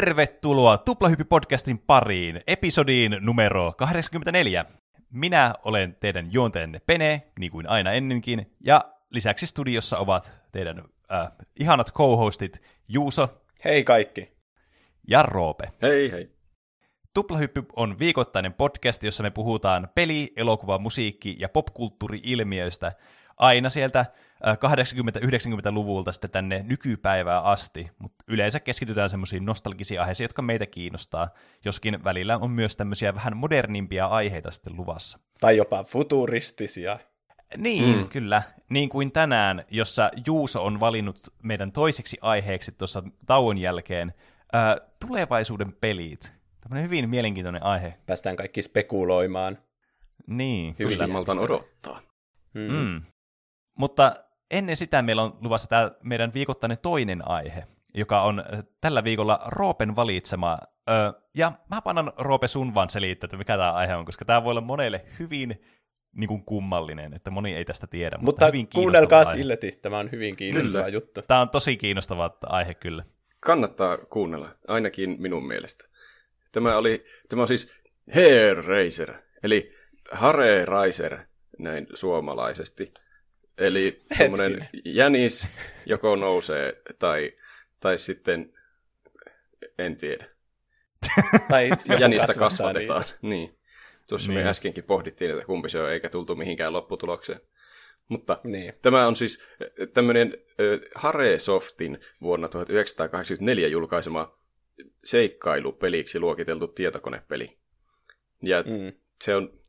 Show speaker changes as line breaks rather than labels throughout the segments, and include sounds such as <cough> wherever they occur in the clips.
Tervetuloa Tuplahyppi-podcastin pariin, episodiin numero 84. Minä olen teidän juonteenne Pene, niin kuin aina ennenkin, ja lisäksi studiossa ovat teidän äh, ihanat co-hostit Juuso.
Hei kaikki.
Ja Roope.
Hei hei.
Tuplahyppy on viikoittainen podcast, jossa me puhutaan peli, elokuva, musiikki ja popkulttuuri-ilmiöistä aina sieltä 80-90-luvulta sitten tänne nykypäivää asti, mutta yleensä keskitytään semmoisiin nostalgisiin aiheisiin, jotka meitä kiinnostaa, joskin välillä on myös tämmöisiä vähän modernimpia aiheita sitten luvassa.
Tai jopa futuristisia.
Niin, mm. kyllä. Niin kuin tänään, jossa Juuso on valinnut meidän toiseksi aiheeksi tuossa tauon jälkeen ää, tulevaisuuden pelit. Tämmöinen hyvin mielenkiintoinen aihe.
Päästään kaikki spekuloimaan.
Niin,
kyllä. maltaan odottaa.
Mm. Mm. Mutta ennen sitä meillä on luvassa tämä meidän viikoittainen toinen aihe, joka on tällä viikolla Roopen valitsema. ja mä panan Roope sun vaan selittää, että mikä tämä aihe on, koska tämä voi olla monelle hyvin niin kuin kummallinen, että moni ei tästä tiedä. Mutta, mutta hyvin
kuunnelkaa silti, tämä on hyvin kiinnostava kyllä. juttu.
Tämä on tosi kiinnostava aihe kyllä.
Kannattaa kuunnella, ainakin minun mielestä. Tämä, oli, tämä on siis Hair Racer, eli Hare Raiser, näin suomalaisesti. Eli <laughs> semmoinen jänis joko nousee tai, tai sitten, en tiedä. <laughs>
tai
Jänistä kasvatetaan. Niin. niin. Tuossa niin. me äskenkin pohdittiin, että kumpi se on, eikä tultu mihinkään lopputulokseen. Mutta niin. tämä on siis tämmöinen Hare Softin vuonna 1984 julkaisema seikkailupeliksi luokiteltu tietokonepeli. Ja mm. se on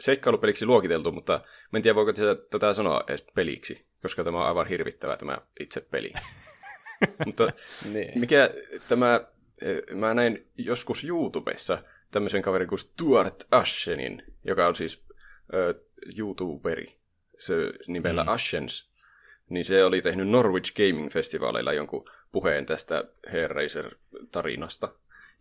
seikkailupeliksi luokiteltu, mutta mä en tiedä voiko tätä sanoa edes peliksi, koska tämä on aivan hirvittävä tämä itse peli. <laughs> mutta niin. mikä tämä, eh, mä näin joskus YouTubessa tämmöisen kaverin kuin Stuart Ashenin, joka on siis uh, YouTuberi, se nimellä mm. Ashens, niin se oli tehnyt Norwich Gaming Festivalilla jonkun puheen tästä Hair Racer-tarinasta.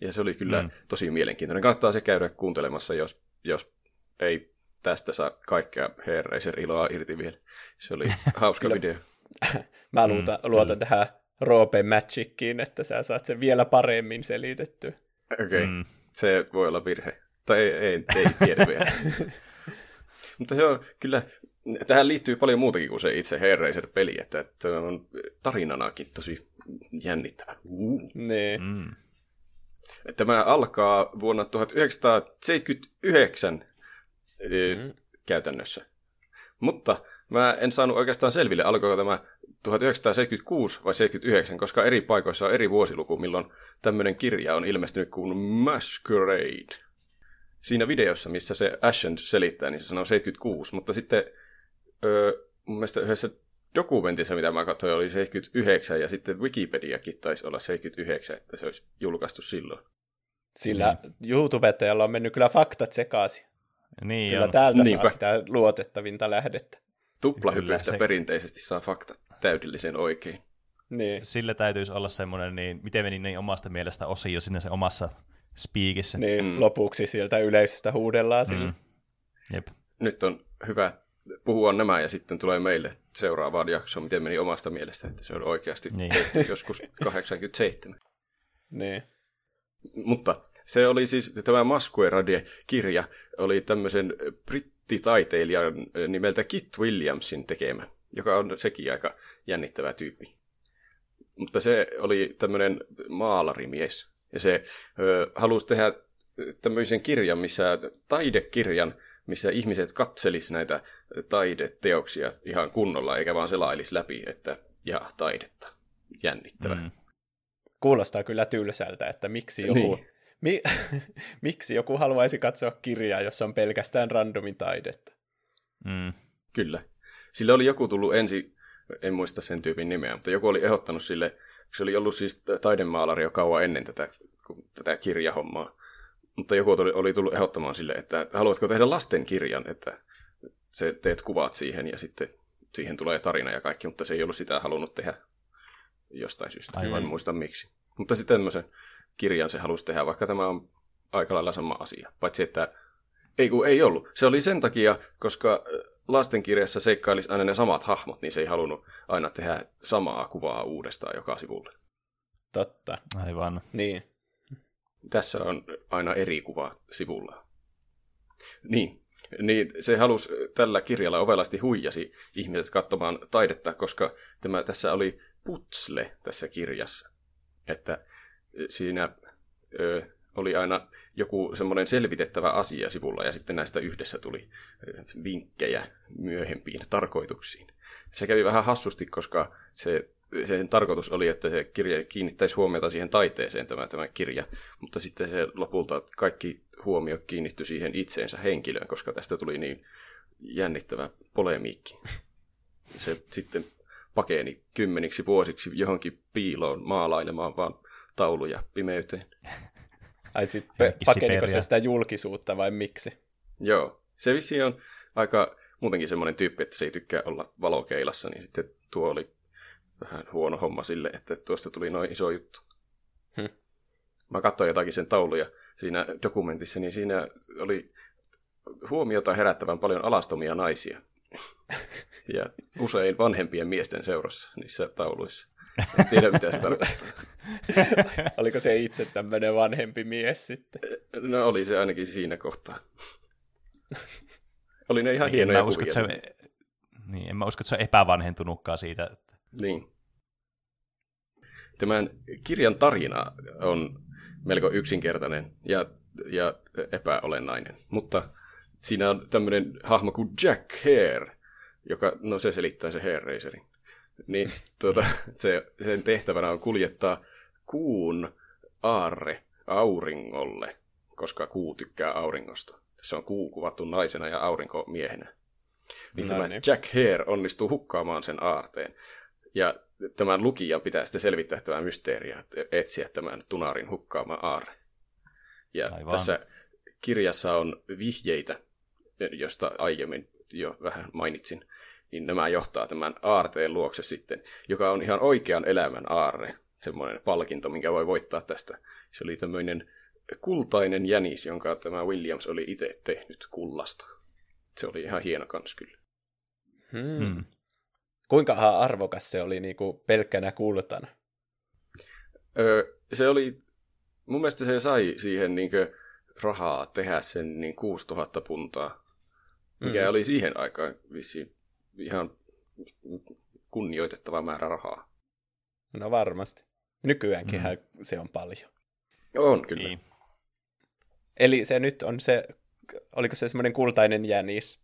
Ja se oli kyllä mm. tosi mielenkiintoinen. Kannattaa se käydä kuuntelemassa, jos, jos ei tästä saa kaikkea Hair Racer-iloa irti vielä. Se oli hauska video. <laughs>
Mä luota, mm, luotan tähän Roope Magickiin, että sä saat sen vielä paremmin selitettyä.
Okei, okay. mm. se voi olla virhe. Tai ei, ei, ei tiedä vielä. <laughs> Mutta se on kyllä, tähän liittyy paljon muutakin kuin se itse Hair Racer-peli, että, että on tarinanakin tosi jännittävä. Uh.
Niin. Mm.
Tämä alkaa vuonna 1979 mm. käytännössä. Mutta mä en saanut oikeastaan selville, alkoiko tämä 1976 vai 79, koska eri paikoissa on eri vuosiluku, milloin tämmöinen kirja on ilmestynyt kuin Masquerade. Siinä videossa, missä se Ashen selittää, niin se sanoo 76, mutta sitten öö, mun mielestä yhdessä dokumentissa, mitä mä katsoin, oli 79, ja sitten Wikipediakin taisi olla 79, että se olisi julkaistu silloin.
Sillä mm. YouTubettajalla on mennyt kyllä faktat sekaisin.
Niin
Kyllä on. täältä Niinpä. saa sitä luotettavinta lähdettä.
Tuplahypystä se... perinteisesti saa faktat täydellisen oikein.
Niin. Sillä täytyisi olla semmoinen, niin miten meni niin omasta mielestä osio sinne se omassa spiikissä.
Niin, mm. lopuksi sieltä yleisöstä huudellaan. Mm.
Jep.
Nyt on hyvä puhua nämä ja sitten tulee meille seuraavaan jaksoon, miten meni omasta mielestä, että se on oikeasti niin. tehty joskus 87.
Niin.
Mutta se oli siis, tämä Masquerade-kirja oli tämmöisen brittitaiteilijan nimeltä Kit Williamsin tekemä, joka on sekin aika jännittävä tyyppi. Mutta se oli tämmöinen maalarimies, ja se ö, halusi tehdä tämmöisen kirjan, missä taidekirjan, missä ihmiset katselis näitä taideteoksia ihan kunnolla, eikä vaan selailis läpi, että ja taidetta. Jännittävä. Mm.
Kuulostaa kyllä tylsältä, että miksi joku niin Mi- <laughs> Miksi joku haluaisi katsoa kirjaa, jossa on pelkästään randomin taidetta?
Mm.
Kyllä. Sillä oli joku tullut ensi, en muista sen tyypin nimeä, mutta joku oli ehdottanut sille, se oli ollut siis taidemaalari jo kauan ennen tätä, tätä kirjahommaa. Mutta joku oli, oli tullut ehdottamaan sille, että haluatko tehdä lasten kirjan, että se teet kuvat siihen ja sitten siihen tulee tarina ja kaikki, mutta se ei ollut sitä halunnut tehdä jostain syystä. Aivan. En muista miksi. Mutta sitten tämmöisen kirjan se halusi tehdä, vaikka tämä on aika lailla sama asia. Paitsi, että ei kun ei ollut. Se oli sen takia, koska lastenkirjassa seikkailisi aina ne samat hahmot, niin se ei halunnut aina tehdä samaa kuvaa uudestaan joka sivulle.
Totta.
Aivan.
Niin.
Tässä on aina eri kuva sivulla. Niin, niin se halusi tällä kirjalla ovelasti huijasi ihmiset katsomaan taidetta, koska tämä, tässä oli putsle tässä kirjassa. Että siinä ö, oli aina joku semmoinen selvitettävä asia sivulla, ja sitten näistä yhdessä tuli vinkkejä myöhempiin tarkoituksiin. Se kävi vähän hassusti, koska se, sen tarkoitus oli, että se kirja kiinnittäisi huomiota siihen taiteeseen, tämä, tämä kirja, mutta sitten se lopulta kaikki huomio kiinnittyi siihen itseensä henkilöön, koska tästä tuli niin jännittävä polemiikki. Se sitten pakeni kymmeniksi vuosiksi johonkin piiloon maalailemaan vaan tauluja pimeyteen. <laughs>
Ai sitten pakeniko se sitä julkisuutta vai miksi?
Joo, se vissi on aika muutenkin semmoinen tyyppi, että se ei tykkää olla valokeilassa, niin sitten tuo oli vähän huono homma sille, että tuosta tuli noin iso juttu. Hm. Mä katsoin jotakin sen tauluja siinä dokumentissa, niin siinä oli huomiota herättävän paljon alastomia naisia. <laughs> ja usein vanhempien miesten seurassa niissä tauluissa. En tiedä, mitä se tarkoittaa. <laughs>
Oliko se itse tämmöinen vanhempi mies sitten?
No oli se ainakin siinä kohtaa. oli ne ihan niin, hienoja
usko, kuvia. Se, niin, en mä usko, että se on epävanhentunutkaan siitä. Että...
Niin. Tämän kirjan tarina on melko yksinkertainen ja, ja epäolennainen, mutta siinä on tämmöinen hahmo kuin Jack Hare, joka, no se selittää se Hair Racerin. Niin tuota, <laughs> se, sen tehtävänä on kuljettaa kuun aarre auringolle, koska kuu tykkää auringosta. Se on kuu kuvattu naisena ja aurinko miehenä. Niin no, tämä niin. Jack Hare onnistuu hukkaamaan sen aarteen. Ja tämän lukijan pitää sitten selvittää tämä mysteeriä, etsiä tämän tunarin hukkaama aarre. Ja Aivan. tässä kirjassa on vihjeitä, josta aiemmin jo vähän mainitsin niin nämä johtaa tämän aarteen luokse sitten, joka on ihan oikean elämän aarre, semmoinen palkinto, minkä voi voittaa tästä. Se oli tämmöinen kultainen jänis, jonka tämä Williams oli itse tehnyt kullasta. Se oli ihan hieno kans kyllä.
Hmm. Hmm. Kuinka arvokas se oli niin kuin pelkkänä kultana?
Öö, se oli, mun mielestä se sai siihen niin rahaa tehdä sen niin 6000 puntaa, mikä mm-hmm. oli siihen aikaan vissiin ihan kunnioitettava määrä rahaa.
No varmasti. Nykyäänkin mm. se on paljon.
On kyllä. Niin.
Eli se nyt on se, oliko se semmoinen kultainen jänis?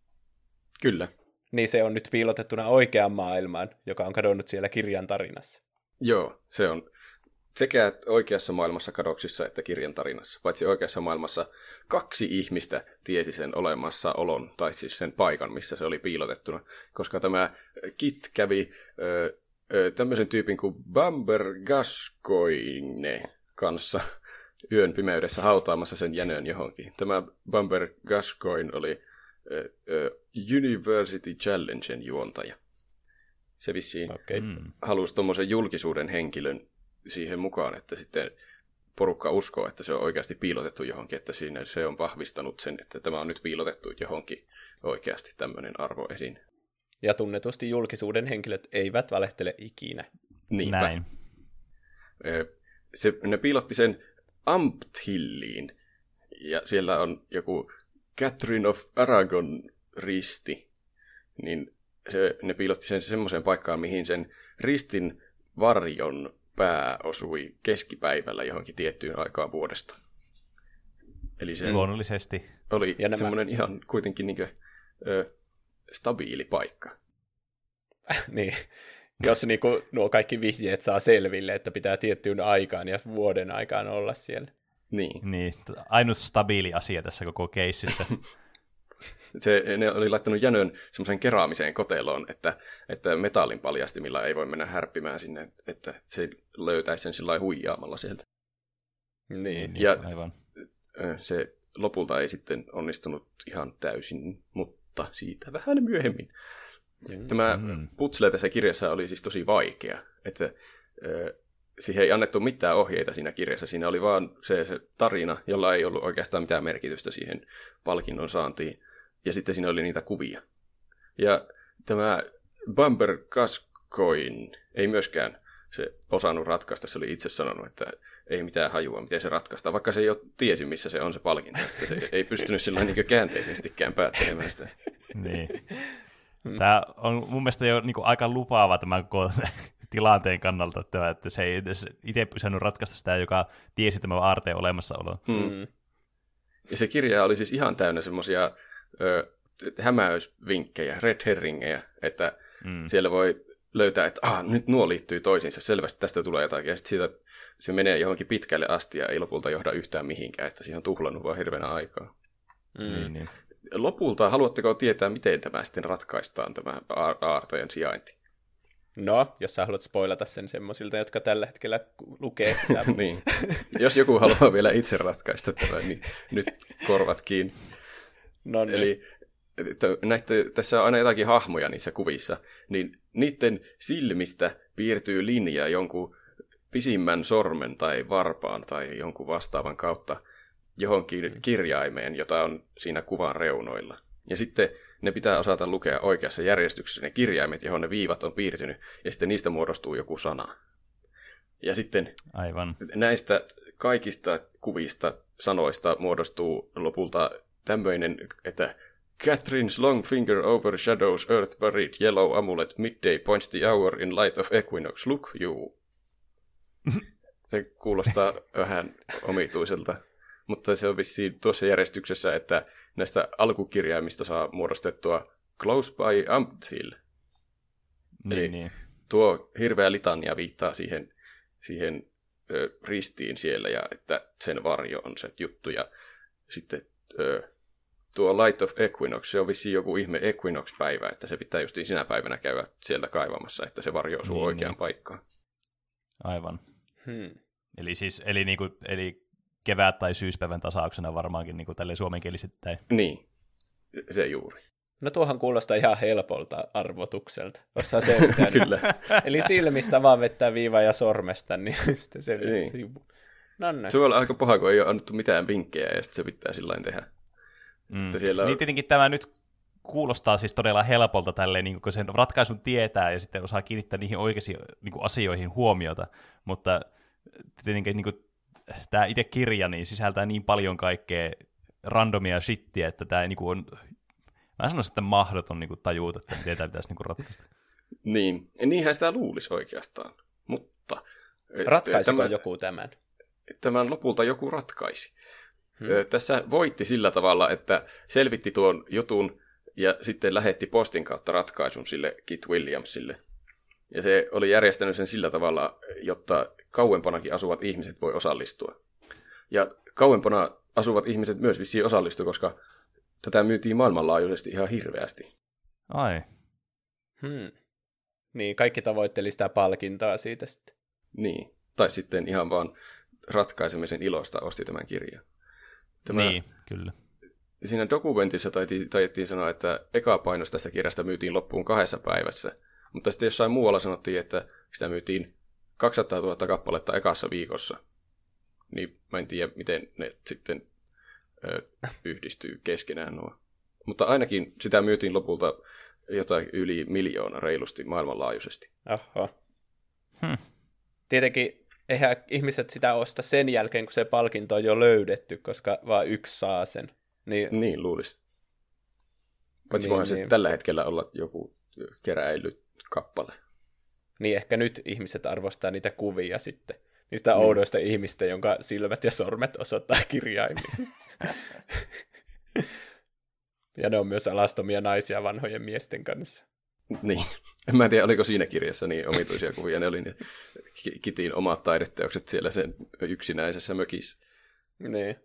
Kyllä.
Niin se on nyt piilotettuna oikeaan maailmaan, joka on kadonnut siellä kirjan tarinassa.
Joo, se on sekä oikeassa maailmassa kadoksissa että kirjan tarinassa. Paitsi oikeassa maailmassa kaksi ihmistä tiesi sen olemassaolon, tai siis sen paikan, missä se oli piilotettuna. Koska tämä Kit kävi ö, ö, tämmöisen tyypin kuin Bamber Gascoigne kanssa yön pimeydessä hautaamassa sen jänön johonkin. Tämä Bamber Gascoigne oli ö, ö, University Challengen juontaja. Se vissiin okay. halusi tuommoisen julkisuuden henkilön siihen mukaan, että sitten porukka uskoo, että se on oikeasti piilotettu johonkin, että siinä se on vahvistanut sen, että tämä on nyt piilotettu johonkin oikeasti tämmöinen arvo esiin.
Ja tunnetusti julkisuuden henkilöt eivät valehtele ikinä.
Niinpä. Näin.
Se, ne piilotti sen Amphilliin, ja siellä on joku Catherine of Aragon risti, niin se, ne piilotti sen semmoiseen paikkaan, mihin sen ristin varjon pää osui keskipäivällä johonkin tiettyyn aikaan vuodesta.
Eli se Luonnollisesti.
oli ja nämä... semmoinen ihan kuitenkin niin kuin, ö, stabiili paikka. <laughs>
niin, jos niin kuin, nuo kaikki vihjeet saa selville, että pitää tiettyyn aikaan ja vuoden aikaan olla siellä.
Niin.
niin. Ainut stabiili asia tässä koko keississä. <laughs>
Se, ne oli laittanut jänön semmoisen keraamiseen koteloon, että, että metallin paljastimilla ei voi mennä härppimään sinne, että se löytäisi sen sillä huijaamalla sieltä.
Niin,
ja aivan. se lopulta ei sitten onnistunut ihan täysin, mutta siitä vähän myöhemmin. Mm. Tämä mm. putsle tässä kirjassa oli siis tosi vaikea, että siihen ei annettu mitään ohjeita siinä kirjassa. Siinä oli vaan se, se tarina, jolla ei ollut oikeastaan mitään merkitystä siihen palkinnon saantiin ja sitten siinä oli niitä kuvia. Ja tämä Bumper Gascoin ei myöskään se osannut ratkaista. Se oli itse sanonut, että ei mitään hajua, miten se ratkaistaan, vaikka se ei ole tiesi, missä se on se palkinto. Että se ei pystynyt sillä niin käänteisestikään päättelemään sitä.
niin. Tämä on mun mielestä jo niin kuin aika lupaava tämän koko tilanteen kannalta, että, että se ei itse pysynyt ratkaista sitä, joka tiesi tämän aarteen olemassaolon.
Mm. Ja se kirja oli siis ihan täynnä semmoisia hämäysvinkkejä, red herringejä, että mm. siellä voi löytää, että ah, nyt nuo liittyy toisiinsa, selvästi tästä tulee jotakin, ja sitten siitä se menee johonkin pitkälle asti ja ei lopulta johda yhtään mihinkään, että siihen on tuhlannut vaan hirveänä aikaa.
Mm. Niin, niin.
Lopulta, haluatteko tietää, miten tämä sitten ratkaistaan, tämä aartojen sijainti?
No, jos sä haluat spoilata sen semmoisilta, jotka tällä hetkellä lukee <laughs> sitä.
niin. Jos joku haluaa vielä itse ratkaista tämän, niin nyt korvat kiinni. No niin. Eli näitte, tässä on aina jotakin hahmoja niissä kuvissa, niin niiden silmistä piirtyy linja jonkun pisimmän sormen tai varpaan tai jonkun vastaavan kautta johonkin kirjaimeen, jota on siinä kuvan reunoilla. Ja sitten ne pitää osata lukea oikeassa järjestyksessä ne kirjaimet, johon ne viivat on piirtynyt, ja sitten niistä muodostuu joku sana. Ja sitten
Aivan.
näistä kaikista kuvista, sanoista muodostuu lopulta tämmöinen, että Catherine's long finger overshadows earth buried yellow amulet midday points the hour in light of equinox. Look you. Se kuulostaa <laughs> vähän omituiselta, mutta se on vissiin tuossa järjestyksessä, että näistä alkukirjaimista saa muodostettua Close by Ampthill.
Niin, Eli niin.
tuo hirveä litania viittaa siihen, siihen ö, ristiin siellä ja että sen varjo on se juttu. Ja sitten ö, tuo Light of Equinox, se on vissiin joku ihme Equinox-päivä, että se pitää justiin sinä päivänä käydä sieltä kaivamassa, että se varjo osuu niin, oikeaan niin. paikkaan.
Aivan. Hmm. Eli siis, eli, niinku, eli kevät- tai syyspäivän tasauksena varmaankin niin tälle suomenkielisittäin.
Niin, se juuri.
No tuohan kuulostaa ihan helpolta arvotukselta. Osaa se <laughs>
Kyllä.
Eli silmistä vaan vettää viiva ja sormesta, niin <laughs> sitten se niin. sivu.
No, se voi olla aika paha, kun ei ole annettu mitään vinkkejä ja sitten se pitää sillä tehdä.
Mm. Siellä... Niin tietenkin tämä nyt kuulostaa siis todella helpolta tälleen, niin kun sen ratkaisun tietää ja sitten osaa kiinnittää niihin oikeisiin niin asioihin huomiota, mutta tietenkin niin kuin, tämä itse kirja niin sisältää niin paljon kaikkea randomia shittiä, että tämä niin on, mä sanoisin, että mahdoton niin tajuuta, että miten tämä pitäisi niin ratkaista. <laughs>
Niin, niinhän sitä luulisi oikeastaan, mutta...
Ratkaisiko tämä, joku tämän?
Tämän lopulta joku ratkaisi. Hmm. Tässä voitti sillä tavalla, että selvitti tuon jutun ja sitten lähetti postin kautta ratkaisun sille Kit Williamsille. Ja se oli järjestänyt sen sillä tavalla, jotta kauempanakin asuvat ihmiset voi osallistua. Ja kauempana asuvat ihmiset myös vissiin osallistu, koska tätä myytiin maailmanlaajuisesti ihan hirveästi.
Ai.
Hmm. Niin, kaikki tavoitteli sitä palkintoa siitä sitten.
Niin, tai sitten ihan vaan ratkaisemisen ilosta osti tämän kirjan.
Tämä, niin, kyllä.
Siinä dokumentissa taidettiin sanoa, että eka painos tästä kirjasta myytiin loppuun kahdessa päivässä, mutta sitten jossain muualla sanottiin, että sitä myytiin 200 000 kappaletta ekassa viikossa. Niin mä en tiedä, miten ne sitten ö, yhdistyy keskenään nuo. Mutta ainakin sitä myytiin lopulta jotain yli miljoona reilusti maailmanlaajuisesti.
Aha. Hmm. Tietenkin eihän ihmiset sitä osta sen jälkeen, kun se palkinto on jo löydetty, koska vaan yksi saa sen.
Niin, niin luulisi. Paitsi niin, voihan niin. se tällä hetkellä olla joku keräilykappale.
Niin ehkä nyt ihmiset arvostaa niitä kuvia sitten. Niistä niin. oudoista ihmistä, jonka silmät ja sormet osoittaa kirjaimia. <laughs> ja ne on myös alastomia naisia vanhojen miesten kanssa.
Niin. <laughs> En mä tiedä, oliko siinä kirjassa niin omituisia kuvia. Ne oli ne Kitin omat taideteokset siellä sen yksinäisessä mökissä.
Niin.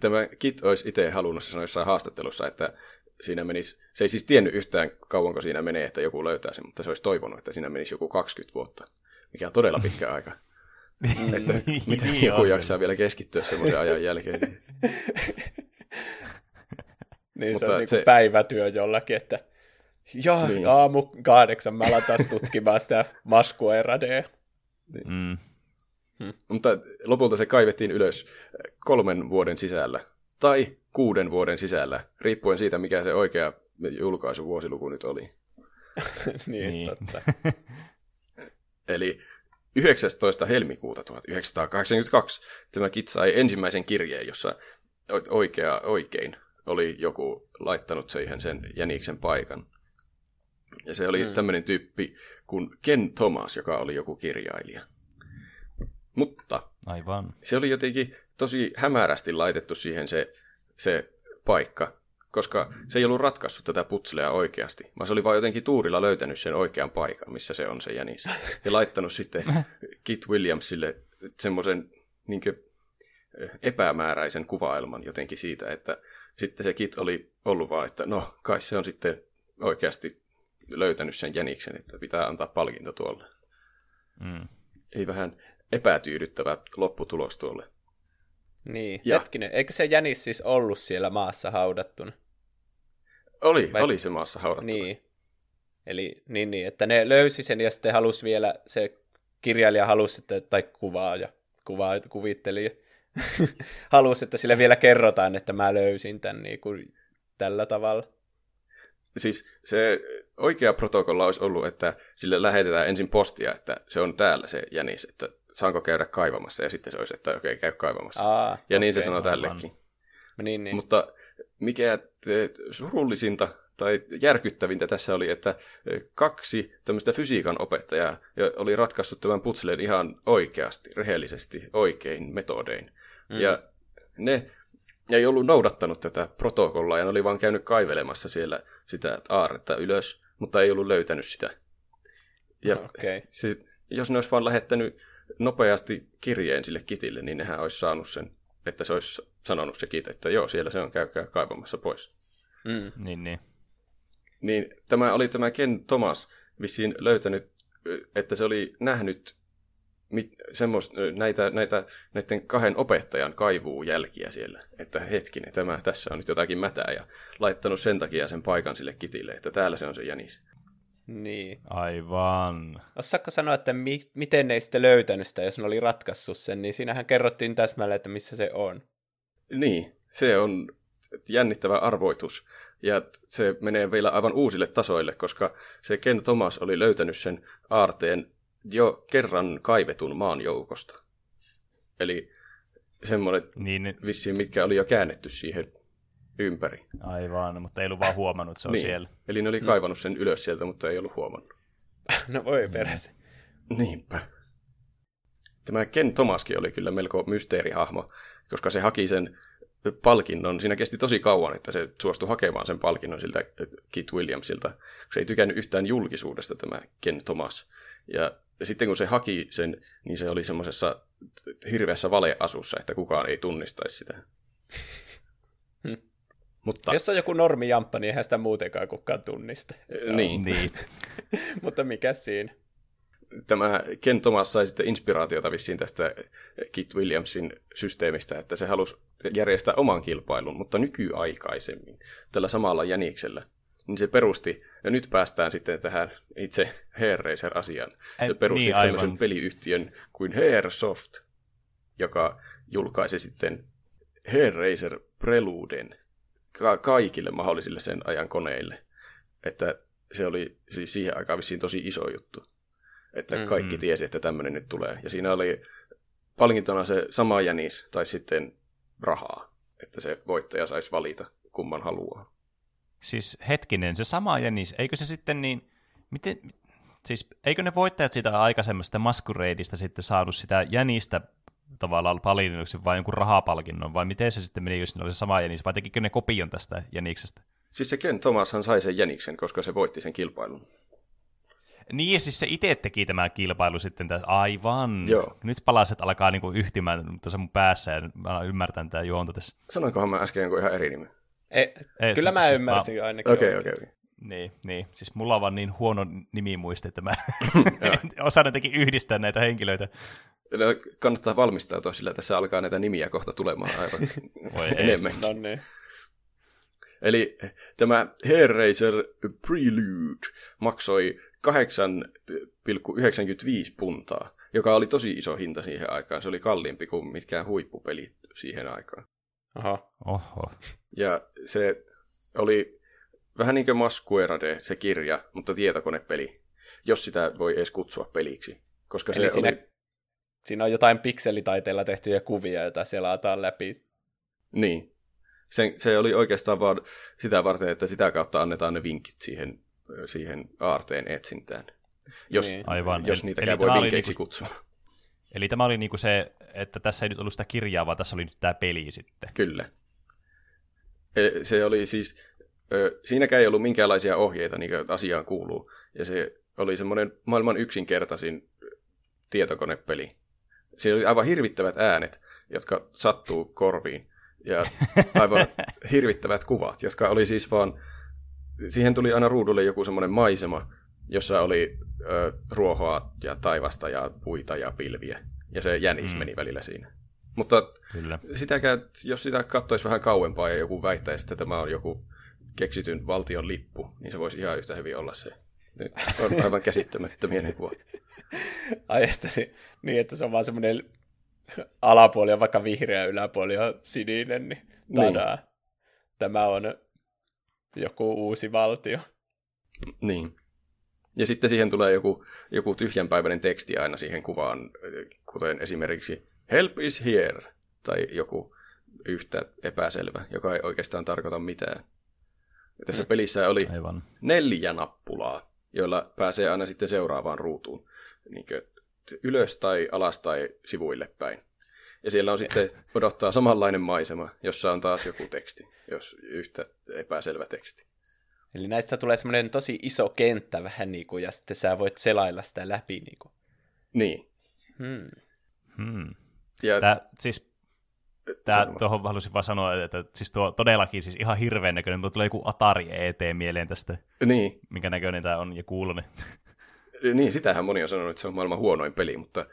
Tämä Kit olisi itse halunnut sanoa jossain haastattelussa, että siinä menisi, se ei siis tiennyt yhtään kauanko siinä menee, että joku löytää sen, mutta se olisi toivonut, että siinä menisi joku 20 vuotta, mikä on todella pitkä aika. <laughs> että niin, miten niin joku on. jaksaa vielä keskittyä semmoisen ajan jälkeen. <laughs>
niin, se on niin se... päivätyö jollakin, että ja niin. aamu kahdeksan mä alan taas tutkimaan sitä maskueradea.
Niin. Mm.
Hmm. Mutta lopulta se kaivettiin ylös kolmen vuoden sisällä tai kuuden vuoden sisällä, riippuen siitä, mikä se oikea julkaisuvuosiluku nyt oli. <laughs>
niin, niin, totta. <laughs>
Eli 19. helmikuuta 1982 tämä Kit sai ensimmäisen kirjeen, jossa oikea oikein oli joku laittanut siihen sen jäniksen paikan. Ja se oli mm. tämmöinen tyyppi kuin Ken Thomas, joka oli joku kirjailija. Mutta
Aivan.
se oli jotenkin tosi hämärästi laitettu siihen se, se paikka, koska se ei ollut ratkaissut tätä putslea oikeasti, vaan se oli vain jotenkin tuurilla löytänyt sen oikean paikan, missä se on se jänis. Ja laittanut sitten <laughs> Kit Williamsille semmoisen niin epämääräisen kuvailman jotenkin siitä, että sitten se Kit oli ollut vaan, että no kai se on sitten oikeasti löytänyt sen jäniksen, että pitää antaa palkinto tuolle. Mm. Ei vähän epätyydyttävä lopputulos tuolle.
Niin, ja. hetkinen, eikö se jänis siis ollut siellä maassa haudattuna?
Oli, Vai... oli se maassa haudattuna.
Niin. Eli niin, niin, että ne löysi sen ja sitten halusi vielä, se kirjailija halusi, että, tai kuvaa ja kuvaa, kuvitteli, <laughs> halusi, että sille vielä kerrotaan, että mä löysin tämän niin kuin, tällä tavalla.
Siis se oikea protokolla olisi ollut, että sille lähetetään ensin postia, että se on täällä se jänis, että saanko käydä kaivamassa, ja sitten se olisi, että okei, okay, käy kaivamassa. Aa, ja okay, niin se sanoo tällekin.
Niin, niin.
Mutta mikä surullisinta tai järkyttävintä tässä oli, että kaksi tämmöistä fysiikan opettajaa oli ratkaissut tämän putsleen ihan oikeasti, rehellisesti, oikein metodein. Mm. Ja ne ei ollut noudattanut tätä protokollaa ja ne oli vaan käynyt kaivelemassa siellä sitä aaretta ylös, mutta ei ollut löytänyt sitä. Ja okay. se, jos ne olisi vaan lähettänyt nopeasti kirjeen sille kitille, niin nehän olisi saanut sen, että se olisi sanonut se kit, että joo, siellä se on, käykää kaivamassa pois.
Mm. Niin, niin.
Niin tämä oli tämä Ken Thomas vissiin löytänyt, että se oli nähnyt mit, semmos, näitä, näitä, näiden kahden opettajan kaivuu jälkiä siellä, että hetkinen, tämä, tässä on nyt jotakin mätää, ja laittanut sen takia sen paikan sille kitille, että täällä se on se jänis.
Niin.
Aivan.
Osaatko sanoa, että mi- miten ne ei sitten löytänyt sitä, jos ne oli ratkaissut sen, niin siinähän kerrottiin täsmälleen, että missä se on.
Niin, se on jännittävä arvoitus. Ja se menee vielä aivan uusille tasoille, koska se Ken Thomas oli löytänyt sen aarteen jo kerran kaivetun maan joukosta. Eli semmoinen niin, vissiin, mitkä oli jo käännetty siihen ympäri.
Aivan, mutta ei ollut vaan huomannut, että se on
niin.
siellä.
Eli ne oli no. kaivannut sen ylös sieltä, mutta ei ollut huomannut. <laughs>
no voi peräsi.
Niinpä. Tämä Ken Thomaskin oli kyllä melko mysteerihahmo, koska se haki sen palkinnon. Siinä kesti tosi kauan, että se suostui hakemaan sen palkinnon siltä Kit Williamsilta, se ei tykännyt yhtään julkisuudesta tämä Ken Thomas. Ja sitten kun se haki sen, niin se oli semmoisessa hirveässä valeasussa, että kukaan ei tunnistaisi sitä.
Hmm. Mutta... Jos on joku normijamppa, niin eihän sitä muutenkaan kukaan tunnista.
Niin. niin. <laughs>
Mutta mikä siinä?
Tämä Ken Thomas sai sitten inspiraatiota vissiin tästä Kit Williamsin systeemistä, että se halusi järjestää oman kilpailun, mutta nykyaikaisemmin, tällä samalla jäniksellä niin se perusti, ja nyt päästään sitten tähän itse Hairracer-asiaan. Se perusti niin, tämmöisen aivan. peliyhtiön kuin Hairsoft, joka julkaisi sitten Hairracer Preluden ka- kaikille mahdollisille sen ajan koneille. Että se oli siis siihen aikaan vissiin tosi iso juttu. Että mm-hmm. kaikki tiesi, että tämmöinen nyt tulee. Ja siinä oli palkintona se sama jänis, tai sitten rahaa. Että se voittaja saisi valita, kumman haluaa.
Siis hetkinen, se sama Jänis, eikö se sitten niin, miten, siis eikö ne voittajat siitä aikaisemmasta maskureidista sitten saanut sitä Jänistä tavallaan palkinnoksi vai jonkun rahapalkinnon, vai miten se sitten meni, jos ne oli se sama Jänis, vai tekikö ne kopion tästä Jäniksestä?
Siis se Ken Thomashan sai sen Jäniksen, koska se voitti sen kilpailun.
Niin, ja siis se itse teki tämän kilpailu sitten, tässä. aivan.
Joo.
Nyt palaset alkaa niinku yhtymään tuossa mun päässä, ja mä ymmärtän tämä juonta tässä.
Sanoinkohan mä äsken jonkun ihan eri nimen?
Ei, kyllä mä siis ymmärsin mä... ainakin.
Okei, okei, okei.
Niin, niin, siis mulla on vaan niin huono nimimuisti, että mä <laughs> <laughs> osaan jotenkin yhdistää näitä henkilöitä.
No, kannattaa valmistautua, sillä tässä alkaa näitä nimiä kohta tulemaan aivan <laughs> Voi enemmän.
No niin.
Eli tämä Hairracer Prelude maksoi 8,95 puntaa, joka oli tosi iso hinta siihen aikaan. Se oli kalliimpi kuin mitkään huippupelit siihen aikaan.
Aha.
Oho.
Ja se oli vähän niin kuin Masquerade, se kirja, mutta tietokonepeli, jos sitä voi edes kutsua peliksi.
Koska Eli se siinä, oli... siinä on jotain pikselitaiteella tehtyjä kuvia, joita selataan läpi.
Niin. Se, se oli oikeastaan vaan sitä varten, että sitä kautta annetaan ne vinkit siihen, siihen aarteen etsintään. Jos, niin. Aivan. jos niitä Eli voi vinkkeiksi niinku, kutsua.
Eli tämä oli niinku se, että tässä ei nyt ollut sitä kirjaa, vaan tässä oli nyt tämä peli sitten.
Kyllä. E, se oli siis, siinäkään ei ollut minkäänlaisia ohjeita, niin kuin asiaan kuuluu. Ja se oli semmoinen maailman yksinkertaisin tietokonepeli. Siinä oli aivan hirvittävät äänet, jotka sattuu korviin. Ja <laughs> aivan hirvittävät kuvat, jotka oli siis vaan... Siihen tuli aina ruudulle joku semmoinen maisema, jossa oli ö, ruohoa ja taivasta ja puita ja pilviä. Ja se jänis mm. meni välillä siinä. Mutta Kyllä. Sitäkään, jos sitä katsoisi vähän kauempaa ja joku väittäisi, että tämä on joku keksityn valtion lippu, niin se voisi ihan yhtä hyvin olla se. Nyt on aivan käsittämättömiä ne kuvat. <laughs>
Ai että se, niin, että se on vaan semmoinen alapuoli on vaikka vihreä, yläpuoli on sininen, niin tadaa. Niin. Tämä on joku uusi valtio.
Niin. Ja sitten siihen tulee joku, joku tyhjänpäiväinen teksti aina siihen kuvaan, kuten esimerkiksi Help is here, tai joku yhtä epäselvä, joka ei oikeastaan tarkoita mitään. Ja tässä mm. pelissä oli Aivan. neljä nappulaa, joilla pääsee aina sitten seuraavaan ruutuun. Niin ylös tai alas tai sivuille päin. Ja siellä on sitten odottaa samanlainen maisema, jossa on taas joku teksti, jos yhtä epäselvä teksti.
Eli näistä tulee semmoinen tosi iso kenttä vähän niin kuin, ja sitten sä voit selailla sitä läpi. Niin. Kuin.
niin.
Hmm. Hmm. Ja... Tää, siis Tää, tuohon haluaisin vaan sanoa, että, että siis tuo todellakin siis ihan hirveän näköinen, mutta tulee joku Atari ET mieleen tästä,
niin.
minkä näköinen tämä on ja kuulonen. <laughs>
Niin, sitähän moni on sanonut, että se on maailman huonoin peli, mutta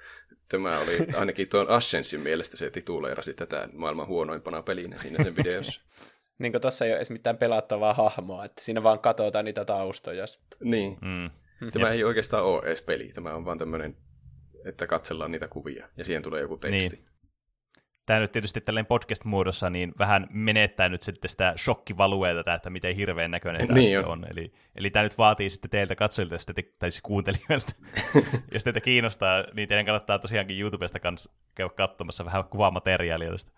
tämä oli ainakin tuon Ascensin mielestä se tituleerasi tätä maailman huonoimpana pelinä siinä sen videossa. <laughs>
niin kuin tuossa ei ole edes mitään pelattavaa hahmoa, että siinä vaan katsotaan niitä taustoja.
Niin. Mm. Tämä ei oikeastaan ole edes peli, tämä on vaan tämmöinen, että katsellaan niitä kuvia ja siihen tulee joku teksti. Niin
tämä nyt tietysti tällainen podcast-muodossa niin vähän menettää nyt sitten sitä shokkivalueita, että miten hirveän näköinen tämä niin on. Eli, eli tämä nyt vaatii sitten teiltä katsojilta sitten, tai siis kuuntelijoilta. <laughs> Jos teitä kiinnostaa, niin teidän kannattaa tosiaankin YouTubesta kanssa käydä katsomassa vähän kuvamateriaalia tästä.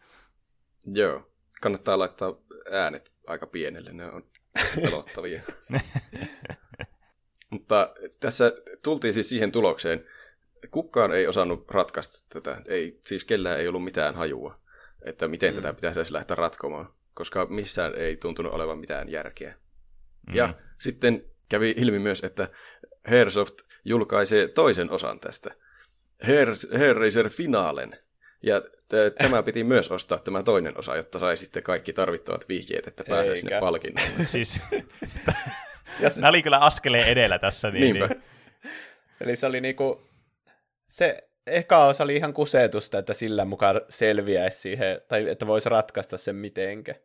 Joo, kannattaa laittaa äänet aika pienelle, ne on <laughs> pelottavia. Mutta tässä tultiin siis siihen tulokseen, kukaan ei osannut ratkaista tätä. Ei, siis kellään ei ollut mitään hajua, että miten mm. tätä pitäisi lähteä ratkomaan, koska missään ei tuntunut olevan mitään järkeä. Mm. Ja sitten kävi ilmi myös, että Hairsoft julkaisee toisen osan tästä. Hair, Hair Racer Finalen. Ja t- tämä piti myös ostaa tämä toinen osa, jotta sai sitten kaikki tarvittavat vihjeet, että pääsee sinne palkinnolle. <laughs>
siis, <laughs> Nämä oli kyllä askeleen edellä tässä. Niin, Niinpä. Niin.
Eli se oli niinku se eka osa oli ihan kusetusta, että sillä mukaan selviäisi siihen, tai että voisi ratkaista sen mitenkä.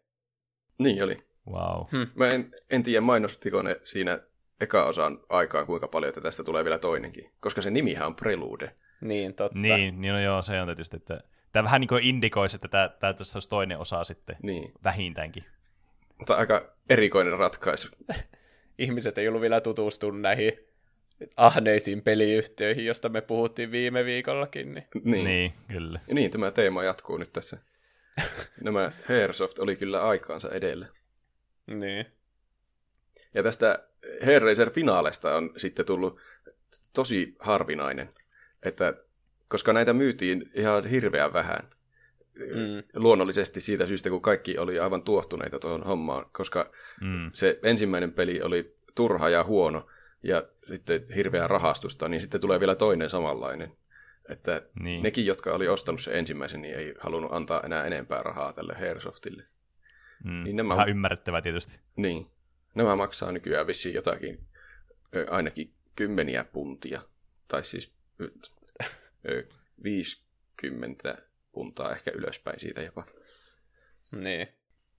Niin oli.
Wow.
Hmm. Mä en, en tiedä mainostiko ne siinä eka osan aikaan kuinka paljon, että tästä tulee vielä toinenkin. Koska se nimihän on Prelude.
Niin, totta.
Niin, niin no joo, se on tietysti, että tämä vähän niin kuin indikoisi, että tämä, tämä tässä olisi toinen osa sitten niin. vähintäänkin.
Mutta aika erikoinen ratkaisu. <laughs>
Ihmiset ei ollut vielä tutustunut näihin ahneisiin peliyhtiöihin, josta me puhuttiin viime viikollakin. Niin,
niin. niin kyllä.
Ja niin, tämä teema jatkuu nyt tässä. <laughs> Nämä Hairsoft oli kyllä aikaansa edellä.
Niin.
Ja tästä Hairracer finaalesta on sitten tullut tosi harvinainen, että koska näitä myytiin ihan hirveän vähän, mm. luonnollisesti siitä syystä, kun kaikki oli aivan tuohtuneita tuohon hommaan, koska mm. se ensimmäinen peli oli turha ja huono, ja sitten hirveää rahastusta, niin sitten tulee vielä toinen samanlainen. Että niin. nekin, jotka oli ostanut sen ensimmäisen, niin ei halunnut antaa enää enempää rahaa tälle Hairsoftille.
Mm, niin nämä, ihan ymmärrettävää tietysti.
Niin. Nämä maksaa nykyään vissiin jotakin, ainakin kymmeniä puntia. Tai siis 50 puntaa ehkä ylöspäin siitä jopa.
Niin.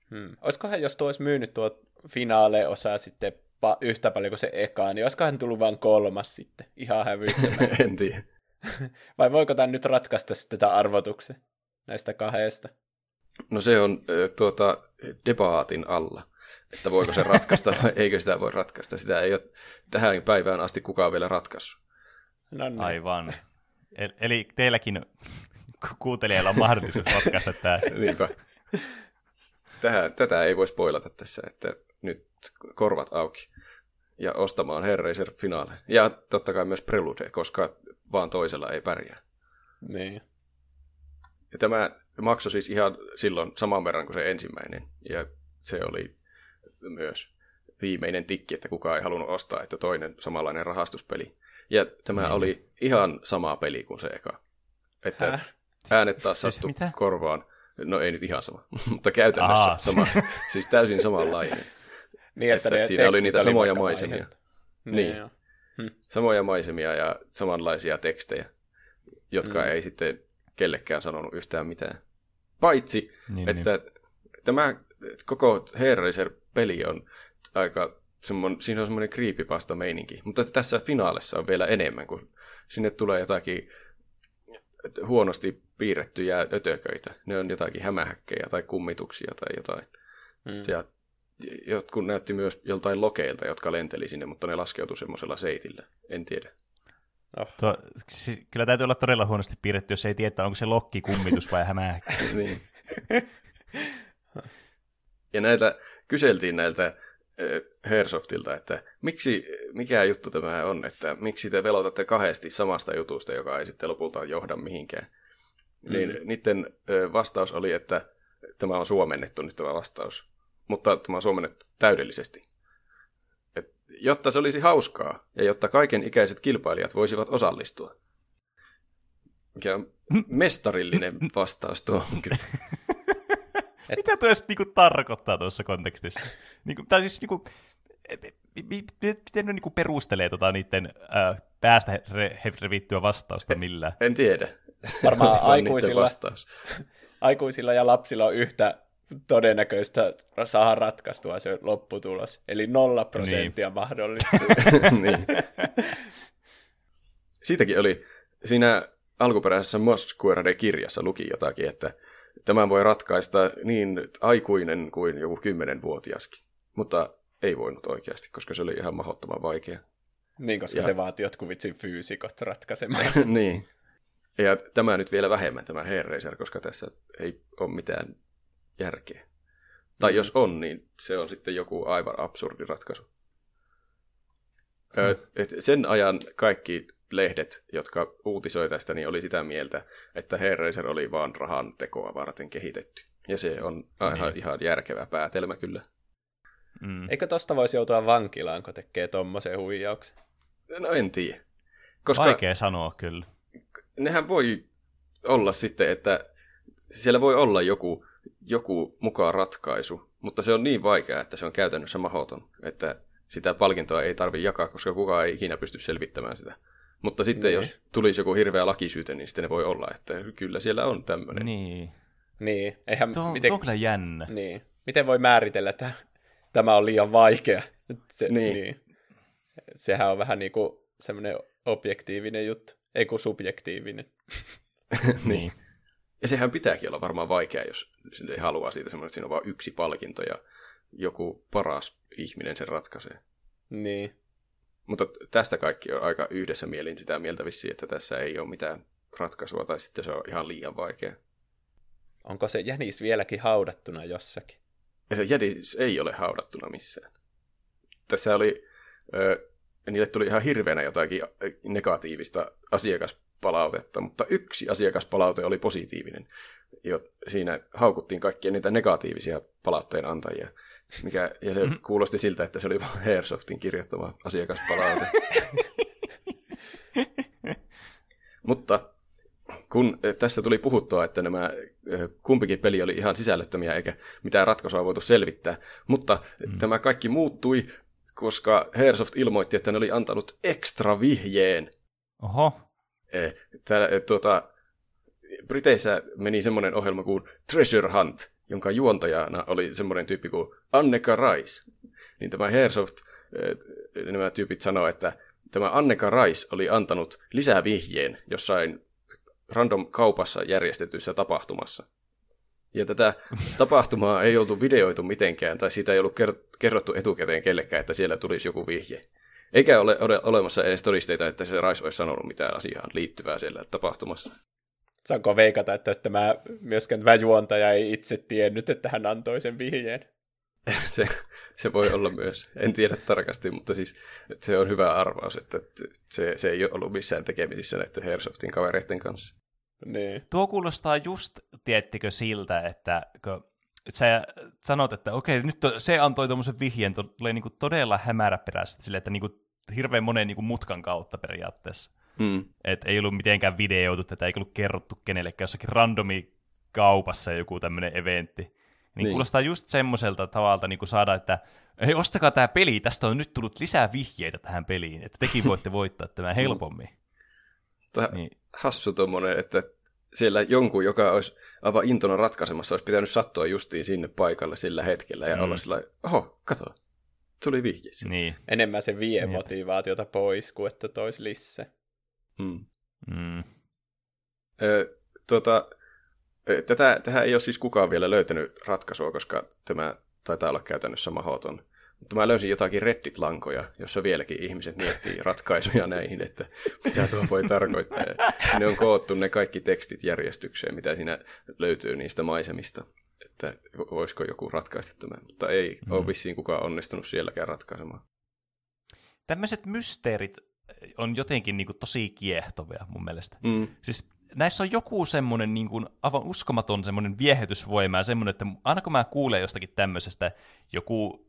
Hmm. Olisikohan, jos tuo olisi myynyt tuo finaale-osa sitten pa- yhtä paljon kuin se eka, niin olisikohan tullut vain kolmas sitten, ihan hävyttömästi. <laughs>
en tiedä. <laughs>
Vai voiko tämä nyt ratkaista sitten tätä arvotuksen näistä kahdesta?
No se on tuota, debaatin alla, että voiko se ratkaista vai <laughs> eikö sitä voi ratkaista. Sitä ei ole tähän päivään asti kukaan vielä ratkaissut.
No niin. Aivan. Eli teilläkin kuuntelijalla on mahdollisuus ratkaista tämä.
Niinpä. Tähän, tätä ei voi spoilata tässä, että nyt korvat auki ja ostamaan Hellraiser finaale. Ja totta kai myös Prelude, koska vaan toisella ei pärjää.
Niin.
Ja tämä maksoi siis ihan silloin saman verran kuin se ensimmäinen. Ja se oli myös viimeinen tikki, että kukaan ei halunnut ostaa, että toinen samanlainen rahastuspeli. Ja tämä niin. oli ihan sama peli kuin se eka. Että Häh? äänet taas siis sattu korvaan. No ei nyt ihan sama, <laughs> mutta käytännössä Aha. sama. siis täysin samanlainen.
niin, että, että
siinä oli niitä samoja maisemia. Niin. niin. Hm. Samoja maisemia ja samanlaisia tekstejä, jotka mm. ei sitten kellekään sanonut yhtään mitään. Paitsi, niin, että niin. tämä koko Hellraiser-peli on aika semmon, siinä on semmoinen creepypasta meininki, mutta tässä finaalissa on vielä enemmän, kun sinne tulee jotakin huonosti piirrettyjä ötököitä. Ne on jotakin hämähäkkejä tai kummituksia tai jotain. Mm. Ja jotkut näytti myös joltain lokeilta, jotka lenteli sinne, mutta ne laskeutu semmoisella seitillä. En tiedä.
Oh. Tuo, siis, kyllä täytyy olla todella huonosti piirretty, jos ei tiedä, onko se lokki kummitus vai hämähäkkä. <laughs>
niin. ja näitä kyseltiin näiltä Hersoftilta, että miksi, mikä juttu tämä on, että miksi te velotatte kahdesti samasta jutusta, joka ei sitten lopulta johda mihinkään. Mm. Niin niiden vastaus oli, että tämä on suomennettu nyt tämä vastaus, mutta tämä on suomennettu täydellisesti. Et, jotta se olisi hauskaa ja jotta kaiken ikäiset kilpailijat voisivat osallistua. Mikä on <laughs> mestarillinen vastaus tuo kyllä.
Et... Mitä tuo niinku tarkoittaa tuossa kontekstissa? Niinku, tai siis niinku, miten ne niinku perustelee tota niiden äh, päästä re- revittyä vastausta millään?
En, en tiedä.
Varmaan <laughs> aikuisilla, <laughs> aikuisilla ja lapsilla on yhtä todennäköistä saada ratkaistua se lopputulos. Eli nolla prosenttia niin. mahdollista. <laughs> niin.
Siitäkin oli, siinä alkuperäisessä Mosquerade-kirjassa luki jotakin, että tämän voi ratkaista niin aikuinen kuin joku kymmenenvuotiaskin. Mutta ei voinut oikeasti, koska se oli ihan mahdottoman vaikea.
Niin, koska ja... se vaatii jotkut vitsin fyysikot ratkaisemaan. <laughs>
niin. Ja tämä nyt vielä vähemmän, tämä Hellraiser, koska tässä ei ole mitään järkeä. Tai mm. jos on, niin se on sitten joku aivan absurdi ratkaisu. Mm. Ö, et sen ajan kaikki lehdet, jotka uutisoi tästä, niin oli sitä mieltä, että Hellraiser oli vaan rahan tekoa varten kehitetty. Ja se on ihan, niin. ihan järkevä päätelmä kyllä.
Mm. Eikö tosta voisi joutua vankilaan, kun tekee tommosen huijauksen?
No en tiedä.
Koska Vaikea sanoa kyllä.
Nehän voi olla sitten, että siellä voi olla joku, joku mukaan ratkaisu, mutta se on niin vaikea, että se on käytännössä mahdoton, että sitä palkintoa ei tarvitse jakaa, koska kukaan ei ikinä pysty selvittämään sitä. Mutta sitten niin. jos tulisi joku hirveä lakisyyte, niin sitten ne voi olla, että kyllä siellä on tämmöinen.
Niin.
Niin. Eihän,
tuo, miten, tuo on kyllä jännä.
Niin. Miten voi määritellä, että tämä on liian vaikea? <laughs> Se, niin. niin. Sehän on vähän niin kuin semmoinen objektiivinen juttu, ei kuin subjektiivinen. <laughs>
niin. Ja sehän pitääkin olla varmaan vaikea, jos ei halua siitä semmoinen, että siinä on vain yksi palkinto ja joku paras ihminen sen ratkaisee.
Niin.
Mutta tästä kaikki on aika yhdessä mielin sitä mieltä vissiin, että tässä ei ole mitään ratkaisua tai sitten se on ihan liian vaikea.
Onko se jänis vieläkin haudattuna jossakin?
Ja se jänis ei ole haudattuna missään. Tässä oli, ö, niille tuli ihan hirveänä jotakin negatiivista asiakaspalautetta, mutta yksi asiakaspalaute oli positiivinen. Jo, siinä haukuttiin kaikkia niitä negatiivisia palautteen antajia. Mikä, ja se mm-hmm. kuulosti siltä, että se oli vain Airsoftin kirjoittama asiakaspalaute. <laughs> Mutta kun eh, tässä tuli puhuttua, että nämä eh, kumpikin peli oli ihan sisällöttömiä eikä mitään ratkaisua voitu selvittää, mutta mm. tämä kaikki muuttui, koska Airsoft ilmoitti, että ne oli antanut ekstra vihjeen.
Oho.
Eh, täällä, tuota, Briteissä meni semmoinen ohjelma kuin Treasure Hunt, jonka juontajana oli semmoinen tyyppi kuin Anneka Rice. Niin tämä Hairsoft, eh, nämä tyypit sanoo, että tämä Anneka Rice oli antanut lisää vihjeen jossain random kaupassa järjestetyissä tapahtumassa. Ja tätä tapahtumaa ei oltu videoitu mitenkään, tai siitä ei ollut kerrottu etukäteen kellekään, että siellä tulisi joku vihje. Eikä ole, ole olemassa edes todisteita, että se Rice olisi sanonut mitään asiaan liittyvää siellä tapahtumassa.
Saanko veikata, että tämä, myöskään tämä juontaja ei itse tiennyt, että hän antoi sen vihjeen? <laughs>
se, se voi olla myös. En tiedä tarkasti, mutta siis että se on hyvä arvaus, että se, se ei ole ollut missään tekemisissä näiden Airsoftin kavereiden kanssa.
Niin. Tuo kuulostaa just, tiettikö, siltä, että kun sä sanot, että okei, nyt to, se antoi tuommoisen vihjeen, tulee niinku todella hämäräperäisesti sille, että niinku hirveän monen niinku mutkan kautta periaatteessa. Mm. Että ei ollut mitenkään videoitu tätä, ei ollut kerrottu kenellekään jossakin randomi kaupassa joku tämmöinen eventti. Niin, niin, kuulostaa just semmoiselta tavalta niin kuin saada, että ei ostakaa tämä peli, tästä on nyt tullut lisää vihjeitä tähän peliin, että tekin voitte <laughs> voittaa tämän helpommin.
Tämä niin. hassu tuommoinen, että siellä jonkun, joka olisi aivan intona ratkaisemassa, olisi pitänyt sattua justiin sinne paikalle sillä hetkellä ja mm. olla sillä oho, kato, tuli vihje.
Niin. Enemmän se vie niin. motivaatiota pois kuin että tois lisse.
Mm. Mm. Ö, tuota, tätä, tähän ei ole siis kukaan vielä löytänyt ratkaisua, koska tämä taitaa olla käytännössä mahoton. Mutta mä löysin jotakin Reddit-lankoja, jossa vieläkin ihmiset miettii <laughs> ratkaisuja näihin, että mitä tuo voi tarkoittaa. ne on koottu ne kaikki tekstit järjestykseen, mitä siinä löytyy niistä maisemista. Että voisiko joku ratkaista tämän, mutta ei mm. ole vissiin kukaan onnistunut sielläkään ratkaisemaan.
Tämmöiset mysteerit on jotenkin niin kuin tosi kiehtovia mun mielestä. Mm. Siis näissä on joku semmoinen niin kuin, aivan uskomaton semmoinen viehätysvoima ja semmoinen, että aina kun mä kuulen jostakin tämmöisestä joku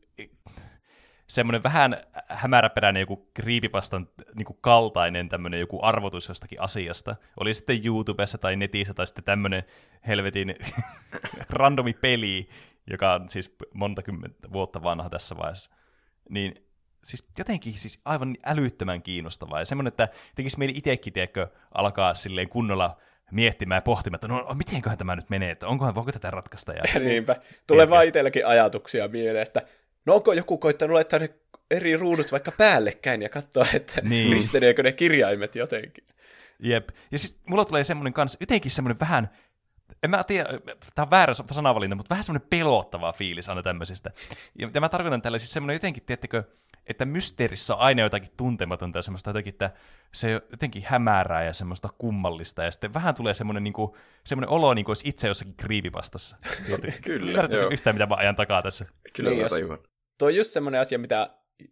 semmoinen vähän hämäräperäinen joku kriipipastan niin kuin kaltainen tämmöinen joku arvotus jostakin asiasta. Oli sitten YouTubessa tai netissä tai sitten tämmöinen helvetin <laughs> randomi peli, joka on siis monta kymmentä vuotta vanha tässä vaiheessa. Niin siis jotenkin siis aivan älyttömän kiinnostavaa. Ja semmoinen, että tekisi meillä itsekin, tiedätkö, alkaa silleen kunnolla miettimään ja pohtimaan, että no mitenköhän tämä nyt menee, että onkohan, voiko tätä ratkaista. Ja... <laughs>
Niinpä. Tulee vaan itselläkin ajatuksia mieleen, että no onko joku koittanut laittaa ne eri ruudut vaikka päällekkäin ja katsoa, että niin. risteleekö ne kirjaimet jotenkin.
Jep. Ja siis mulla tulee semmoinen kanssa, jotenkin semmoinen vähän, en mä tiedä, tämä on väärä sanavalinta, mutta vähän semmoinen pelottava fiilis aina tämmöisistä. Ja mä tarkoitan tällä siis semmoinen jotenkin, tiettäkö, että mysteerissä on aina jotakin tuntematonta ja semmoista jotenkin, että se jotenkin hämärää ja semmoista kummallista. Ja sitten vähän tulee semmoinen, niin kuin, semmoinen olo, niin kuin olisi itse jossakin kriipipastassa. <laughs>
Kyllä, joo.
yhtään, mitä mä ajan takaa tässä.
Kyllä, niin, jos,
Tuo on just semmoinen asia, mitä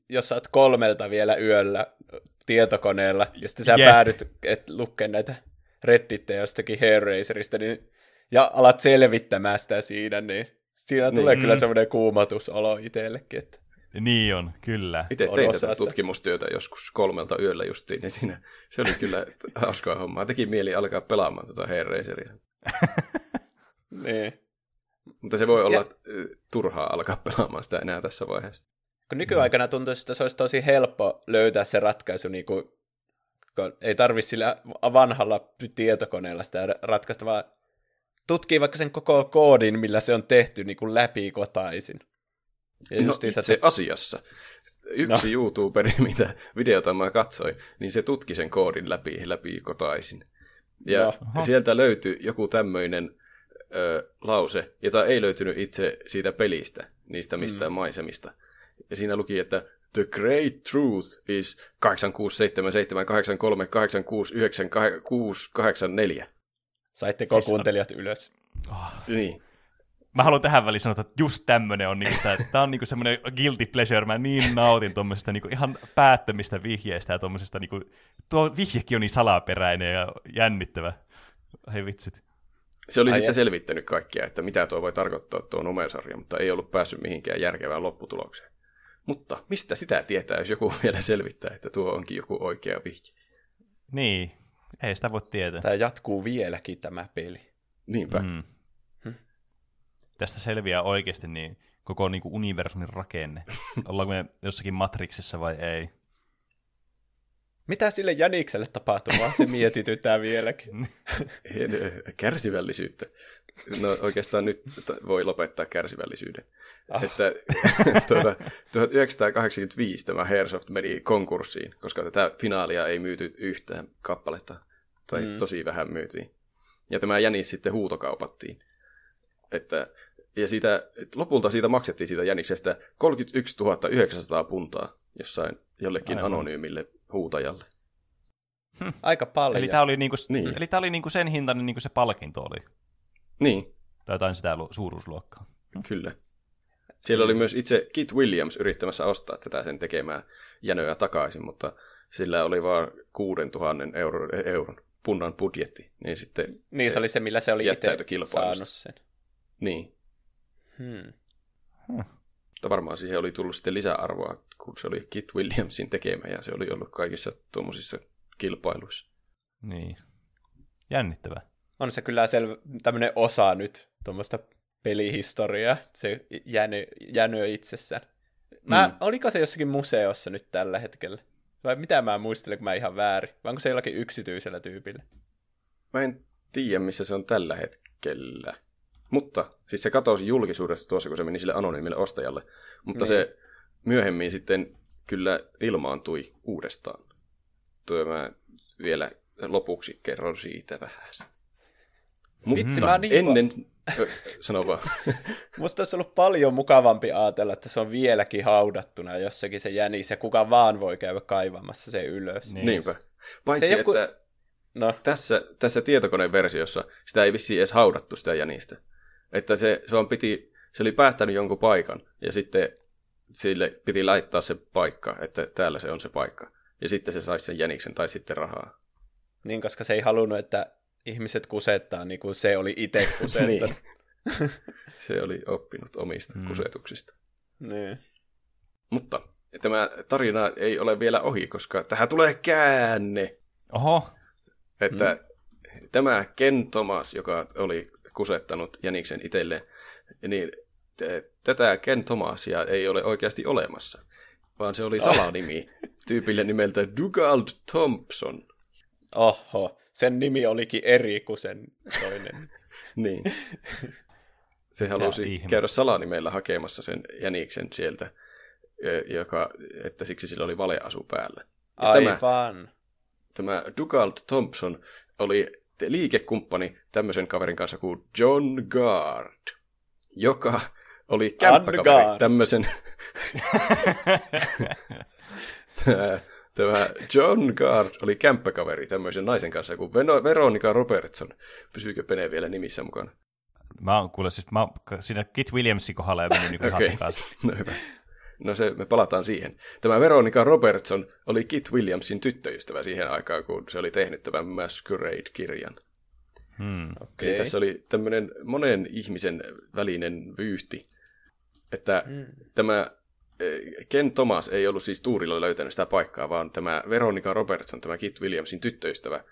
jos sä oot kolmelta vielä yöllä tietokoneella, ja sitten sä yeah. päädyt et, lukkeen näitä reddittejä jostakin Hairraiserista, niin, ja alat selvittämään sitä siinä, niin siinä niin. tulee kyllä semmoinen kuumatusolo itsellekin. Että
niin on, kyllä.
Itse tein tätä tutkimustyötä joskus kolmelta yöllä justiin, niin siinä, se oli kyllä <laughs> hauskaa hommaa. Teki mieli alkaa pelaamaan tuota Hairraiseria. <laughs>
niin.
Mutta se voi olla ja... turhaa alkaa pelaamaan sitä enää tässä vaiheessa.
Kun nykyaikana tuntuu, että se olisi tosi helppo löytää se ratkaisu, niin kuin, kun ei tarvitse sillä vanhalla tietokoneella sitä ratkaista, vaan tutkii vaikka sen koko koodin, millä se on tehty niin kuin läpi kotaisin.
Ja no itse se... asiassa. Yksi no. YouTuberi, <laughs> mitä videota mä katsoin, niin se tutki sen koodin läpi, läpi kotaisin. Ja no. sieltä löytyi joku tämmöinen ö, lause, jota ei löytynyt itse siitä pelistä, niistä mistään mm. maisemista. Ja siinä luki, että The great truth is 867783869684.
Saitteko siis kuuntelijat ylös?
Oh. Niin.
Mä haluan tähän väliin sanoa, että just tämmönen on niinku sitä, että tää on niinku semmoinen guilty pleasure, mä niin nautin tuommoisesta niinku ihan päättömistä vihjeistä ja tuommoisesta niinku, tuo vihjekin on niin salaperäinen ja jännittävä. Hei vitsit.
Se oli Ai sitten ja... selvittänyt kaikkia, että mitä tuo voi tarkoittaa tuo numersarja, mutta ei ollut päässyt mihinkään järkevään lopputulokseen. Mutta mistä sitä tietää, jos joku <laughs> vielä selvittää, että tuo onkin joku oikea vihje?
Niin, ei sitä voi tietää.
Tämä jatkuu vieläkin tämä peli.
Niinpä. Mm.
Tästä selviää oikeasti niin koko niin kuin universumin rakenne. <laughs> Ollaanko me jossakin Matrixissa vai ei?
Mitä sille Jänikselle tapahtuu, vaan se mietitytään vieläkin. <laughs>
Kärsivällisyyttä. No oikeastaan nyt voi lopettaa kärsivällisyyden. Oh. Että <laughs> tuota, 1985 tämä Hairsoft meni konkurssiin, koska tätä finaalia ei myyty yhtään kappaletta, tai mm. tosi vähän myytiin. Ja tämä jänis sitten huutokaupattiin. Että ja siitä, lopulta siitä maksettiin siitä jäniksestä 31 900 puntaa jossain jollekin Aivan. anonyymille huutajalle.
Hm. Aika paljon.
Eli tämä oli, niinku, niin. eli tämä oli niinku sen hintainen niinku se palkinto oli.
Niin.
Tai jotain sitä suuruusluokkaa.
Hm. Kyllä. Siellä oli myös itse Kit Williams yrittämässä ostaa tätä sen tekemää jänöä takaisin, mutta sillä oli vain 6000 euron, euron punnan budjetti. Niin, sitten
niin se, se oli se, millä se oli itse saanut sen.
Niin. Hmm. Hmm. Mutta varmaan siihen oli tullut sitten lisäarvoa, kun se oli Kit Williamsin tekemä ja se oli ollut kaikissa tuommoisissa kilpailuissa.
Niin. Jännittävä.
On se kyllä sel- tämmöinen osa nyt tuommoista pelihistoriaa, se jänö, jänö itsessään. Mä, mm. Oliko se jossakin museossa nyt tällä hetkellä? Vai mitä mä muistelen, kun mä ihan väärin? Vai onko se jollakin yksityisellä tyypillä?
Mä en tiedä, missä se on tällä hetkellä. Mutta siis se katosi julkisuudesta tuossa, kun se meni sille anonyymille ostajalle. Mutta niin. se myöhemmin sitten kyllä ilmaantui uudestaan. Tuo mä vielä lopuksi kerron siitä vähän. Mutta Vitsi, mä niin ennen... <laughs> Sano vaan. <laughs>
Musta olisi ollut paljon mukavampi ajatella, että se on vieläkin haudattuna jossakin se jänis, ja kuka vaan voi käydä kaivamassa se ylös.
Niin. Niinpä. Paitsi, se joku... että no. tässä, tässä tietokoneen versiossa sitä ei vissiin edes haudattu sitä jänistä. Että se, se, on piti, se oli päättänyt jonkun paikan, ja sitten sille piti laittaa se paikka, että täällä se on se paikka. Ja sitten se saisi sen jäniksen tai sitten rahaa.
Niin, koska se ei halunnut, että ihmiset kusettaa, niin kuin se oli itse <laughs> kusettanut.
niin. <laughs> se oli oppinut omista mm. kusetuksista.
Niin.
Mutta tämä tarina ei ole vielä ohi, koska tähän tulee käänne.
Oho.
Että mm. tämä Ken Thomas, joka oli kusettanut Jäniksen itselleen, niin tätä Ken Thomasia ei ole oikeasti olemassa, vaan se oli salanimi tyypille nimeltä Dugald Thompson.
Oho, sen nimi olikin eri kuin sen toinen. <laughs>
niin. Se halusi käydä salanimellä hakemassa sen jäniksen sieltä, joka, että siksi sillä oli valeasu päällä.
Ja Aivan. Tämä,
tämä Dugald Thompson oli liikekumppani tämmöisen kaverin kanssa kuin John Gard, joka oli kämppäkaveri tämmöisen... <laughs> Tämä John Gard oli kämppäkaveri tämmöisen naisen kanssa kuin Veronica Robertson. Pysyykö Pene vielä nimissä mukana?
Mä oon kuule, siis mä oon siinä Kit Williamsin kohdalla ja mennyt niin okay. ihan kanssa. <laughs>
No hyvä. No se, me palataan siihen. Tämä Veronica Robertson oli Kit Williamsin tyttöystävä siihen aikaan, kun se oli tehnyt tämän Masquerade-kirjan.
Hmm.
Okay. Eli tässä oli tämmöinen monen ihmisen välinen vyyhti, että hmm. tämä Eh, Ken Thomas ei ollut siis tuurilla löytänyt sitä paikkaa, vaan tämä Veronica Robertson, tämä Kit Williamsin tyttöystävä,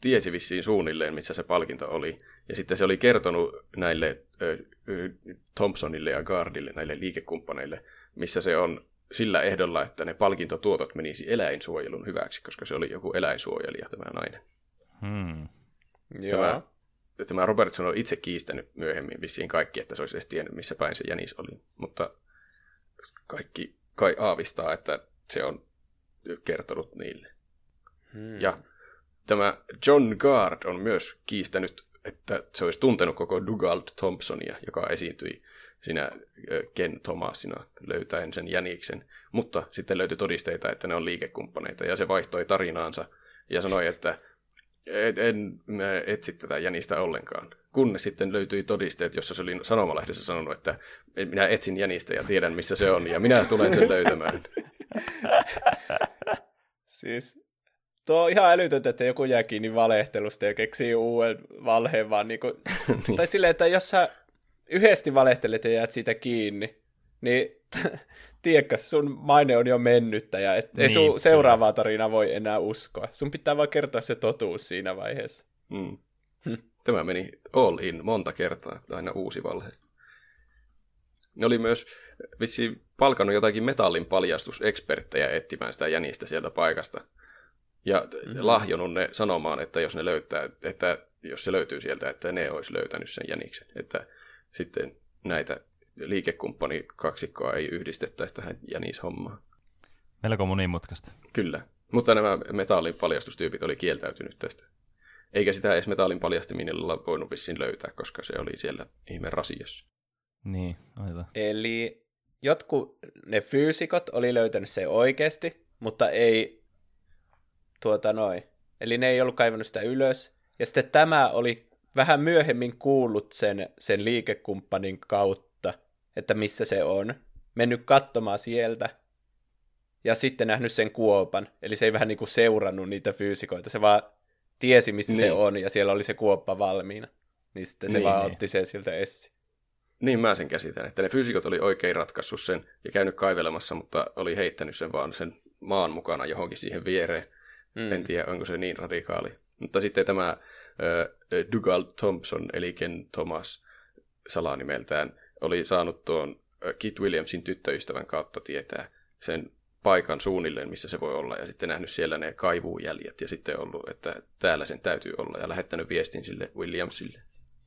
tiesi vissiin suunnilleen, missä se palkinto oli. Ja sitten se oli kertonut näille ö, Thompsonille ja Gardille, näille liikekumppaneille, missä se on sillä ehdolla, että ne palkintotuotot menisi eläinsuojelun hyväksi, koska se oli joku eläinsuojelija tämä nainen.
Hmm.
Tämä, tämä Robertson on itse kiistänyt myöhemmin vissiin kaikki, että se olisi edes tiennyt, missä päin se jänis oli. Mutta kaikki kai aavistaa, että se on kertonut niille. Hmm. Ja tämä John Gard on myös kiistänyt, että se olisi tuntenut koko Dugald Thompsonia, joka esiintyi siinä Ken Thomasina löytäen sen jäniksen. Mutta sitten löytyi todisteita, että ne on liikekumppaneita, ja se vaihtoi tarinaansa ja sanoi, että en, en etsi tätä jänistä ollenkaan. Kunnes sitten löytyi todisteet, jossa se oli sanomalehdessä sanonut, että minä etsin jänistä ja tiedän, missä se on, ja minä tulen sen löytämään. <laughs>
siis tuo on ihan älytöntä, että joku jää kiinni valehtelusta ja keksii uuden valheen vaan niin kuin, <laughs> niin. tai silleen, että jos sä yhdesti valehtelet ja jäät siitä kiinni, niin <laughs> tiedätkö, sun maine on jo mennyttä ja et, niin, ei sun seuraavaa tarinaa voi enää uskoa. Sun pitää vaan kertoa se totuus siinä vaiheessa.
Mm. Hm. Tämä meni all in monta kertaa, aina uusi valhe. Ne oli myös vissi palkannut jotakin metallin paljastuseksperttejä etsimään sitä jänistä sieltä paikasta. Ja mm-hmm. lahjonut ne sanomaan, että jos ne löytää, että jos se löytyy sieltä, että ne olisi löytänyt sen jäniksen. Että sitten näitä liikekumppani kaksikkoa ei yhdistettäisi tähän jänishommaan.
Melko monimutkaista.
Kyllä. Mutta nämä metallin paljastustyypit oli kieltäytynyt tästä. Eikä sitä edes metallin paljastiminen voinut vissiin löytää, koska se oli siellä ihme rasiassa.
Niin, aivan.
Eli jotkut ne fyysikot oli löytänyt se oikeasti, mutta ei tuota noin. Eli ne ei ollut kaivannut sitä ylös. Ja sitten tämä oli vähän myöhemmin kuullut sen, sen liikekumppanin kautta, että missä se on. Mennyt katsomaan sieltä. Ja sitten nähnyt sen kuopan. Eli se ei vähän niin kuin seurannut niitä fyysikoita. Se vaan tiesi, missä niin. se on, ja siellä oli se kuoppa valmiina. Niin sitten se niin, vaan niin. otti sen siltä essi.
Niin mä sen käsitän, että ne fyysikot oli oikein ratkaissut sen ja käynyt kaivelemassa, mutta oli heittänyt sen vaan sen maan mukana johonkin siihen viereen. Mm. En tiedä, onko se niin radikaali. Mutta sitten tämä äh, Dougal Thompson, eli Ken Thomas salanimeltään, oli saanut tuon Kit Williamsin tyttöystävän kautta tietää sen paikan suunnilleen, missä se voi olla, ja sitten nähnyt siellä ne kaivujäljet, ja sitten ollut, että täällä sen täytyy olla, ja lähettänyt viestin sille Williamsille.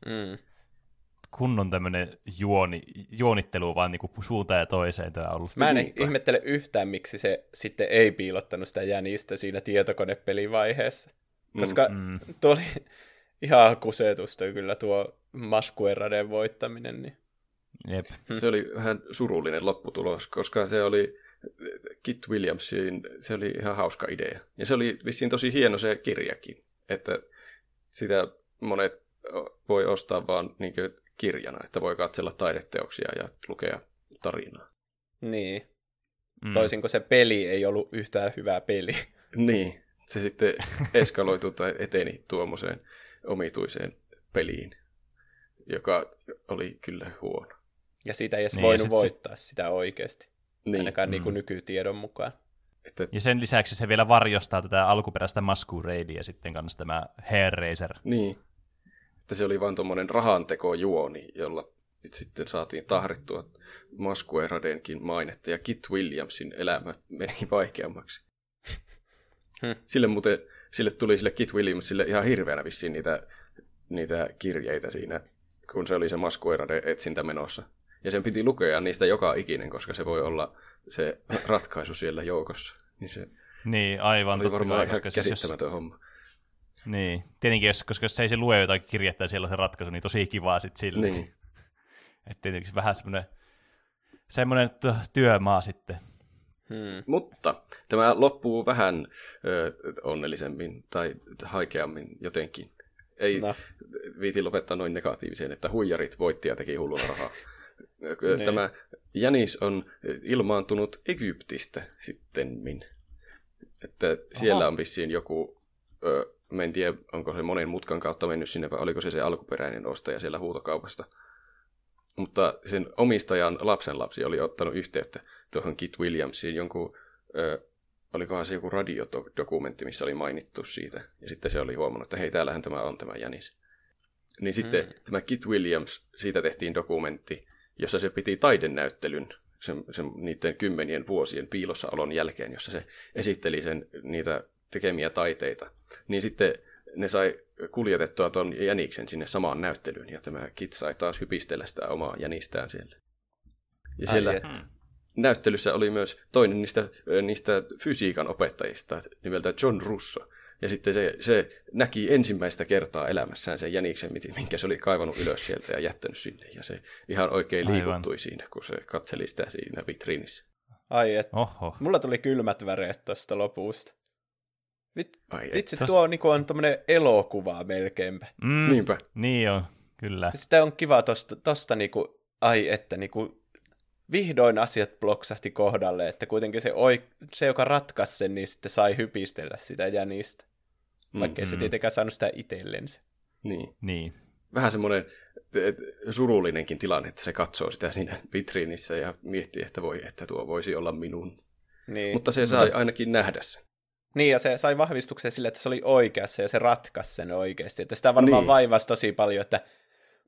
Mm.
Kunnon tämmöinen juoni, juonittelu vaan niinku suuntaan ja toiseen tämä on ollut.
Mä en Niinpä. ihmettele yhtään, miksi se sitten ei piilottanut sitä jänistä siinä tietokonepelivaiheessa. Koska mm. tuo oli <laughs> ihan kusetusta kyllä tuo Maskueraden voittaminen. Niin.
Jep.
Se oli vähän surullinen lopputulos, koska se oli Kit Williamsin, se oli ihan hauska idea. Ja se oli vissiin tosi hieno se kirjakin, että sitä monet voi ostaa vaan niin kirjana, että voi katsella taideteoksia ja lukea tarinaa.
Niin. Mm. Toisin kuin se peli ei ollut yhtään hyvää peli. <laughs>
Niin, se sitten eskaloitu tai eteni tuommoiseen omituiseen peliin, joka oli kyllä huono.
Ja sitä ei edes niin, voinut voittaa se... sitä oikeasti. Niin. Ainakaan mm. niin kuin nykytiedon mukaan.
Että... Ja sen lisäksi se vielä varjostaa tätä alkuperäistä Masqueradea sitten kanssa tämä Hairraiser.
Niin. Että se oli vain tuommoinen rahantekojuoni, jolla sitten saatiin tahrittua Masqueradenkin mainetta, ja Kit Williamsin elämä meni <laughs> vaikeammaksi. Hmm. Sille muuten, sille tuli sille Kit Williamsille ihan hirveänä vissiin niitä, niitä kirjeitä siinä, kun se oli se Masquerade etsintä menossa. Ja sen piti lukea niistä joka ikinen, koska se voi olla se ratkaisu siellä joukossa. Niin, se
niin aivan.
Oli varmaan kai, ihan käsittämätön jos... homma.
Niin, tietenkin, jos, koska jos se ei se lue jotain kirjettä ja siellä on se ratkaisu, niin tosi kivaa sitten sille.
Niin. <laughs>
Että tietenkin vähän semmoinen, semmoinen työmaa sitten.
Hmm. Mutta tämä loppuu vähän ö, onnellisemmin tai haikeammin jotenkin. Ei no. viiti lopettaa noin negatiiviseen, että huijarit voitti ja teki hulluna rahaa. Niin. Tämä jänis on ilmaantunut Egyptistä sittenmin. Että siellä Aha. on vissiin joku, ö, mä en tiedä, onko se monen mutkan kautta mennyt sinne, vai oliko se se alkuperäinen ostaja siellä huutokaupasta. Mutta sen omistajan lapsenlapsi oli ottanut yhteyttä tuohon Kit Williamsiin jonkun, ö, olikohan se joku radiodokumentti, missä oli mainittu siitä. Ja sitten se oli huomannut, että hei, täällähän tämä on tämä jänis. Niin sitten hmm. tämä Kit Williams, siitä tehtiin dokumentti, jossa se piti taidenäyttelyn sen, sen, niiden kymmenien vuosien piilossaolon jälkeen, jossa se esitteli sen, niitä tekemiä taiteita. Niin sitten ne sai kuljetettua tuon jäniksen sinne samaan näyttelyyn, ja tämä Kit sai taas hypistellä sitä omaa jänistään siellä. Ja siellä Ai, näyttelyssä oli myös toinen niistä, niistä fysiikan opettajista nimeltä John Russo, ja sitten se, se näki ensimmäistä kertaa elämässään sen jäniksen, minkä se oli kaivannut ylös sieltä ja jättänyt sinne. Ja se ihan oikein liikuttui Aivan. siinä, kun se katseli sitä siinä vitriinissä.
Ai et. Oho. Mulla tuli kylmät väreet tuosta lopusta. Vit, Ai vitsi, et. tuo niinku on tämmönen elokuva melkeinpä.
Mm, Niinpä. Niin on, kyllä.
Sitä on kiva tosta, tosta niinku, ai että niinku, vihdoin asiat bloksahti kohdalle, että kuitenkin se, oi, se joka ratkaisi sen, niin sitten sai hypistellä sitä jänistä. Vaikka mm, se tietenkään saanut sitä itsellensä.
Niin.
niin.
Vähän semmoinen surullinenkin tilanne, että se katsoo sitä siinä vitriinissä ja miettii, että voi, että tuo voisi olla minun. Niin. Mutta se sai ainakin nähdä sen.
Niin, ja se sai vahvistuksen sille, että se oli oikeassa ja se ratkaisi sen oikeasti. Että sitä varmaan niin. vaivasi tosi paljon, että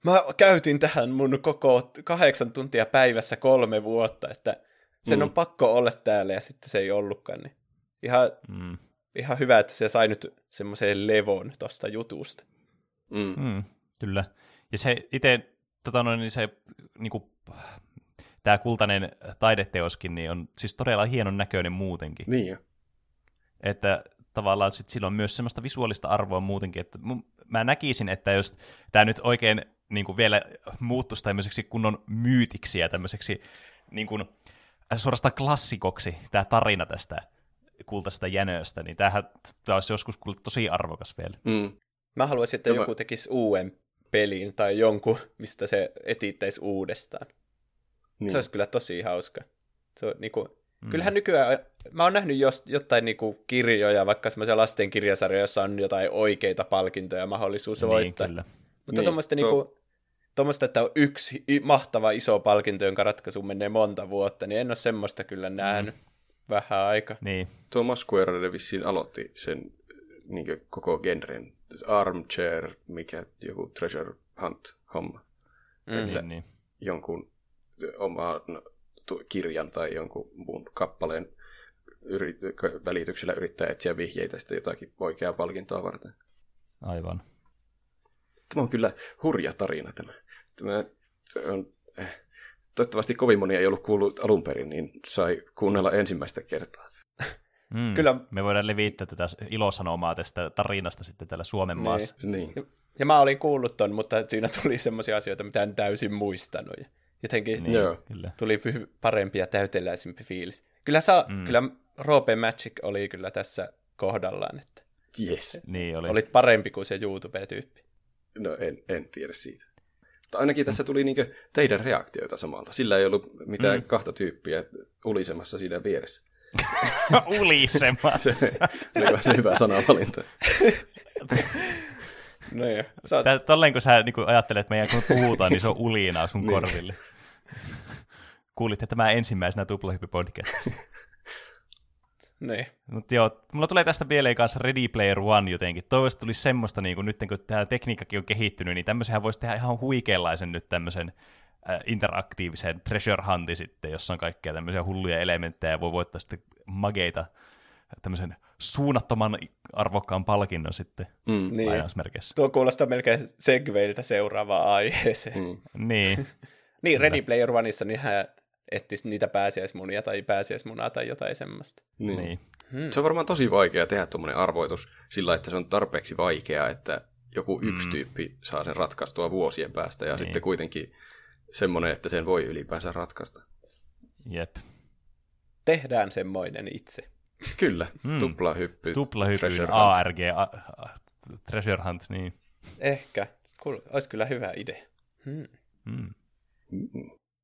mä käytin tähän mun koko kahdeksan tuntia päivässä kolme vuotta, että sen mm. on pakko olla täällä ja sitten se ei ollutkaan. Niin ihan mm ihan hyvä, että se sai nyt semmoisen levon tuosta jutusta.
Mm. Mm, kyllä. Ja se itse, tota noin, niin se niinku, tämä kultainen taideteoskin niin on siis todella hienon näköinen muutenkin.
Niin jo.
Että tavallaan sit sillä on myös semmoista visuaalista arvoa muutenkin, että mä näkisin, että jos tämä nyt oikein niin kuin vielä muuttuisi tämmöiseksi kunnon myytiksi ja tämmöiseksi niin kuin, äh, suorastaan klassikoksi tämä tarina tästä kultaisesta jänöstä, niin tämähän tämä olisi joskus tosi arvokas vielä.
Mm. Mä haluaisin, että joku tekisi uuden pelin tai jonkun, mistä se etittäisi uudestaan. Niin. Se olisi kyllä tosi hauska. Se on, niin kuin, mm. Kyllähän nykyään, mä oon nähnyt jos, jotain niin kuin, kirjoja, vaikka semmoisia lasten kirjasarjoja, joissa on jotain oikeita palkintoja mahdollisuus niin, voittaa. Kyllä. Mutta niin, tuommoista, niin, kuin, tuommoista, että on yksi mahtava iso palkinto, jonka ratkaisu menee monta vuotta, niin en ole semmoista kyllä nähnyt mm. vähän aika.
Niin. Tuo Masquerade vissiin aloitti sen niin koko genren armchair, mikä joku treasure hunt homma. Mm. Että niin, niin. jonkun oman kirjan tai jonkun muun kappaleen yri- välityksellä yrittää etsiä vihjeitä sitten jotakin oikeaa palkintoa varten.
Aivan.
Tämä on kyllä hurja tarina tämä. tämä on, eh, toivottavasti kovin moni ei ollut kuullut alun perin, niin sai kuunnella ensimmäistä kertaa.
Mm. Kyllä. Me voidaan levittää tätä ilosanomaa tästä tarinasta sitten täällä Suomen niin. maassa.
Niin. Ja, ja mä olin kuullut ton, mutta siinä tuli semmoisia asioita, mitä en täysin muistanut. Jotenkin niin, joo. Kyllä. tuli parempi ja täyteläisempi fiilis. Kyllä, saa, mm. kyllä Roope Magic oli kyllä tässä kohdallaan. Että
yes.
niin oli.
Olit parempi kuin se YouTube-tyyppi.
No en, en tiedä siitä. Mutta ainakin tässä tuli niinku teidän reaktioita samalla. Sillä ei ollut mitään mm. kahta tyyppiä ulisemassa siinä vieressä. <laughs>
Ulisemassa. <laughs> se,
se hyvä sanavalinta. <laughs>
no joo.
Oot... Tolleen kun sä niin kun ajattelet, että meidän kun puhutaan, niin se on ulinaa sun niin. korville. <laughs> Kuulitte tämä ensimmäisenä tuplahyppy-podcastissa. <laughs>
Niin.
Mutta joo, mulla tulee tästä mieleen kanssa Ready Player One jotenkin. Toivottavasti tulisi semmoista, niin kun nyt kun tämä tekniikkakin on kehittynyt, niin tämmöisenhän voisi tehdä ihan huikeanlaisen nyt tämmöisen äh, interaktiivisen treasure huntin sitten, jossa on kaikkea tämmöisiä hulluja elementtejä ja voi voittaa sitten mageita tämmöisen suunnattoman arvokkaan palkinnon sitten mm. niin.
Tuo kuulostaa melkein segveiltä seuraavaan aiheeseen.
Mm. niin. <laughs>
niin, Ready Player Oneissa niin hän etsisi niitä pääsiäismunia tai pääsiäismunaa tai jotain semmoista.
Niin. niin. Hmm. Se on varmaan tosi vaikea tehdä tuommoinen arvoitus sillä, että se on tarpeeksi vaikeaa, että joku yksi mm. tyyppi saa sen ratkaistua vuosien päästä ja niin. sitten kuitenkin semmoinen, että sen voi ylipäänsä ratkaista.
Jep.
Tehdään semmoinen itse.
Kyllä, mm. tuplahyppy.
Tuplahyppy, treasure ARG, a, a, treasure hunt, niin.
Ehkä. Cool. Olisi kyllä hyvä idea. Hmm.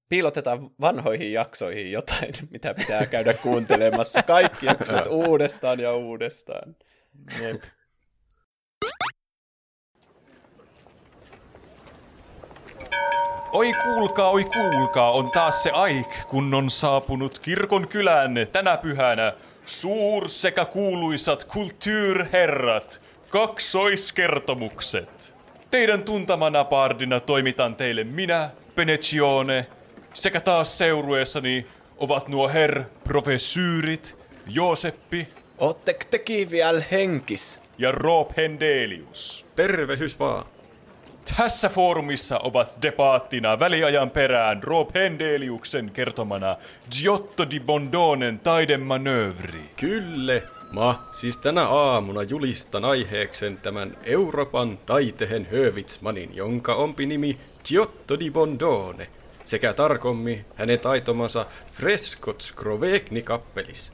Piilotetaan vanhoihin jaksoihin jotain, <laughs> mitä pitää käydä kuuntelemassa. Kaikki jaksot uudestaan ja uudestaan. Jep.
Oi kuulkaa, oi kuulkaa, on taas se aik, kun on saapunut kirkon kylän tänä pyhänä suur sekä kuuluisat kulttuurherrat, kaksoiskertomukset. Teidän tuntamana pardina toimitan teille minä, Penecione, sekä taas seurueessani ovat nuo herr professyyrit Jooseppi.
Ootteko tekin vielä henkis?
Ja Rob Hendelius.
Tervehys vaan.
Tässä foorumissa ovat debaattina väliajan perään Rob Hendeliuksen kertomana Giotto di Bondonen taidemanöövri.
Kyllä, Ma, siis tänä aamuna julistan aiheeksen tämän Euroopan taitehen Hövitsmanin, jonka ompi nimi Giotto di Bondone, sekä tarkommi hänen taitomansa Frescot Scrovegni kappelis.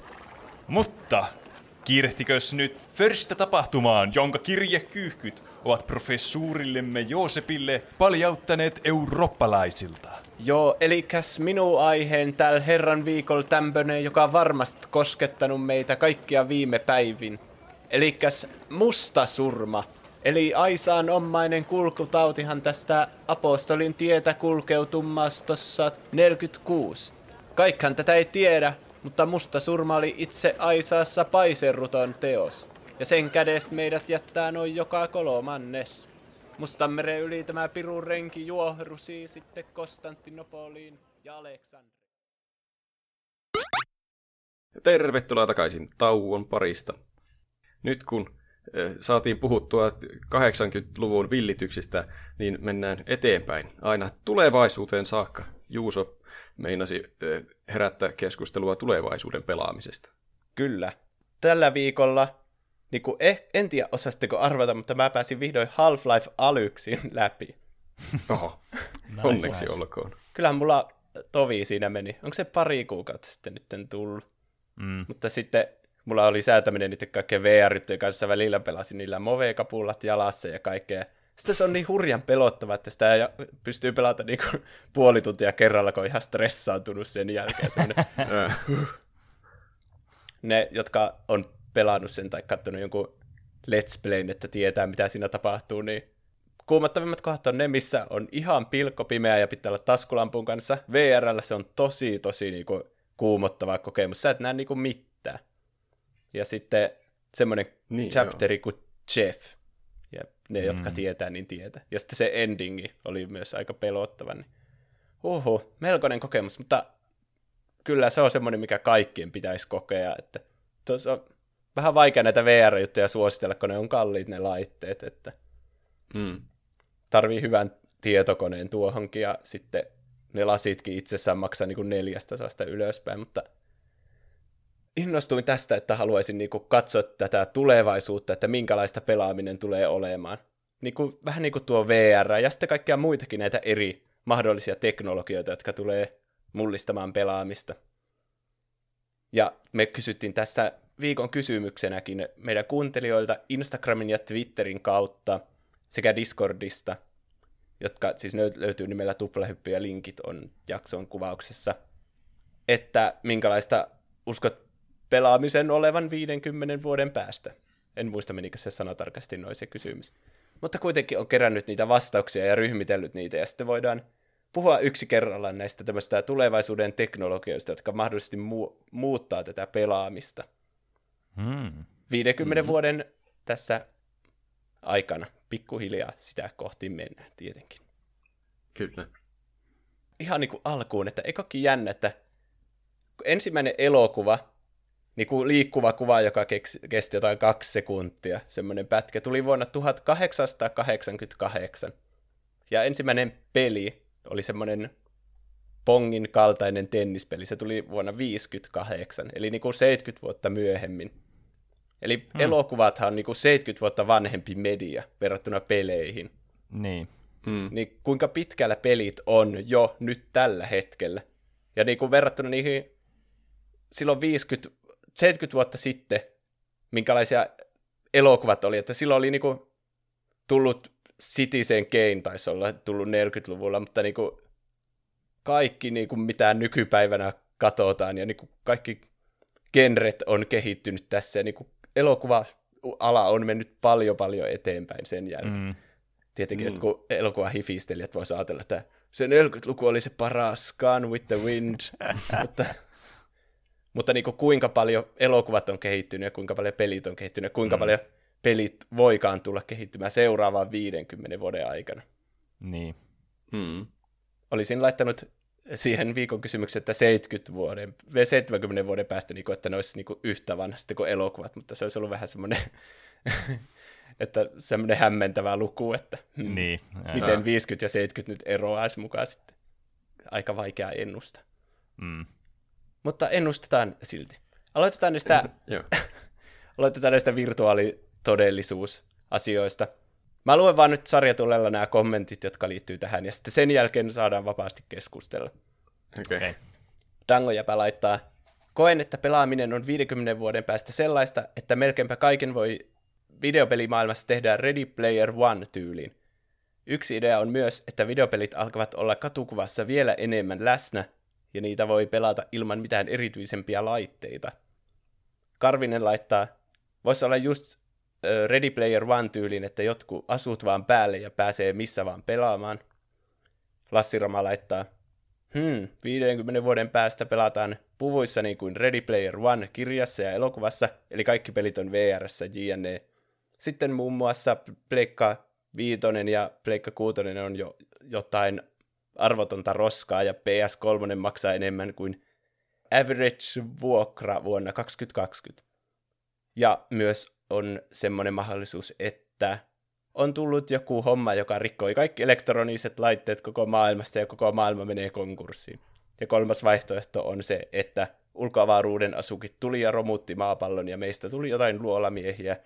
Mutta kiirehtikös nyt förstä tapahtumaan, jonka kirjekyyhkyt ovat professuurillemme Joosepille paljauttaneet eurooppalaisilta.
Joo, eli minun aiheen tällä herran viikolla tämpönen, joka on varmasti koskettanut meitä kaikkia viime päivin. Elikäs musta surma. Eli Aisaan omainen kulkutautihan tästä apostolin tietä kulkeutumastossa 46. Kaikhan tätä ei tiedä, mutta musta surma oli itse Aisaassa paiserruton teos ja sen kädestä meidät jättää noin joka kolmannes. Mustanmeren yli tämä pirun renki juohrusi sitten Konstantinopoliin ja Aleksandriin.
Tervetuloa takaisin tauon parista. Nyt kun saatiin puhuttua 80-luvun villityksistä, niin mennään eteenpäin aina tulevaisuuteen saakka. Juuso meinasi herättää keskustelua tulevaisuuden pelaamisesta.
Kyllä. Tällä viikolla niin kuin, eh, en tiedä osasteko arvata, mutta mä pääsin vihdoin Half-Life Alyxin läpi.
Oho, nice, onneksi nice. olkoon.
Kyllähän mulla tovi siinä meni. Onko se pari kuukautta sitten nyt tullut? Mm. Mutta sitten mulla oli säätäminen niiden kaikkien vr kanssa välillä pelasin niillä move-kapullat jalassa ja kaikkea. Sitten se on niin hurjan pelottava, että sitä pystyy pelata niin kuin puoli tuntia kerralla, kun on ihan stressaantunut sen jälkeen. <laughs> ne, jotka on pelannut sen tai katsonut jonkun let's playn, että tietää, mitä siinä tapahtuu, niin kuumattavimmat kohdat on ne, missä on ihan pilkko pimeä ja pitää olla taskulampun kanssa. VRllä se on tosi, tosi niin kuin, kuumottava kokemus. Sä et näe niin kuin mitään. Ja sitten semmoinen niin, chapteri joo. kuin Jeff. Ja ne, mm. jotka tietää, niin tietää. Ja sitten se endingi oli myös aika pelottava. Niin. Uhu, melkoinen kokemus, mutta kyllä se on semmoinen, mikä kaikkien pitäisi kokea. Että tuossa vähän vaikea näitä VR-juttuja suositella, kun ne on kalliit ne laitteet. Että mm. Tarvii hyvän tietokoneen tuohonkin ja sitten ne lasitkin itsessään maksaa niin kuin neljästä saasta ylöspäin, mutta innostuin tästä, että haluaisin niin kuin katsoa tätä tulevaisuutta, että minkälaista pelaaminen tulee olemaan. Niin kuin, vähän niin kuin tuo VR ja sitten kaikkia muitakin näitä eri mahdollisia teknologioita, jotka tulee mullistamaan pelaamista. Ja me kysyttiin tästä viikon kysymyksenäkin meidän kuuntelijoilta Instagramin ja Twitterin kautta sekä Discordista, jotka siis löytyy nimellä tuplahyppy ja linkit on jakson kuvauksessa, että minkälaista uskot pelaamisen olevan 50 vuoden päästä. En muista, menikö se sana tarkasti noin se kysymys. Mutta kuitenkin on kerännyt niitä vastauksia ja ryhmitellyt niitä, ja sitten voidaan puhua yksi kerrallaan näistä tämmöistä tulevaisuuden teknologioista, jotka mahdollisesti mu- muuttaa tätä pelaamista. Hmm. 50 hmm. vuoden tässä aikana pikkuhiljaa sitä kohti mennään tietenkin.
Kyllä.
Ihan niin kuin alkuun, että eikökin jännä, että ensimmäinen elokuva, niin kuin liikkuva kuva, joka kesti jotain kaksi sekuntia, semmoinen pätkä, tuli vuonna 1888. Ja ensimmäinen peli oli semmoinen Pongin kaltainen tennispeli, se tuli vuonna 1958, eli niin kuin 70 vuotta myöhemmin. Eli hmm. elokuvathan on niin kuin 70 vuotta vanhempi media verrattuna peleihin.
Niin.
Hmm. Niin kuinka pitkällä pelit on jo nyt tällä hetkellä. Ja niin kuin verrattuna niihin silloin 50, 70 vuotta sitten, minkälaisia elokuvat oli, että silloin oli niin kuin tullut Citizen Kane, taisi olla tullut 40-luvulla, mutta niin kuin kaikki, niin kuin mitä nykypäivänä katsotaan, ja niin kuin kaikki genret on kehittynyt tässä, ja niin kuin elokuva-ala on mennyt paljon paljon eteenpäin sen jälkeen. Mm. Tietenkin, mm. että kun elokuva-hifistelijät voisi ajatella, että se 40-luku oli se paras, Gone with the Wind, <laughs> mutta, mutta niin kuin kuinka paljon elokuvat on kehittynyt ja kuinka paljon pelit on kehittynyt ja kuinka mm. paljon pelit voikaan tulla kehittymään seuraavaan 50 vuoden aikana.
Niin.
Hmm. Olisin laittanut siihen viikon kysymykseen, että 70 vuoden, 70 vuoden päästä, niin kuin, että ne olisi niin kuin yhtä vanhasta kuin elokuvat, mutta se olisi ollut vähän semmoinen, <laughs> että semmoinen hämmentävä luku, että
hmm, niin,
miten 50 ja 70 nyt eroaisi mukaan sitten. Aika vaikea ennustaa.
Mm.
Mutta ennustetaan silti. Aloitetaan näistä, <laughs> <laughs> aloitetaan näistä virtuaalitodellisuusasioista. Mä luen vaan nyt sarjatulella nämä kommentit, jotka liittyy tähän, ja sitten sen jälkeen saadaan vapaasti keskustella.
Okei. Okay.
Dangojäpä laittaa, koen, että pelaaminen on 50 vuoden päästä sellaista, että melkeinpä kaiken voi videopelimaailmassa tehdä Ready Player One-tyyliin. Yksi idea on myös, että videopelit alkavat olla katukuvassa vielä enemmän läsnä, ja niitä voi pelata ilman mitään erityisempiä laitteita. Karvinen laittaa, voisi olla just Ready Player One tyylin, että jotkut asut vaan päälle ja pääsee missä vaan pelaamaan. Lassirama laittaa, hmm, 50 vuoden päästä pelataan puvuissa niin kuin Ready Player One kirjassa ja elokuvassa, eli kaikki pelit on VRssä JNE. Sitten muun muassa Pleikka Viitonen ja Pleikka Kuutonen on jo jotain arvotonta roskaa ja PS3 maksaa enemmän kuin average vuokra vuonna 2020. Ja myös on semmoinen mahdollisuus, että on tullut joku homma, joka rikkoi kaikki elektroniset laitteet koko maailmasta ja koko maailma menee konkurssiin. Ja kolmas vaihtoehto on se, että ulkoavaruuden asukit tuli ja romutti maapallon ja meistä tuli jotain luolamiehiä,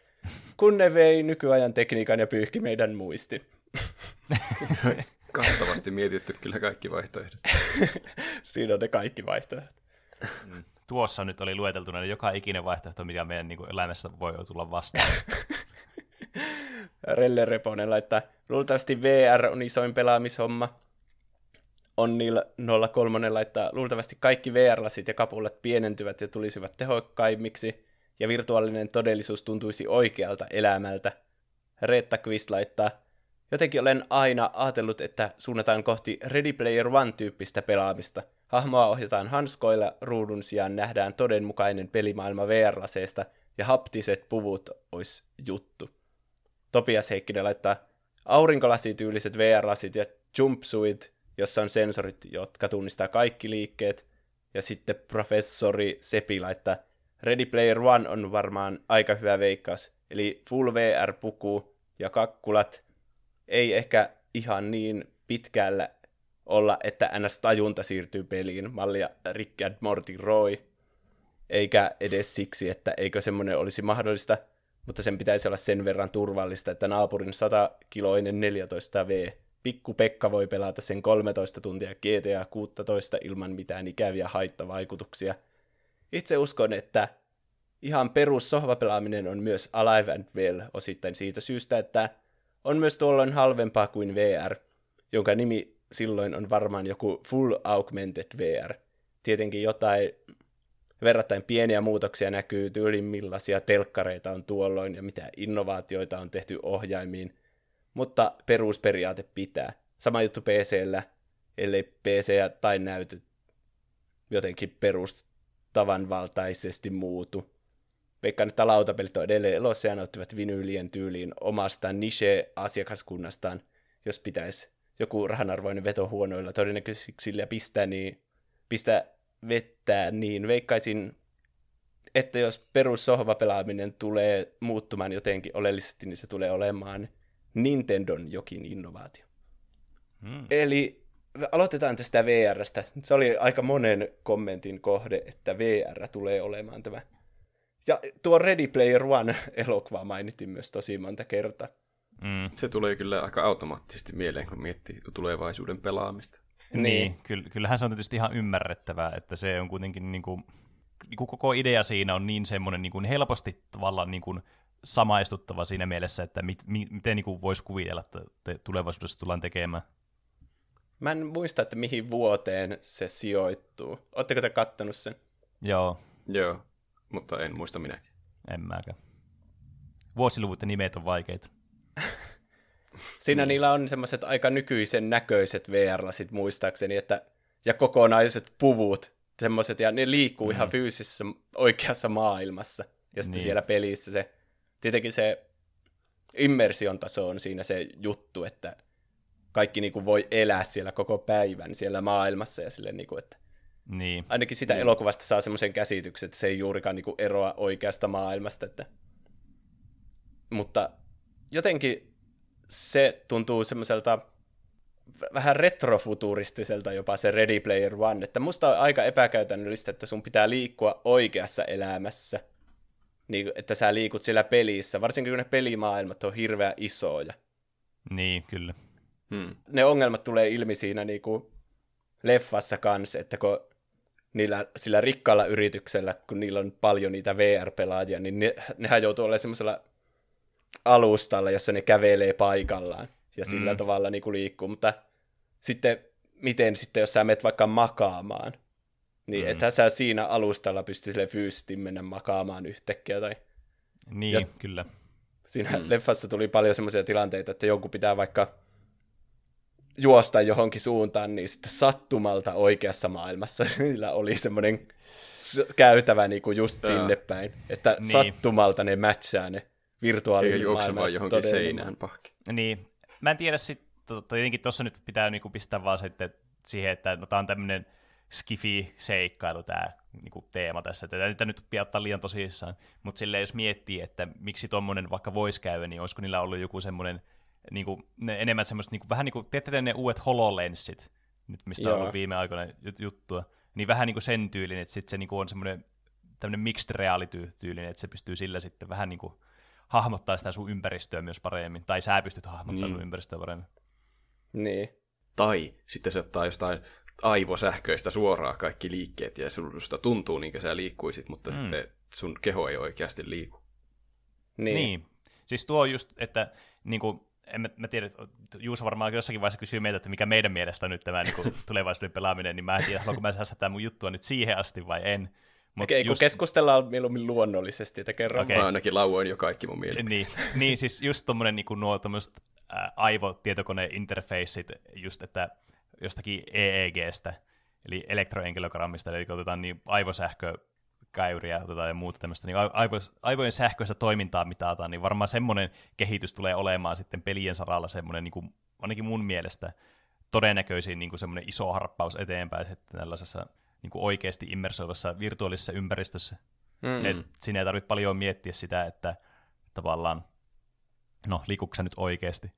kun ne vei nykyajan tekniikan ja pyyhki meidän muisti.
Kattavasti mietitty kyllä kaikki vaihtoehdot. <laughs>
Siinä on ne kaikki vaihtoehdot.
Tuossa nyt oli lueteltuna joka ikinen vaihtoehto, mikä meidän niin kuin, elämässä voi tulla vastaan. <laughs>
Relle Reponen laittaa, luultavasti VR on isoin pelaamishomma. Onnilla 03 laittaa, luultavasti kaikki VR-lasit ja kapullat pienentyvät ja tulisivat tehokkaimmiksi, ja virtuaalinen todellisuus tuntuisi oikealta elämältä. Reetta Quist laittaa, jotenkin olen aina ajatellut, että suunnataan kohti Ready Player One-tyyppistä pelaamista. Hahmoa ohjataan hanskoilla, ruudun sijaan nähdään todenmukainen pelimaailma VR-laseista, ja haptiset puvut olisi juttu. Topias Heikkinen laittaa aurinkolasityyliset VR-lasit ja jumpsuit, jossa on sensorit, jotka tunnistaa kaikki liikkeet. Ja sitten professori Sepi laittaa Ready Player One on varmaan aika hyvä veikkaus. Eli full VR-puku ja kakkulat ei ehkä ihan niin pitkällä olla, että NS-tajunta siirtyy peliin, mallia Rick and Morty Roy, eikä edes siksi, että eikö semmoinen olisi mahdollista, mutta sen pitäisi olla sen verran turvallista, että naapurin 100-kiloinen 14V Pikku Pekka voi pelata sen 13 tuntia GTA 16 ilman mitään ikäviä haittavaikutuksia. Itse uskon, että ihan perus sohvapelaaminen on myös Alive and Well osittain siitä syystä, että on myös tuolloin halvempaa kuin VR, jonka nimi silloin on varmaan joku Full Augmented VR. Tietenkin jotain verrattain pieniä muutoksia näkyy tyylin millaisia telkkareita on tuolloin ja mitä innovaatioita on tehty ohjaimiin, mutta perusperiaate pitää. Sama juttu PCllä, ellei PC tai näytöt jotenkin perustavanvaltaisesti muutu. Veikkaan, että lautapelit on edelleen elossa ja ottivat vinyylien tyyliin omasta niche-asiakaskunnastaan, jos pitäisi joku rahanarvoinen veto huonoilla todennäköisyyksillä pistää, niin pistää vettää, niin veikkaisin, että jos perussohvapelaaminen tulee muuttumaan jotenkin oleellisesti, niin se tulee olemaan Nintendon jokin innovaatio. Hmm. Eli aloitetaan tästä VRstä. Se oli aika monen kommentin kohde, että VR tulee olemaan tämä. Ja tuo Ready Player One-elokuva mainittiin myös tosi monta kertaa.
Mm. Se tulee kyllä aika automaattisesti mieleen, kun miettii tulevaisuuden pelaamista.
Niin, niin kyllähän se on tietysti ihan ymmärrettävää, että se on kuitenkin niin kuin, niin kuin koko idea siinä on niin semmoinen niin kuin helposti tavallaan niin kuin samaistuttava siinä mielessä, että mit, mi, miten niin kuin voisi kuvitella, että tulevaisuudessa tullaan tekemään.
Mä en muista, että mihin vuoteen se sijoittuu. Oletteko te kattonut sen?
Joo.
Joo, mutta en muista minäkin.
En mäkään. Vuosiluvut ja nimet on vaikeita. <laughs>
Siinä niin. niillä on semmoiset aika nykyisen näköiset VR-lasit muistaakseni, että, ja kokonaiset puvut, semmoiset, ja ne liikkuu mm. ihan fyysisessä oikeassa maailmassa. Ja sitten niin. siellä pelissä se, tietenkin se immersion taso on siinä se juttu, että kaikki niinku voi elää siellä koko päivän siellä maailmassa ja sille niinku, että
niin.
ainakin sitä niin. elokuvasta saa semmoisen käsityksen, että se ei juurikaan niinku eroa oikeasta maailmasta, että mutta jotenkin se tuntuu semmoiselta vähän retrofuturistiselta jopa se Ready Player One, että musta on aika epäkäytännöllistä, että sun pitää liikkua oikeassa elämässä, niin, että sä liikut siellä pelissä, varsinkin kun ne pelimaailmat on hirveän isoja.
Niin, kyllä.
Hmm. Ne ongelmat tulee ilmi siinä niin kuin leffassa kanssa, että kun niillä, sillä rikkaalla yrityksellä, kun niillä on paljon niitä VR-pelaajia, niin ne, nehän joutuu olemaan semmoisella alustalla, jossa ne kävelee paikallaan ja sillä mm. tavalla niin kuin liikkuu, mutta sitten miten sitten, jos sä menet vaikka makaamaan, niin mm. ethän sä siinä alustalla pysty sille fyysisesti mennä makaamaan yhtäkkiä. Tai...
Niin, ja kyllä.
Siinä mm. leffassa tuli paljon semmoisia tilanteita, että jonkun pitää vaikka juosta johonkin suuntaan, niin sitten sattumalta oikeassa maailmassa <laughs> sillä oli semmoinen käytävä niin kuin just sinne päin, että niin. sattumalta ne matchaa ne virtuaalinen
Eikä maailma. vaan johonkin seinään pahki.
Niin. Mä en tiedä sitten, tietenkin tuossa nyt pitää niinku pistää vaan sitten siihen, että no, tämä on tämmöinen skifi-seikkailu tämä niinku teema tässä. Tätä nyt nyt pitää ottaa liian tosissaan, mutta silleen jos miettii, että miksi tuommoinen vaikka voisi käydä, niin olisiko niillä ollut joku semmoinen niinku, ne enemmän semmoista, niinku, vähän niin kuin, tiedätte ne uudet HoloLensit, nyt mistä Joo. on ollut viime aikoina juttua, niin vähän niin kuin sen tyylinen, että sitten se niinku on semmoinen tämmöinen mixed reality-tyylinen, että se pystyy sillä sitten vähän niin kuin hahmottaa sitä sun ympäristöä myös paremmin, tai sä pystyt hahmottamaan mm. sun ympäristöä paremmin.
Niin.
Tai sitten se ottaa jostain aivosähköistä suoraan kaikki liikkeet, ja susta tuntuu niin kuin sä liikkuisit, mutta mm. sitten sun keho ei oikeasti liiku.
Niin. niin. Siis tuo just, että niin kuin, en mä, mä tiedä, Juuso varmaan jossakin vaiheessa kysyy meitä, että mikä meidän mielestä on nyt tämä niin kuin, <laughs> tulevaisuuden pelaaminen, niin mä en tiedä, haluanko mä säästää mun juttua nyt siihen asti vai en.
Mut Okei, just... kun keskustellaan mieluummin luonnollisesti, että kerran.
Okay. Mä ainakin lauoin jo kaikki mun mielipiteet.
Niin, niin siis just tommonen niin nuo tommoset äh, aivotietokoneinterfaceit, just että jostakin EEGstä, eli elektroenkelogrammista, eli otetaan niin aivosähkö käyriä otetaan ja muuta tämmöistä niin aivo, aivojen sähköistä toimintaa mitataan, niin varmaan semmoinen kehitys tulee olemaan sitten pelien saralla semmoinen, niin kuin, ainakin mun mielestä, todennäköisin niin kuin semmoinen iso harppaus eteenpäin sitten tällaisessa niin kuin oikeasti immersoivassa virtuaalisessa ympäristössä. Mm. Et siinä ei tarvitse paljon miettiä sitä, että tavallaan, no liikuuko nyt oikeasti.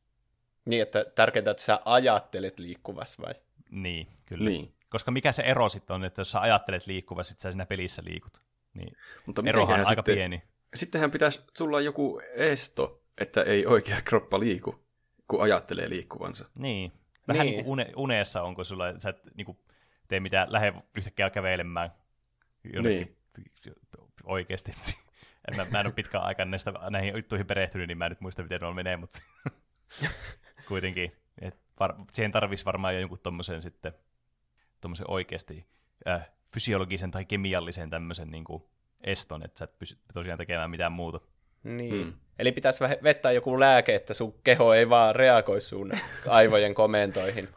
Niin, että tärkeintä, että sä ajattelet liikkuvassa vai?
Niin, kyllä. Niin. Koska mikä se ero sitten on, että jos sä ajattelet liikkuvassa, sitten sä siinä pelissä liikut. Niin Mutta erohan on aika
sitten,
pieni.
Sittenhän pitäisi tulla joku esto, että ei oikea kroppa liiku, kun ajattelee liikkuvansa.
Niin. Vähän niin. niin kuin une, uneessa on, kun sulla, sä et niin kuin, tee mitään, lähde yhtäkkiä kävelemään jonnekin niin. oikeasti. <laughs> mä, mä en ole pitkään aikaa näistä, näihin juttuihin perehtynyt, niin mä en nyt muista, miten ne menee, mutta <laughs> kuitenkin. Et var, siihen tarvitsisi varmaan jo jonkun tommosen sitten tommosen oikeasti äh, fysiologisen tai kemiallisen tämmöisen niin kuin eston, että sä et pysty tosiaan tekemään mitään muuta.
Niin. Hmm. Eli pitäisi vettää joku lääke, että sun keho ei vaan reagoi sun <laughs> aivojen komentoihin.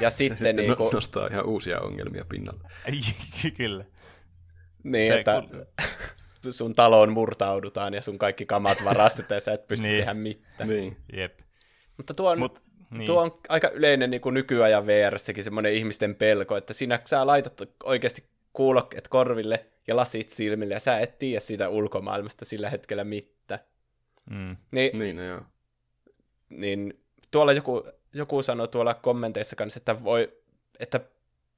Ja sitten, sitten niin kuin...
nostaa ihan uusia ongelmia pinnalle.
Kyllä.
Niin, että <laughs> sun taloon murtaudutaan ja sun kaikki kamat varastetaan ja sä et pysty niin. tehdä mitään.
Niin. Jep.
Mutta tuo on, Mut, niin. tuo on aika yleinen niin kuin nykyajan VR-säkin semmoinen ihmisten pelko, että siinä sä laitat oikeasti kuulokkeet korville ja lasit silmille ja sä et tiedä siitä ulkomaailmasta sillä hetkellä mitään.
Mm.
Niin, niin no joo.
Niin tuolla joku joku sanoi tuolla kommenteissa kanssa, että, voi, että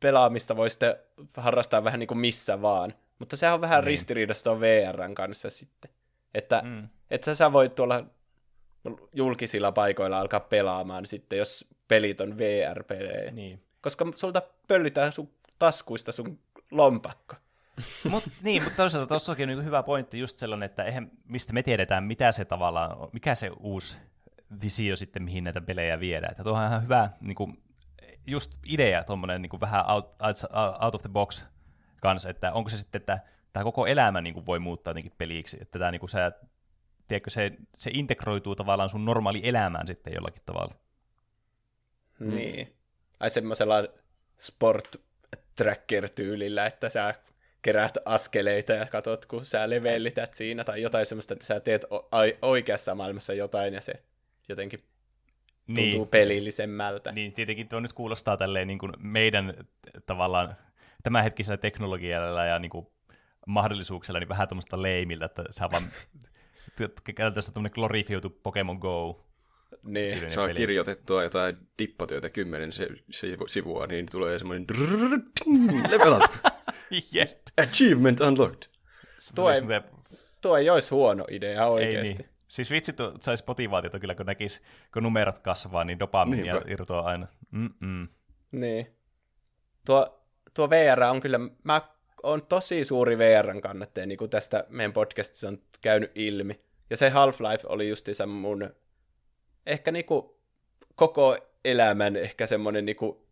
pelaamista voi sitten harrastaa vähän niin kuin missä vaan. Mutta sehän on vähän niin. ristiriidassa tuon VRn kanssa sitten. Että, mm. että sä voit tuolla julkisilla paikoilla alkaa pelaamaan sitten, jos pelit on VR-pelejä.
Niin.
Koska sulta pöllitään sun taskuista sun lompakko. <laughs>
Mut, niin, mutta toisaalta tuossakin on niin hyvä pointti just sellainen, että eihän, mistä me tiedetään, mitä se tavallaan, mikä se uusi visio sitten, mihin näitä pelejä viedään. Että tuohan ihan hyvä niin kuin, just idea, tuommoinen niin vähän out, out, of the box kanssa, että onko se sitten, että tämä koko elämä niin kuin voi muuttaa jotenkin peliksi, että tämä niin kuin sä, tiedätkö, se, se integroituu tavallaan sun normaali elämään sitten jollakin tavalla.
Hmm. Niin. Ai semmoisella sport tracker-tyylillä, että sä keräät askeleita ja katsot, kun sä levellität siinä, tai jotain semmoista, että sä teet oikeassa maailmassa jotain, ja se jotenkin tuntuu niin. pelillisemmältä.
Niin, tietenkin tuo nyt kuulostaa tälleen niin kuin meidän tavallaan tämänhetkisellä teknologialla ja niin kuin mahdollisuuksilla niin vähän tuommoista leimiltä, että sä vaan <laughs> käytännössä tuommoinen glorifioitu Pokemon Go.
Niin. Saa peli. kirjoitettua jotain dippatyötä kymmenen se, se, sivua, niin tulee semmoinen level up.
yep.
Achievement unlocked.
Tuo ei, tuo ei olisi huono idea oikeasti. Ei niin.
Siis vitsi, saisi motivaatiota kyllä, kun näkisi, kun numerot kasvaa, niin dopamiinia niin, irtoaa aina. Mm-mm.
Niin. Tuo, tuo VR on kyllä, mä on tosi suuri VRn kannattaja, niin kuin tästä meidän podcastissa on käynyt ilmi. Ja se Half-Life oli justiinsa mun ehkä niinku koko elämän ehkä semmoinen niinku,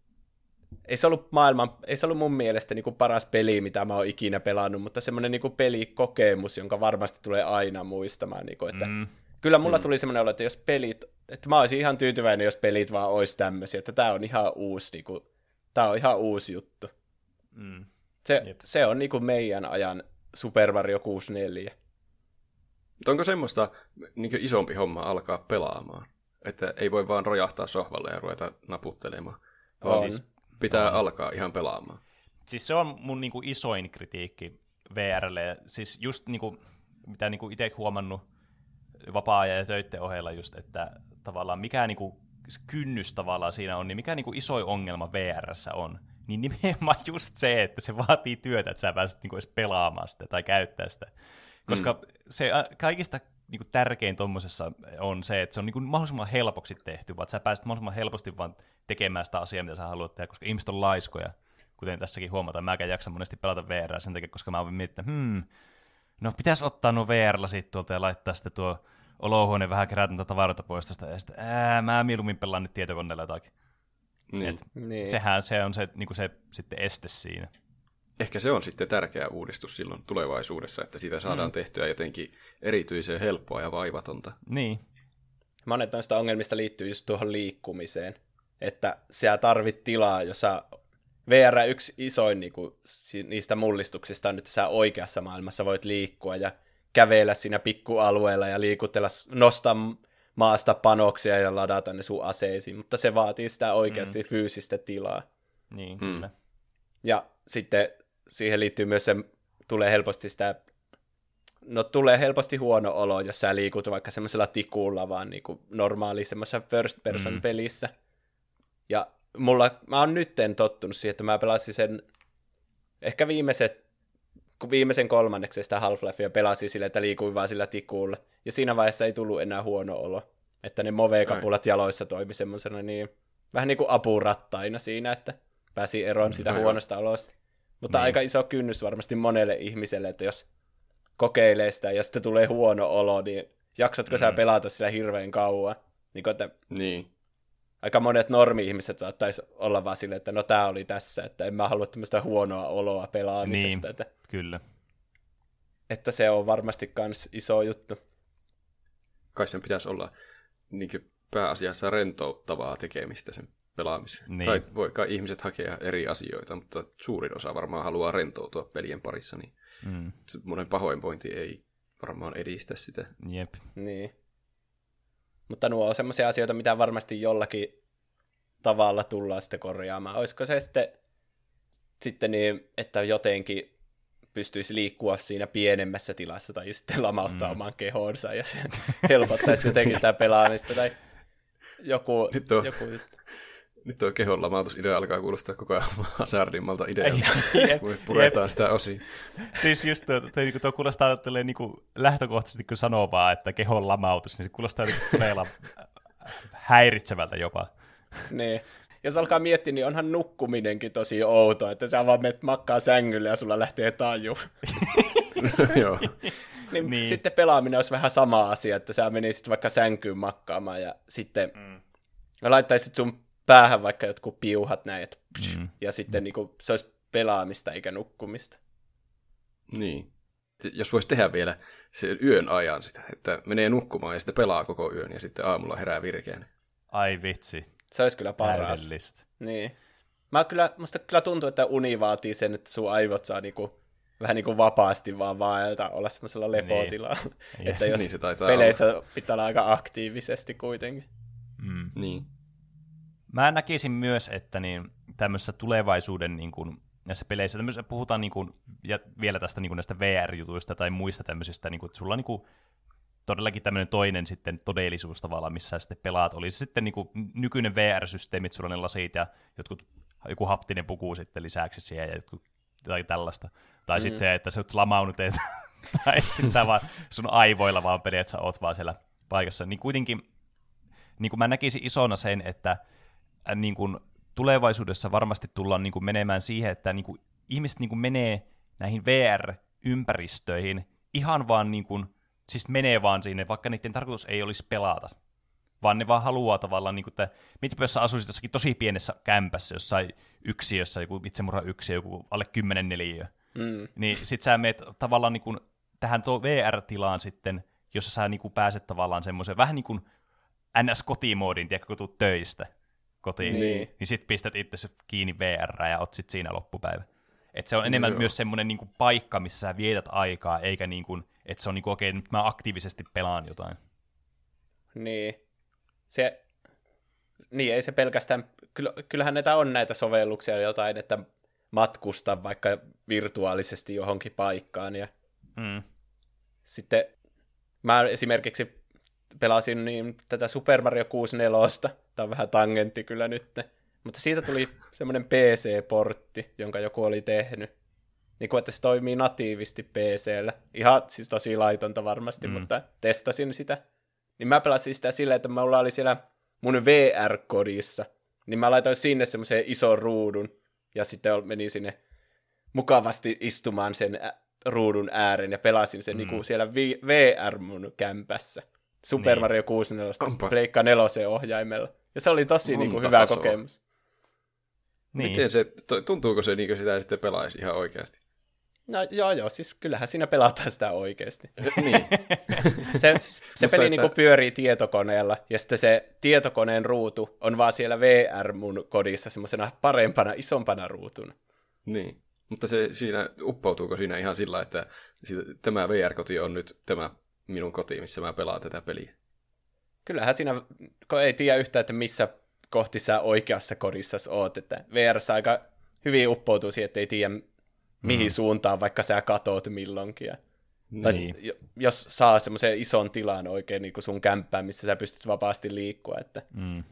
ei se ollut maailman, ei se ollut mun mielestä niinku paras peli, mitä mä oon ikinä pelannut, mutta semmoinen niinku pelikokemus, jonka varmasti tulee aina muistamaan, niinku, että mm. kyllä mulla mm. tuli semmoinen olo, että jos pelit, että mä olisin ihan tyytyväinen, jos pelit vaan olisi tämmöisiä, että tää on ihan uusi, niinku, tää on ihan uusi juttu.
Mm.
Se, se on niinku meidän ajan Super Mario 64.
Mutta onko semmoista niin isompi homma alkaa pelaamaan? Että ei voi vaan rojahtaa sohvalle ja ruveta naputtelemaan. Vaan siis, pitää on. alkaa ihan pelaamaan.
Siis se on mun niinku isoin kritiikki VRlle. Siis just niinku, mitä niinku itse huomannut vapaa-ajan ja töiden ohella just, että tavallaan mikä niinku kynnys tavallaan siinä on, niin mikä niinku isoin ongelma VRssä on, niin nimenomaan <laughs> just se, että se vaatii työtä, että sä pääset niinku edes pelaamaan sitä tai käyttää sitä. Koska mm. se kaikista niin kuin tärkein tuommoisessa on se, että se on niin kuin mahdollisimman helpoksi tehty, vaan sä pääset mahdollisimman helposti vaan tekemään sitä asiaa, mitä sä haluat tehdä, koska ihmiset on laiskoja, kuten tässäkin huomataan. Mäkään jaksan monesti pelata VR sen takia, koska mä oon miettinyt, hmm, no pitäisi ottaa nuo VR-lasit tuolta ja laittaa sitten tuo olohuone vähän kerätöntä tavaroita pois tästä, ja sitten, ää, mä mieluummin pelaan nyt tietokoneella jotakin. Niin. Et niin. Sehän se on se, niin kuin se sitten este siinä.
Ehkä se on sitten tärkeä uudistus silloin tulevaisuudessa, että siitä saadaan mm. tehtyä jotenkin erityisen helppoa ja vaivatonta.
Niin.
Monet noista ongelmista liittyy just tuohon liikkumiseen, että sä tarvit tilaa, jossa VR yksi isoin niin kuin, niistä mullistuksista on, että sä oikeassa maailmassa voit liikkua ja kävellä siinä pikkualueella ja liikutella, nostaa maasta panoksia ja ladata ne sun aseisiin, mutta se vaatii sitä oikeasti mm. fyysistä tilaa.
Niin, mm. kyllä.
Ja sitten siihen liittyy myös se, tulee helposti sitä, no tulee helposti huono olo, jos sä liikut vaikka semmoisella tikulla, vaan niin kuin normaali semmoisessa first person mm. pelissä. Ja mulla, mä oon nytten tottunut siihen, että mä pelasin sen ehkä viimeiset viimeisen kolmanneksen sitä Half-Lifea pelasin sille, että liikuin vaan sillä tikulla. Ja siinä vaiheessa ei tullut enää huono olo. Että ne move-kapulat jaloissa toimi semmoisena niin, vähän niin kuin apurattaina siinä, että pääsi eroon sitä no, huonosta olosta. Mutta niin. aika iso kynnys varmasti monelle ihmiselle, että jos kokeilee sitä ja sitten tulee huono olo, niin jaksatko mm. sä pelata sillä hirveän kauan? Niin, kuin, että
niin.
Aika monet normi-ihmiset saattaisi olla vaan silleen, että no tää oli tässä, että en mä halua tämmöistä huonoa oloa pelaamisesta. Niin, että,
kyllä.
Että se on varmasti kans iso juttu.
Kai sen pitäisi olla niin pääasiassa rentouttavaa tekemistä sen pelaamiseen. Niin. Tai voi kai ihmiset hakea eri asioita, mutta suurin osa varmaan haluaa rentoutua pelien parissa, niin mm. monen pahoinvointi ei varmaan edistä sitä.
Jep.
Niin. Mutta nuo on semmoisia asioita, mitä varmasti jollakin tavalla tullaan sitten korjaamaan. Olisiko se sitten, sitten niin, että jotenkin pystyisi liikkua siinä pienemmässä tilassa tai sitten lamauttaa mm. oman kehonsa ja se helpottaisi <laughs> jotenkin sitä pelaamista tai joku,
Nyt on,
joku
nyt tuo kehon lamautusidea alkaa kuulostaa koko ajan <laughs> hasardimmalta idealta, <laughs> kun puretaan sitä osin.
Siis just tuo, tuo, tuo, tuo kuulostaa niin kuin lähtökohtaisesti, kun sanoo vaan, että kehon lamautus, niin se kuulostaa niin todella <laughs> häiritsevältä jopa.
Niin. Jos alkaa miettiä, niin onhan nukkuminenkin tosi outo, että sä vaan menet makkaa sängylle ja sulla lähtee taju.
Joo.
niin, niin. Sitten pelaaminen olisi vähän sama asia, että sä menisit vaikka sänkyyn makkaamaan ja sitten mm. laittaisit sun päähän vaikka jotkut piuhat näin, että psh, mm. ja sitten niin kuin, se olisi pelaamista eikä nukkumista.
Niin. Jos voisi tehdä vielä se yön ajan sitä, että menee nukkumaan ja sitten pelaa koko yön ja sitten aamulla herää virkeän.
Ai vitsi.
Se olisi kyllä paras. Niin. Mä kyllä, musta kyllä tuntuu, että uni vaatii sen, että sun aivot saa niinku, vähän niin kuin vapaasti vaan vaelta, olla semmoisella lepotilalla. Niin. että <laughs> jos niin se peleissä olla. pitää olla aika aktiivisesti kuitenkin.
Mm. Niin.
Mä näkisin myös, että niin, tämmöisessä tulevaisuuden niin kuin, näissä peleissä, tämmöisessä puhutaan niin kuin, ja vielä tästä niin kuin näistä VR-jutuista tai muista tämmöisistä, niin kuin, että sulla on niin kuin, todellakin tämmöinen toinen sitten todellisuus tavallaan, missä sä sitten pelaat. Oli se sitten niin kuin, nykyinen VR-systeemit, sulla ne lasit ja jotkut, joku haptinen puku sitten lisäksi siihen ja jotkut, tai tällaista. Tai mm. sitten se, että sä oot lamaunut, et, <laughs> tai sitten sä vaan sun aivoilla vaan että sä oot vaan siellä paikassa. Niin kuitenkin niin kuin mä näkisin isona sen, että niin kuin, tulevaisuudessa varmasti tullaan niin kuin, menemään siihen, että niin kuin, ihmiset niin kuin, menee näihin VR-ympäristöihin ihan vaan niin kuin, siis menee vaan sinne, vaikka niiden tarkoitus ei olisi pelata. Vaan ne vaan haluaa tavallaan, niin kuin, että mitä jos sä asuisit jossakin tosi pienessä kämpässä, jossain yksiössä, joku itsemurha yksi, joku alle 10 neliö, mm. niin sit sä meet tavallaan niin kuin, tähän tuo VR-tilaan sitten, jossa sä niin kuin, pääset tavallaan semmoiseen vähän niin kuin NS-kotimoodin, tiedätkö, kun tuut töistä kotiin, niin, niin sit pistät itse kiinni VR ja oot sit siinä loppupäivä. Et se on enemmän no, myös semmoinen niinku paikka, missä sä vietät aikaa, eikä niinku, että se on niinku, okei, okay, nyt mä aktiivisesti pelaan jotain.
Niin. Se, niin, ei se pelkästään, kyllähän näitä on näitä sovelluksia jotain, että matkusta vaikka virtuaalisesti johonkin paikkaan. Ja
mm.
Sitten mä esimerkiksi pelasin niin tätä Super Mario 64, Tämä on vähän tangentti kyllä nyt. Mutta siitä tuli semmoinen PC-portti, jonka joku oli tehnyt. niin kuin, että se toimii natiivisti PCllä. Ihan siis tosi laitonta varmasti, mm. mutta testasin sitä. Niin mä pelasin sitä silleen, että mulla oli siellä mun VR-kodissa, niin mä laitoin sinne semmoisen ison ruudun, ja sitten menin sinne mukavasti istumaan sen ruudun ääreen ja pelasin sen mm. niin kuin siellä VR mun kämpässä. Super niin. Mario 64 Pleikka 4 ohjaimella. Ja se oli tosi niin kuin, hyvä tasoa. kokemus.
Niin. Miten se, tuntuuko se niin kuin sitä sitten pelaisi ihan oikeasti?
No joo joo, siis kyllähän siinä pelataan sitä oikeasti. Se, niin. <laughs> se, se peli että... niin pyörii tietokoneella, ja sitten se tietokoneen ruutu on vaan siellä VR mun kodissa semmoisena parempana, isompana ruutuna.
Niin, mutta se siinä, uppoutuuko siinä ihan sillä, että tämä VR-koti on nyt tämä minun koti, missä mä pelaan tätä peliä?
Kyllähän siinä, kun ei tiedä yhtään, että missä kohti sä oikeassa kodissa oot, että VR aika hyvin uppoutuu siihen, että ei tiedä mihin mm. suuntaan vaikka sä katoot milloinkin. Tai niin. jos saa semmoisen ison tilan oikein niin kuin sun kämppään, missä sä pystyt vapaasti liikkua. Että,
mm.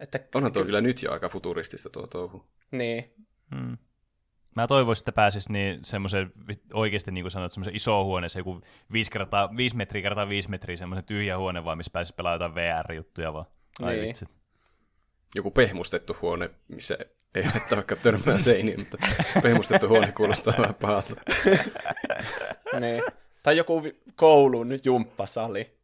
että, Onhan tuo ky- kyllä nyt jo aika futuristista tuo touhu.
Niin.
Mm. Mä toivoisin, että pääsis niin semmoisen oikeasti, niin kuin sanoit, semmoisen iso huoneeseen, joku 5, kertaa, 5 metriä kertaa 5 metriä, semmoisen tyhjä huone vaan, missä pääsisi pelaamaan jotain VR-juttuja vaan. Ai niin. vitsit.
Joku pehmustettu huone, missä ei haittaa vaikka törmää seiniin, mutta pehmustettu huone kuulostaa vähän pahalta. <laughs>
niin. Tai joku koulun jumppasali.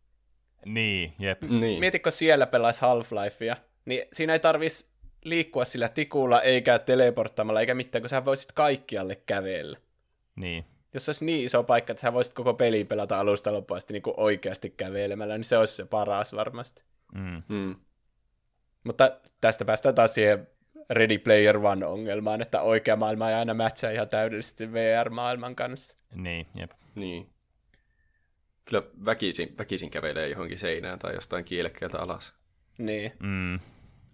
Niin, jep.
Niin. Mietitkö siellä pelaisi Half-Lifea, niin siinä ei tarvis liikkua sillä tikulla eikä teleporttaamalla eikä mitään, kun sä voisit kaikkialle kävellä.
Niin.
Jos olisi niin iso paikka, että sä voisit koko pelin pelata alusta loppuun asti niin oikeasti kävelemällä, niin se olisi se paras varmasti.
Mm.
Mm.
Mutta tästä päästään taas siihen Ready Player One-ongelmaan, että oikea maailma ei aina matchaa ihan täydellisesti VR-maailman kanssa.
Niin, jep.
Niin. Kyllä väkisin, väkisin kävelee johonkin seinään tai jostain kielekkeeltä alas.
Niin.
Mm.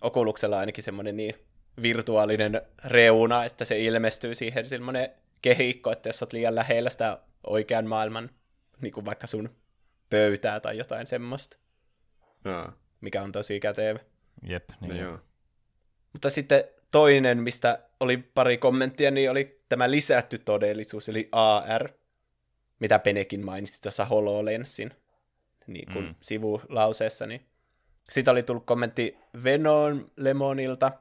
Okuluksella ainakin semmoinen niin virtuaalinen reuna, että se ilmestyy siihen semmoinen kehikko, että jos olet liian lähellä sitä oikean maailman, niin kuin vaikka sun pöytää tai jotain semmoista.
Jaa.
Mikä on tosi kätevä.
Jep, niin.
No joo.
Mutta sitten toinen, mistä oli pari kommenttia, niin oli tämä lisätty todellisuus, eli AR, mitä Penekin mainitsi tuossa HoloLensin niin kuin mm. sivulauseessa. Niin. Sitten oli tullut kommentti Venom Lemonilta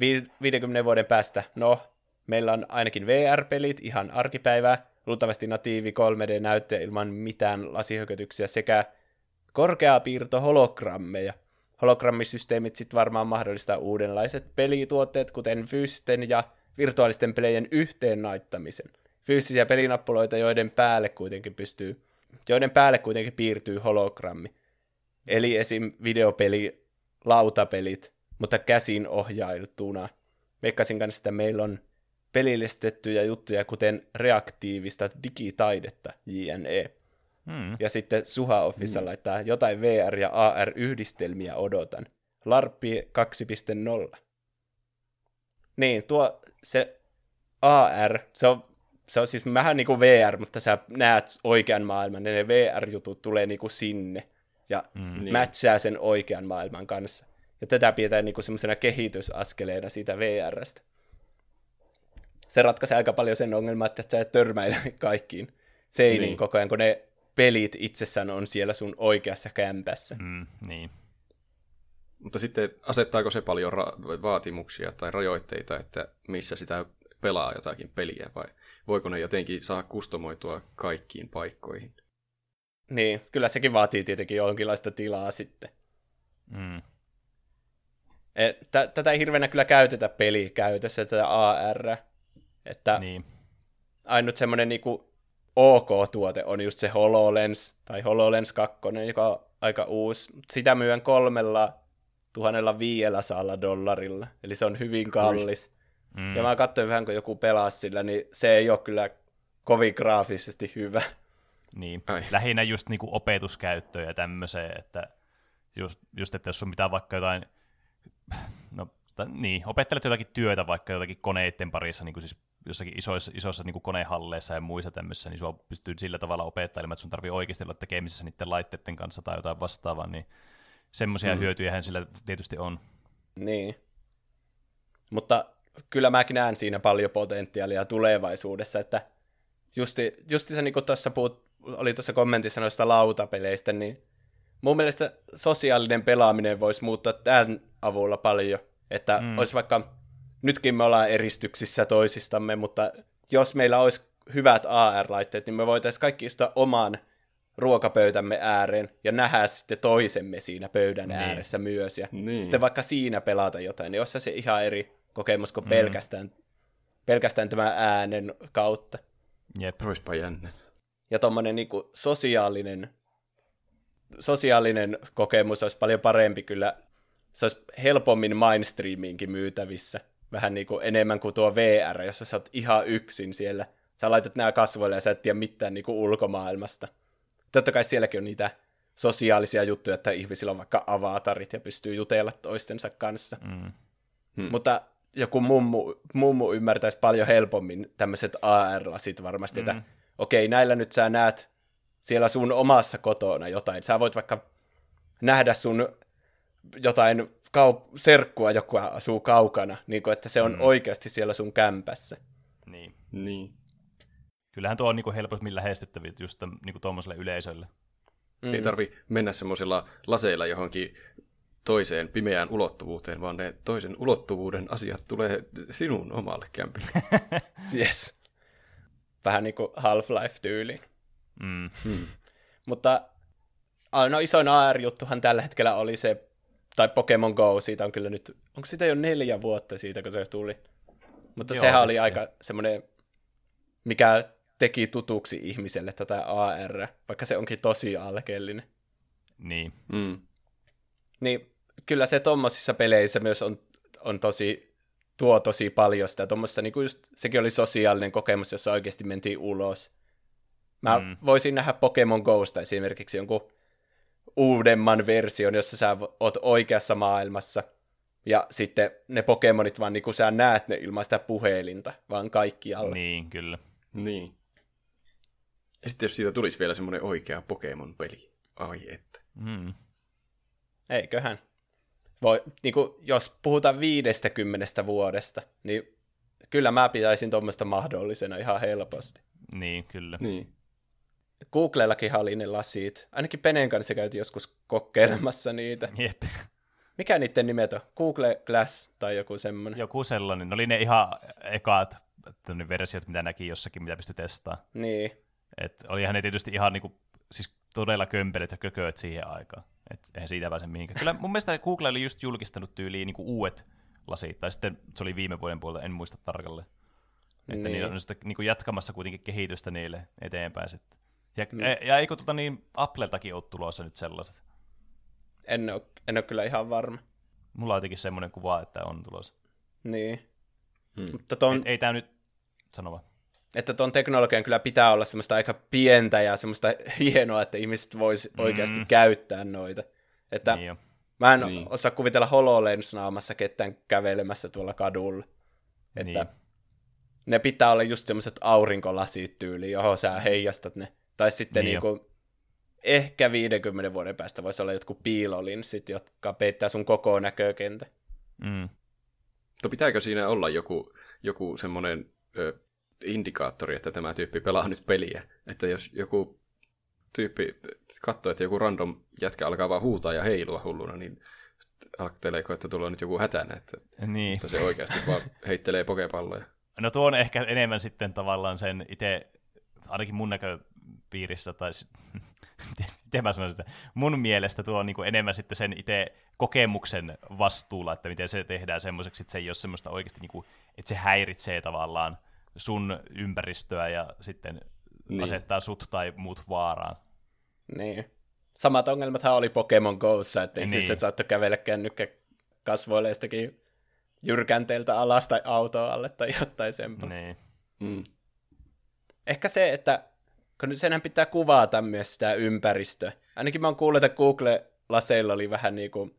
50 vuoden päästä. No, meillä on ainakin VR-pelit, ihan arkipäivää, luultavasti natiivi 3D-näyttö ilman mitään lasihökötyksiä sekä korkeapiirto hologrammeja – hologrammisysteemit sitten varmaan mahdollistaa uudenlaiset pelituotteet, kuten fyysisten ja virtuaalisten pelien yhteen naittamisen. Fyysisiä pelinappuloita, joiden päälle kuitenkin pystyy, joiden päälle kuitenkin piirtyy hologrammi. Eli esim. videopeli, lautapelit, mutta käsin ohjailtuna. Veikkasin kanssa, että meillä on pelillistettyjä juttuja, kuten reaktiivista digitaidetta, JNE.
Hmm.
Ja sitten Suha Office hmm. laittaa jotain VR- ja AR-yhdistelmiä odotan. Larppi 2.0. Niin, tuo se AR, se on, se on siis vähän niin kuin VR, mutta sä näet oikean maailman, ja ne VR-jutut tulee niin kuin sinne, ja mm, niin. matchaa sen oikean maailman kanssa. Ja tätä pidetään niin semmoisena kehitysaskeleena siitä VRstä. Se ratkaisee aika paljon sen ongelman, että sä et törmäile <laughs> kaikkiin seiniin niin. koko ajan, kun ne pelit itsessään on siellä sun oikeassa kämpässä.
Mm, niin.
Mutta sitten asettaako se paljon ra- vaatimuksia tai rajoitteita, että missä sitä pelaa jotakin peliä, vai voiko ne jotenkin saa kustomoitua kaikkiin paikkoihin?
Niin, kyllä sekin vaatii tietenkin jonkinlaista tilaa sitten.
Mm.
Et, t- tätä ei hirveänä kyllä käytetä pelikäytössä, tätä AR. Että
niin.
ainut semmoinen niinku OK-tuote on just se HoloLens, tai HoloLens 2, joka on aika uusi. Sitä myydään kolmella tuhannella viiellä dollarilla, eli se on hyvin kallis. Mm. Ja mä katsoin vähän, kun joku pelaa sillä, niin se ei ole kyllä kovin graafisesti hyvä.
Niin, Ai. lähinnä just niinku opetuskäyttöön ja tämmöiseen, että just, just, että jos on mitään vaikka jotain, no niin, opettelet jotakin työtä vaikka jotakin koneiden parissa, niin kuin siis jossakin isoissa, isoissa niin konehalleissa ja muissa tämmöisissä, niin sua pystyy sillä tavalla opettelemaan, että sun tarvii oikeasti olla tekemisissä niiden laitteiden kanssa tai jotain vastaavaa, niin semmoisia mm. hyötyjä sillä tietysti on.
Niin. Mutta kyllä mäkin näen siinä paljon potentiaalia tulevaisuudessa, että justi, justi se niin kuin tuossa puhut, oli tuossa kommentissa noista lautapeleistä, niin mun mielestä sosiaalinen pelaaminen voisi muuttaa tämän avulla paljon, että mm. olisi vaikka, nytkin me ollaan eristyksissä toisistamme, mutta jos meillä olisi hyvät AR-laitteet, niin me voitaisiin kaikki istua oman ruokapöytämme ääreen ja nähdä sitten toisemme siinä pöydän niin. ääressä myös. Ja niin. sitten vaikka siinä pelata jotain, niin olisi se ihan eri kokemus kuin mm. pelkästään, pelkästään tämän äänen kautta.
Jep, olisipa jännä.
Ja tuommoinen niin sosiaalinen, sosiaalinen kokemus olisi paljon parempi kyllä. Se olisi helpommin mainstreamiinkin myytävissä. Vähän niin kuin enemmän kuin tuo VR, jossa sä oot ihan yksin siellä. Sä laitat nämä kasvoille ja sä et tiedä mitään niin kuin ulkomaailmasta. Totta kai sielläkin on niitä sosiaalisia juttuja, että ihmisillä on vaikka avatarit ja pystyy jutella toistensa kanssa. Mm. Hmm. Mutta joku mummu, mummu ymmärtäisi paljon helpommin tämmöiset AR-lasit varmasti, mm. että okei, näillä nyt sä näet siellä sun omassa kotona jotain. Sä voit vaikka nähdä sun jotain kau- serkkua, joka asuu kaukana, niin kuin, että se on mm. oikeasti siellä sun kämpässä.
Niin.
niin.
Kyllähän tuo on niin helpommin lähestyttäviä just niin tuommoiselle yleisölle.
Mm. Ei tarvi mennä semmoisilla laseilla johonkin toiseen pimeään ulottuvuuteen, vaan ne toisen ulottuvuuden asiat tulee sinun omalle kämpille. <laughs>
yes. Vähän niin kuin Half-Life-tyyliin.
Mm.
Hmm. Mutta no isoin AR-juttuhan tällä hetkellä oli se, tai Pokemon Go, siitä on kyllä nyt, onko sitä jo neljä vuotta siitä, kun se tuli? Mutta Joo, sehän oli se. aika semmoinen, mikä teki tutuksi ihmiselle tätä AR, vaikka se onkin tosi alkeellinen.
Niin.
Mm.
Niin kyllä se tommosissa peleissä myös on, on tosi, tuo tosi paljon sitä tuommoista, niin kuin just, sekin oli sosiaalinen kokemus, jossa oikeasti mentiin ulos. Mä mm. voisin nähdä Pokemon Ghosta esimerkiksi jonkun uudemman version, jossa sä oot oikeassa maailmassa, ja sitten ne Pokemonit vaan niin kuin sä näet ne ilman sitä puhelinta, vaan kaikki alle.
Niin, kyllä.
Niin. Ja sitten jos siitä tulisi vielä semmoinen oikea Pokemon-peli. Ai että.
Mm.
Eiköhän voi, niin kuin, jos puhutaan 50 vuodesta, niin kyllä mä pitäisin tuommoista mahdollisena ihan helposti.
Niin, kyllä.
Niin.
Googlellakin oli ne lasit. Ainakin Penen kanssa käytiin joskus kokeilemassa niitä. <laughs>
Jep.
Mikä niiden nimet on? Google Glass tai joku semmoinen?
Joku sellainen. Ne oli ne ihan ekaat versiot, mitä näki jossakin, mitä pystyi testaamaan.
Niin.
Et olihan ne tietysti ihan niinku, siis todella kömpelet ja kököt siihen aikaan. Et eihän siitä pääse mihinkään. Kyllä mun mielestä Google oli just julkistanut tyyliin niin uudet lasit, tai sitten se oli viime vuoden puolella, en muista tarkalleen. Että niin. on sitten niin kuin jatkamassa kuitenkin kehitystä niille eteenpäin sitten. Ja, mm. ja eikö tuota niin Appleltakin ole tulossa nyt sellaiset?
En ole, en ole kyllä ihan varma.
Mulla on jotenkin semmoinen kuva, että on tulossa.
Niin.
Hmm. Mutta ton... Et, ei tämä nyt, sano vaan
että tuon teknologian kyllä pitää olla semmoista aika pientä ja semmoista <laughs> hienoa, että ihmiset vois mm. oikeasti käyttää noita. Että niin mä en niin. osaa kuvitella HoloLens-naamassa ketään kävelemässä tuolla kadulla. Että niin. ne pitää olla just semmoiset aurinkolasit tyyli, johon sä heijastat ne. Tai sitten niin niinku, ehkä 50 vuoden päästä voisi olla jotkut piilolinssit, jotka peittää sun koko näkökentä.
Mm.
Mutta pitääkö siinä olla joku, joku semmoinen indikaattori, että tämä tyyppi pelaa nyt peliä. Että jos joku tyyppi katsoo, että joku random jätkä alkaa vaan huutaa ja heilua hulluna, niin ajatteleeko, että tulee nyt joku hätänä, että,
niin.
se oikeasti vaan heittelee pokepalloja.
No tuo on ehkä enemmän sitten tavallaan sen itse, ainakin mun näköpiirissä, tai <laughs> miten mä sanoisin sitä, mun mielestä tuo on niin kuin enemmän sitten sen itse kokemuksen vastuulla, että miten se tehdään semmoiseksi, että se ei ole semmoista oikeasti, niin kuin, että se häiritsee tavallaan sun ympäristöä ja sitten niin. asettaa sut tai muut vaaraan.
Niin. Samat ongelmathan oli Pokemon Go'ssa, että niin. ihmiset saattoi kävellä kännykkä kasvoille jostakin jyrkänteeltä alas tai autoa alle tai jotain semmoista.
Niin.
Mm.
Ehkä se, että kun senhän pitää kuvata myös sitä ympäristöä. Ainakin mä oon kuullut, että Google-laseilla oli vähän niin kuin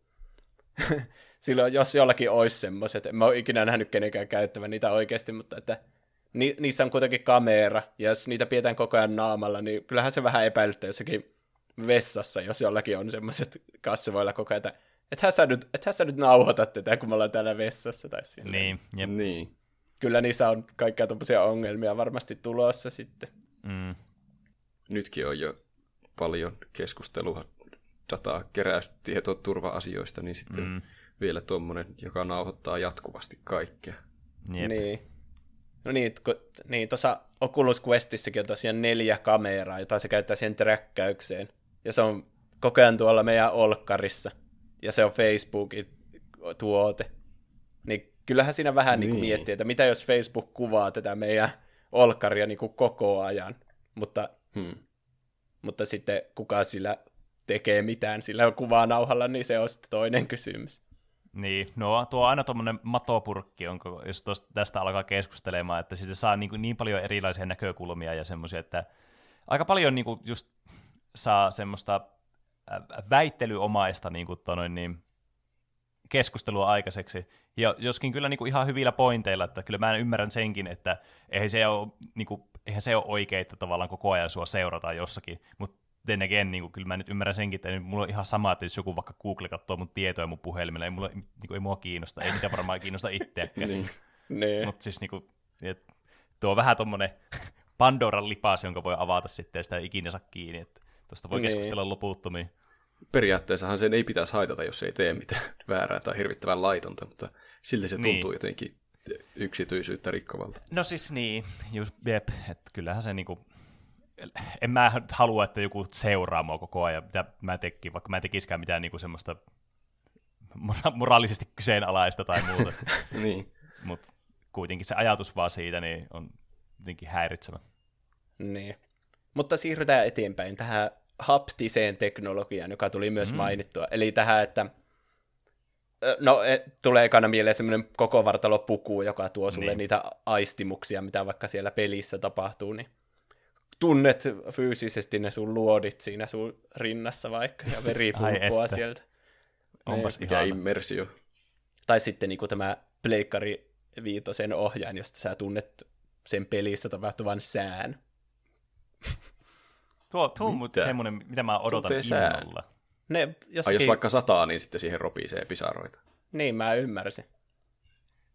<laughs> silloin, jos jollakin olisi semmoiset, en mä ole ikinä nähnyt kenenkään käyttävän niitä oikeasti, mutta että ni, niissä on kuitenkin kamera, ja jos niitä pidetään koko ajan naamalla, niin kyllähän se vähän epäilyttää jossakin vessassa, jos jollakin on semmoiset kasvoilla koko ajan, että ethän sä nyt, ethän sä nyt nauhoita tätä, kun me ollaan täällä vessassa tai
silleen. Niin,
jep. niin.
Kyllä niissä on kaikkia tuommoisia ongelmia varmasti tulossa sitten.
Mm.
Nytkin on jo paljon keskustelua dataa keräystietoturva-asioista, niin sitten mm. vielä tuommoinen, joka nauhoittaa jatkuvasti kaikkea.
Jep. Niin. No niin, kun, niin tuossa Oculus Questissäkin on tosiaan neljä kameraa, jota se käyttää siihen träkkäykseen. Ja se on koko ajan tuolla meidän olkkarissa. Ja se on Facebookin tuote. Niin kyllähän siinä vähän niin. Niin kuin miettii, että mitä jos Facebook kuvaa tätä meidän olkkaria niin kuin koko ajan. Mutta,
hmm.
mutta sitten kuka sillä tekee mitään sillä kuvaa nauhalla, niin se on sitten toinen kysymys.
Niin, no tuo aina tuommoinen matopurkki, onko, jos tosta, tästä alkaa keskustelemaan, että sitten saa niin, kuin niin paljon erilaisia näkökulmia ja semmoisia, että aika paljon niin kuin just saa semmoista väittelyomaista niin kuin tonoin, niin, keskustelua aikaiseksi. Ja joskin kyllä niin kuin ihan hyvillä pointeilla, että kyllä mä ymmärrän senkin, että eihän se ole, niin kuin, eihän se ole oikein, että tavallaan koko ajan sua seurataan jossakin, mutta then again, niin kuin, kyllä mä nyt ymmärrän senkin, että mulla on ihan sama, että jos joku vaikka Google katsoo mun tietoja mun puhelimella, ei, mulla, niin kuin, ei mua kiinnosta, ei mitään varmaan kiinnosta itseäkään. <laughs>
niin. niin.
Mutta siis niin kuin, et, tuo on vähän tommonen <laughs> Pandoran lipas, jonka voi avata sitten ja sitä ei ikinä saa kiinni, että tuosta voi niin. keskustella loputtomiin.
Periaatteessahan sen ei pitäisi haitata, jos ei tee mitään <laughs> väärää tai hirvittävän laitonta, mutta silti se tuntuu niin. jotenkin yksityisyyttä rikkovalta.
No siis niin, just, jep, että kyllähän se niinku, en mä halua, että joku seuraa mua koko ajan, mitä mä tekin, vaikka mä en tekisikään mitään niinku semmoista moraalisesti kyseenalaista tai muuta. <laughs>
niin.
Mutta kuitenkin se ajatus vaan siitä niin on jotenkin häiritsevä.
Niin. Mutta siirrytään eteenpäin tähän haptiseen teknologiaan, joka tuli myös mm. mainittua. Eli tähän, että no e, tulee ekana mieleen semmoinen koko vartalo puku, joka tuo sulle niin. niitä aistimuksia, mitä vaikka siellä pelissä tapahtuu, niin tunnet fyysisesti ne sun luodit siinä sun rinnassa vaikka, ja veri <laughs> pulppua sieltä.
Onpas niin. ihan immersio.
Tai sitten niin kuin tämä Pleikkari viitosen ohjaan, josta sä tunnet sen pelissä tapahtuvan sään.
Tuo, tuo on semmoinen, mitä mä odotan innolla.
Ne,
jossakin... Ai jos vaikka sataa, niin sitten siihen ropisee pisaroita.
Niin, mä ymmärsin.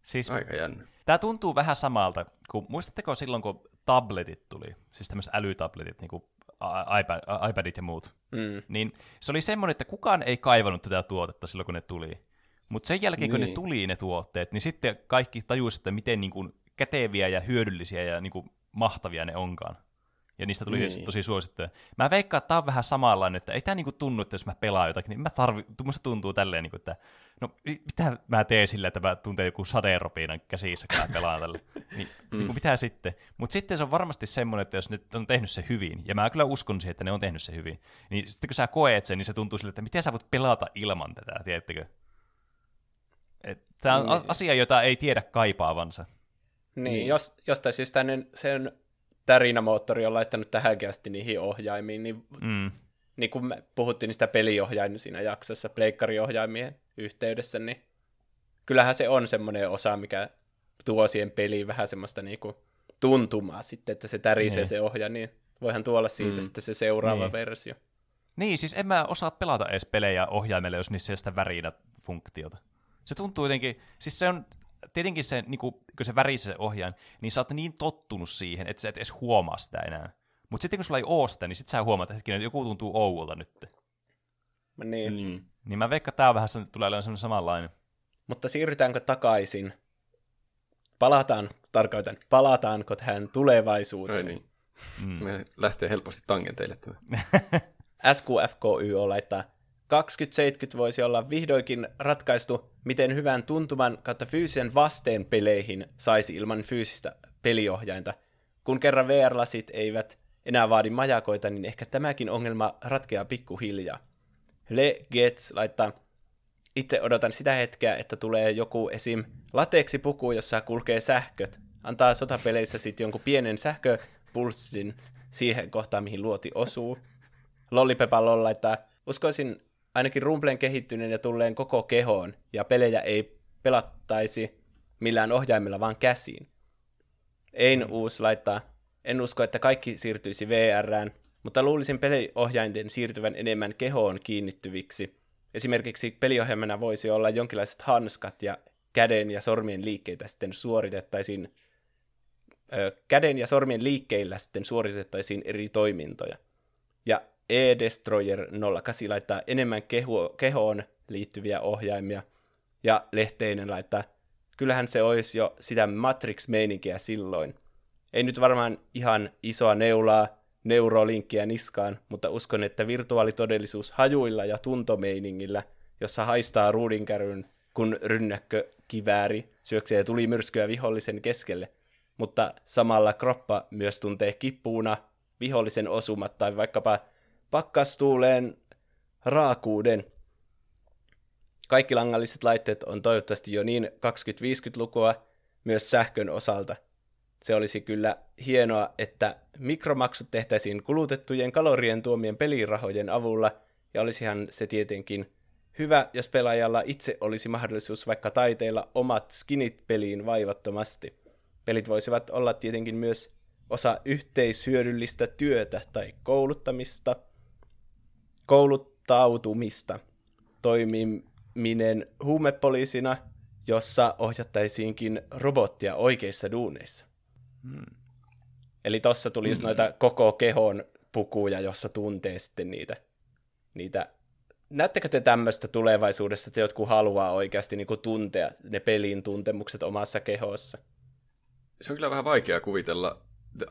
Siis, Aika jännä.
Tämä tuntuu vähän samalta, kun muistatteko silloin, kun tabletit tuli, siis tämmöiset älytabletit, niin kuin iPad, iPadit ja muut,
mm.
niin se oli semmoinen, että kukaan ei kaivannut tätä tuotetta silloin, kun ne tuli. Mutta sen jälkeen, niin. kun ne niin. tuli ne tuotteet, niin sitten kaikki tajusivat, että miten niin kuin käteviä ja hyödyllisiä ja niin kuin mahtavia ne onkaan ja niistä tuli niin. tosi suosittuja. Mä veikkaan, että tämä on vähän samanlainen, että ei tämä niinku tunnu, että jos mä pelaan jotakin, niin mä tarvi, musta tuntuu tälleen, niinku, että no mitä mä teen sillä, että mä tuntee joku sadeeropiinan käsissä, kun mä pelaan tällä. <laughs> Niin, mm. niinku, mitä sitten? Mutta sitten se on varmasti semmoinen, että jos ne on tehnyt se hyvin, ja mä kyllä uskon siihen, että ne on tehnyt se hyvin, niin sitten kun sä koet sen, niin se tuntuu sille, että miten sä voit pelata ilman tätä, tiedättekö? Tämä on niin. asia, jota ei tiedä kaipaavansa.
Niin, niin. jos, jostain syystä sen tärinämoottori on laittanut tähänkin asti niihin ohjaimiin, niin,
mm.
niin kun me puhuttiin niistä peliohjaimia siinä jaksossa, pleikkariohjaimien yhteydessä, niin kyllähän se on semmoinen osa, mikä tuo siihen peliin vähän semmoista niinku tuntumaa sitten, että se tärisee niin. se ohja, niin voihan tuolla siitä mm. sitten se seuraava niin. versio.
Niin, siis en mä osaa pelata edes pelejä ohjaimelle, jos niissä ei sitä värinä funktiota. Se tuntuu jotenkin, siis se on tietenkin se, niin kuin, kun se värissä se ohjaan, niin sä oot niin tottunut siihen, että sä et edes huomaa sitä enää. Mutta sitten kun sulla ei oo sitä, niin sit sä huomaat, että joku tuntuu ouulta nyt.
Niin. Mm.
Niin mä veikkaan, että tää on vähän tulee olemaan samanlainen.
Mutta siirrytäänkö takaisin? Palataan, tarkoitan, palataanko tähän tulevaisuuteen? Ei niin.
Mm. Me lähtee helposti tangenteille
SQFKY <laughs> on laittaa 2070 voisi olla vihdoinkin ratkaistu, miten hyvän tuntuman kautta fyysisen vasteen peleihin saisi ilman fyysistä peliohjainta. Kun kerran VR-lasit eivät enää vaadi majakoita, niin ehkä tämäkin ongelma ratkeaa pikkuhiljaa. Le Gets laittaa, itse odotan sitä hetkeä, että tulee joku esim. lateksipuku, jossa kulkee sähköt. Antaa sotapeleissä sitten jonkun pienen sähköpulssin siihen kohtaan, mihin luoti osuu. Lollipepallo laittaa, uskoisin ainakin Rumplen kehittyneen ja tulleen koko kehoon, ja pelejä ei pelattaisi millään ohjaimella, vaan käsiin. Ein mm. uusi laittaa, en usko, että kaikki siirtyisi VRään, mutta luulisin peliohjainten siirtyvän enemmän kehoon kiinnittyviksi, esimerkiksi peliohjelmana voisi olla jonkinlaiset hanskat ja käden ja sormien liikkeitä sitten suoritettaisiin käden ja sormien liikkeillä sitten suoritettaisiin eri toimintoja. Ja E-Destroyer 08 laittaa enemmän keho, kehoon liittyviä ohjaimia, ja Lehteinen laittaa, kyllähän se olisi jo sitä Matrix-meininkiä silloin. Ei nyt varmaan ihan isoa neulaa, neurolinkkiä niskaan, mutta uskon, että virtuaalitodellisuus hajuilla ja tuntomeiningillä, jossa haistaa ruudinkäryn, kun rynnäkkö kivääri syöksee tuli myrskyä vihollisen keskelle, mutta samalla kroppa myös tuntee kipuuna vihollisen osumat tai vaikkapa pakkastuuleen raakuuden. Kaikki langalliset laitteet on toivottavasti jo niin 2050-lukua myös sähkön osalta. Se olisi kyllä hienoa, että mikromaksut tehtäisiin kulutettujen kalorien tuomien pelirahojen avulla, ja olisihan se tietenkin hyvä, jos pelaajalla itse olisi mahdollisuus vaikka taiteilla omat skinit peliin vaivattomasti. Pelit voisivat olla tietenkin myös osa yhteishyödyllistä työtä tai kouluttamista, kouluttautumista, toimiminen huumepoliisina, jossa ohjattaisiinkin robottia oikeissa duuneissa. Hmm. Eli tossa tuli just hmm. noita koko kehon pukuja, jossa tuntee sitten niitä, niitä näettekö te tämmöistä tulevaisuudessa, että jotkut haluaa oikeasti niin tuntea ne pelin tuntemukset omassa kehossa?
Se on kyllä vähän vaikea kuvitella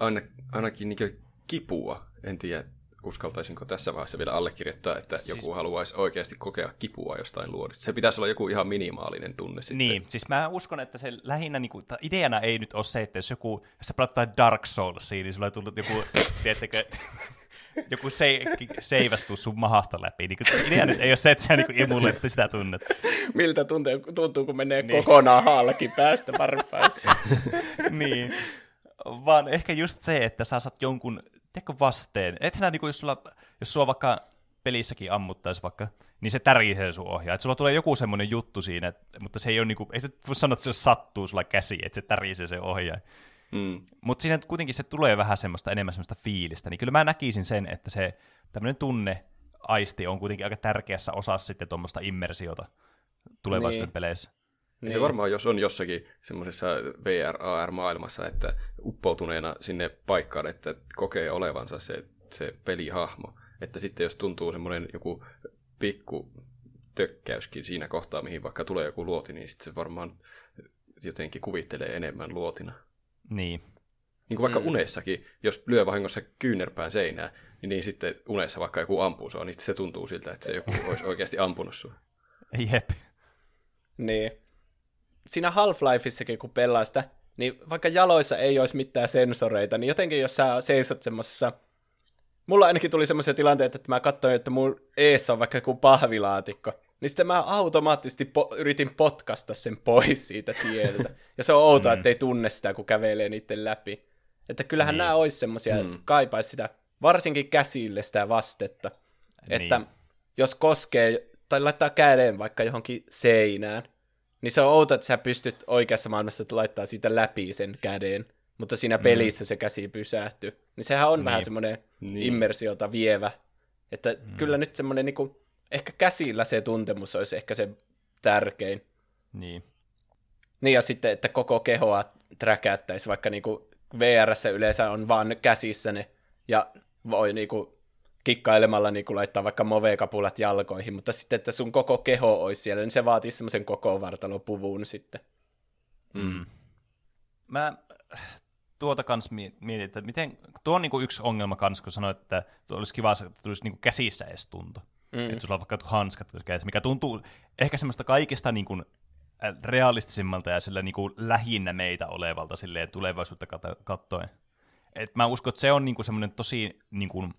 aina, ainakin niin kipua. En tiedä, uskaltaisinko tässä vaiheessa vielä allekirjoittaa, että siis... joku haluaisi oikeasti kokea kipua jostain luodista. Se pitäisi olla joku ihan minimaalinen tunne sitten.
Niin, siis mä uskon, että se lähinnä, niin kuin, ideana ei nyt ole se, että jos joku, jos sä pelataan Dark Soulsia, niin sulla ei tullut joku, <laughs> tiedättekö, joku se, seivästuu sun mahasta läpi. Niin idea nyt ei ole se, että sä niin imulle sitä tunnet.
Miltä tuntuu, tuntuu kun menee niin. kokonaan haallakin päästä varpaissa. <laughs>
niin, vaan ehkä just se, että sä saat jonkun teko vasteen. Ethän niin jos, sulla, jos sua vaikka pelissäkin ammuttaisi vaikka, niin se tärisee sun ohjaa. Että sulla tulee joku semmoinen juttu siinä, mutta se ei ole niinku, ei se voi sanoa, että se sattuu sulla käsi, että se tärisee se ohjaa. Mm. Mutta siinä kuitenkin se tulee vähän semmoista enemmän semmoista fiilistä, niin kyllä mä näkisin sen, että se tämmöinen tunne, aisti on kuitenkin aika tärkeässä osassa sitten tuommoista immersiota tulevaisuuden niin. peleissä.
Niin. Se varmaan, jos on jossakin semmoisessa VR, AR-maailmassa, että uppoutuneena sinne paikkaan, että kokee olevansa se, se pelihahmo, että sitten jos tuntuu semmoinen joku pikku tökkäyskin siinä kohtaa, mihin vaikka tulee joku luoti, niin sitten se varmaan jotenkin kuvittelee enemmän luotina.
Niin.
Niin kuin vaikka mm. unessakin, jos lyö vahingossa kyynärpään seinään, niin, niin sitten unessa vaikka joku ampuu sua, niin se tuntuu siltä, että se joku <laughs> olisi oikeasti ampunut sua.
Jep.
Niin. Siinä Half-Lifeissakin, kun pelaa sitä, niin vaikka jaloissa ei olisi mitään sensoreita, niin jotenkin jos sä seisot semmoisessa Mulla ainakin tuli semmoisia tilanteita, että mä katsoin, että mun eessä on vaikka joku pahvilaatikko, niin sitten mä automaattisesti po- yritin potkasta sen pois siitä tieltä. Ja se on outoa, mm. että ei tunne sitä, kun kävelee niiden läpi. Että kyllähän niin. nämä olisi semmoisia, mm. kaipaisi sitä, varsinkin käsille sitä vastetta. Niin. Että jos koskee, tai laittaa käden vaikka johonkin seinään, niin se on outoa, että sä pystyt oikeassa maailmassa että laittaa siitä läpi sen käden, mutta siinä mm. pelissä se käsi pysähtyy. Niin sehän on niin. vähän semmoinen niin. immersiota vievä. Että mm. kyllä nyt semmoinen niin kuin, ehkä käsillä se tuntemus olisi ehkä se tärkein.
Niin.
Niin ja sitten, että koko kehoa träkättäisi, vaikka niinku VRssä yleensä on vaan käsissä ne, ja voi niinku kikkailemalla niinku laittaa vaikka movekapulat jalkoihin, mutta sitten, että sun koko keho olisi siellä, niin se vaatii semmoisen koko vartalopuvun sitten.
Mm. Mä tuota kans mietin, että miten, tuo on niinku yksi ongelma kans, kun sanoit, että olisi kiva, että tulisi niinku käsissä edes tunto. Mm. Että sulla on vaikka hanskat, mikä tuntuu ehkä semmoista kaikista niin kuin realistisimmalta ja sillä niin kuin lähinnä meitä olevalta silleen tulevaisuutta katsoen. Et mä uskon, että se on niin kuin semmoinen tosi niin kuin,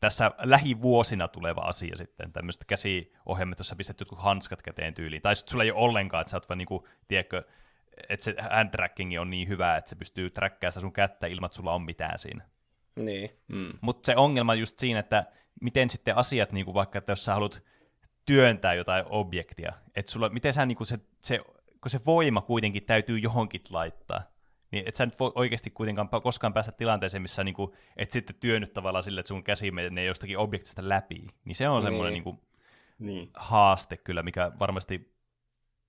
tässä lähivuosina tuleva asia sitten, tämmöistä käsiohjelmat, jossa pistät jotkut hanskat käteen tyyliin. Tai sitten sulla ei ole ollenkaan, että sä oot vaan niin kuin, tiedätkö, että se hand tracking on niin hyvä, että se pystyy trackkaamaan sun kättä ilman, että sulla on mitään siinä.
Niin.
Mm. Mutta se ongelma just siinä, että miten sitten asiat, niin kuin vaikka, että jos sä haluat työntää jotain objektia, että sulla, miten sä niin kuin se, se, kun se voima kuitenkin täytyy johonkin laittaa, niin et sä nyt voi oikeasti kuitenkaan koskaan päästä tilanteeseen, missä niin kuin, et sitten työnnyt tavallaan sille, että sun käsi menee jostakin objektista läpi. Niin se on niin. semmoinen niin kuin, niin. haaste kyllä, mikä varmasti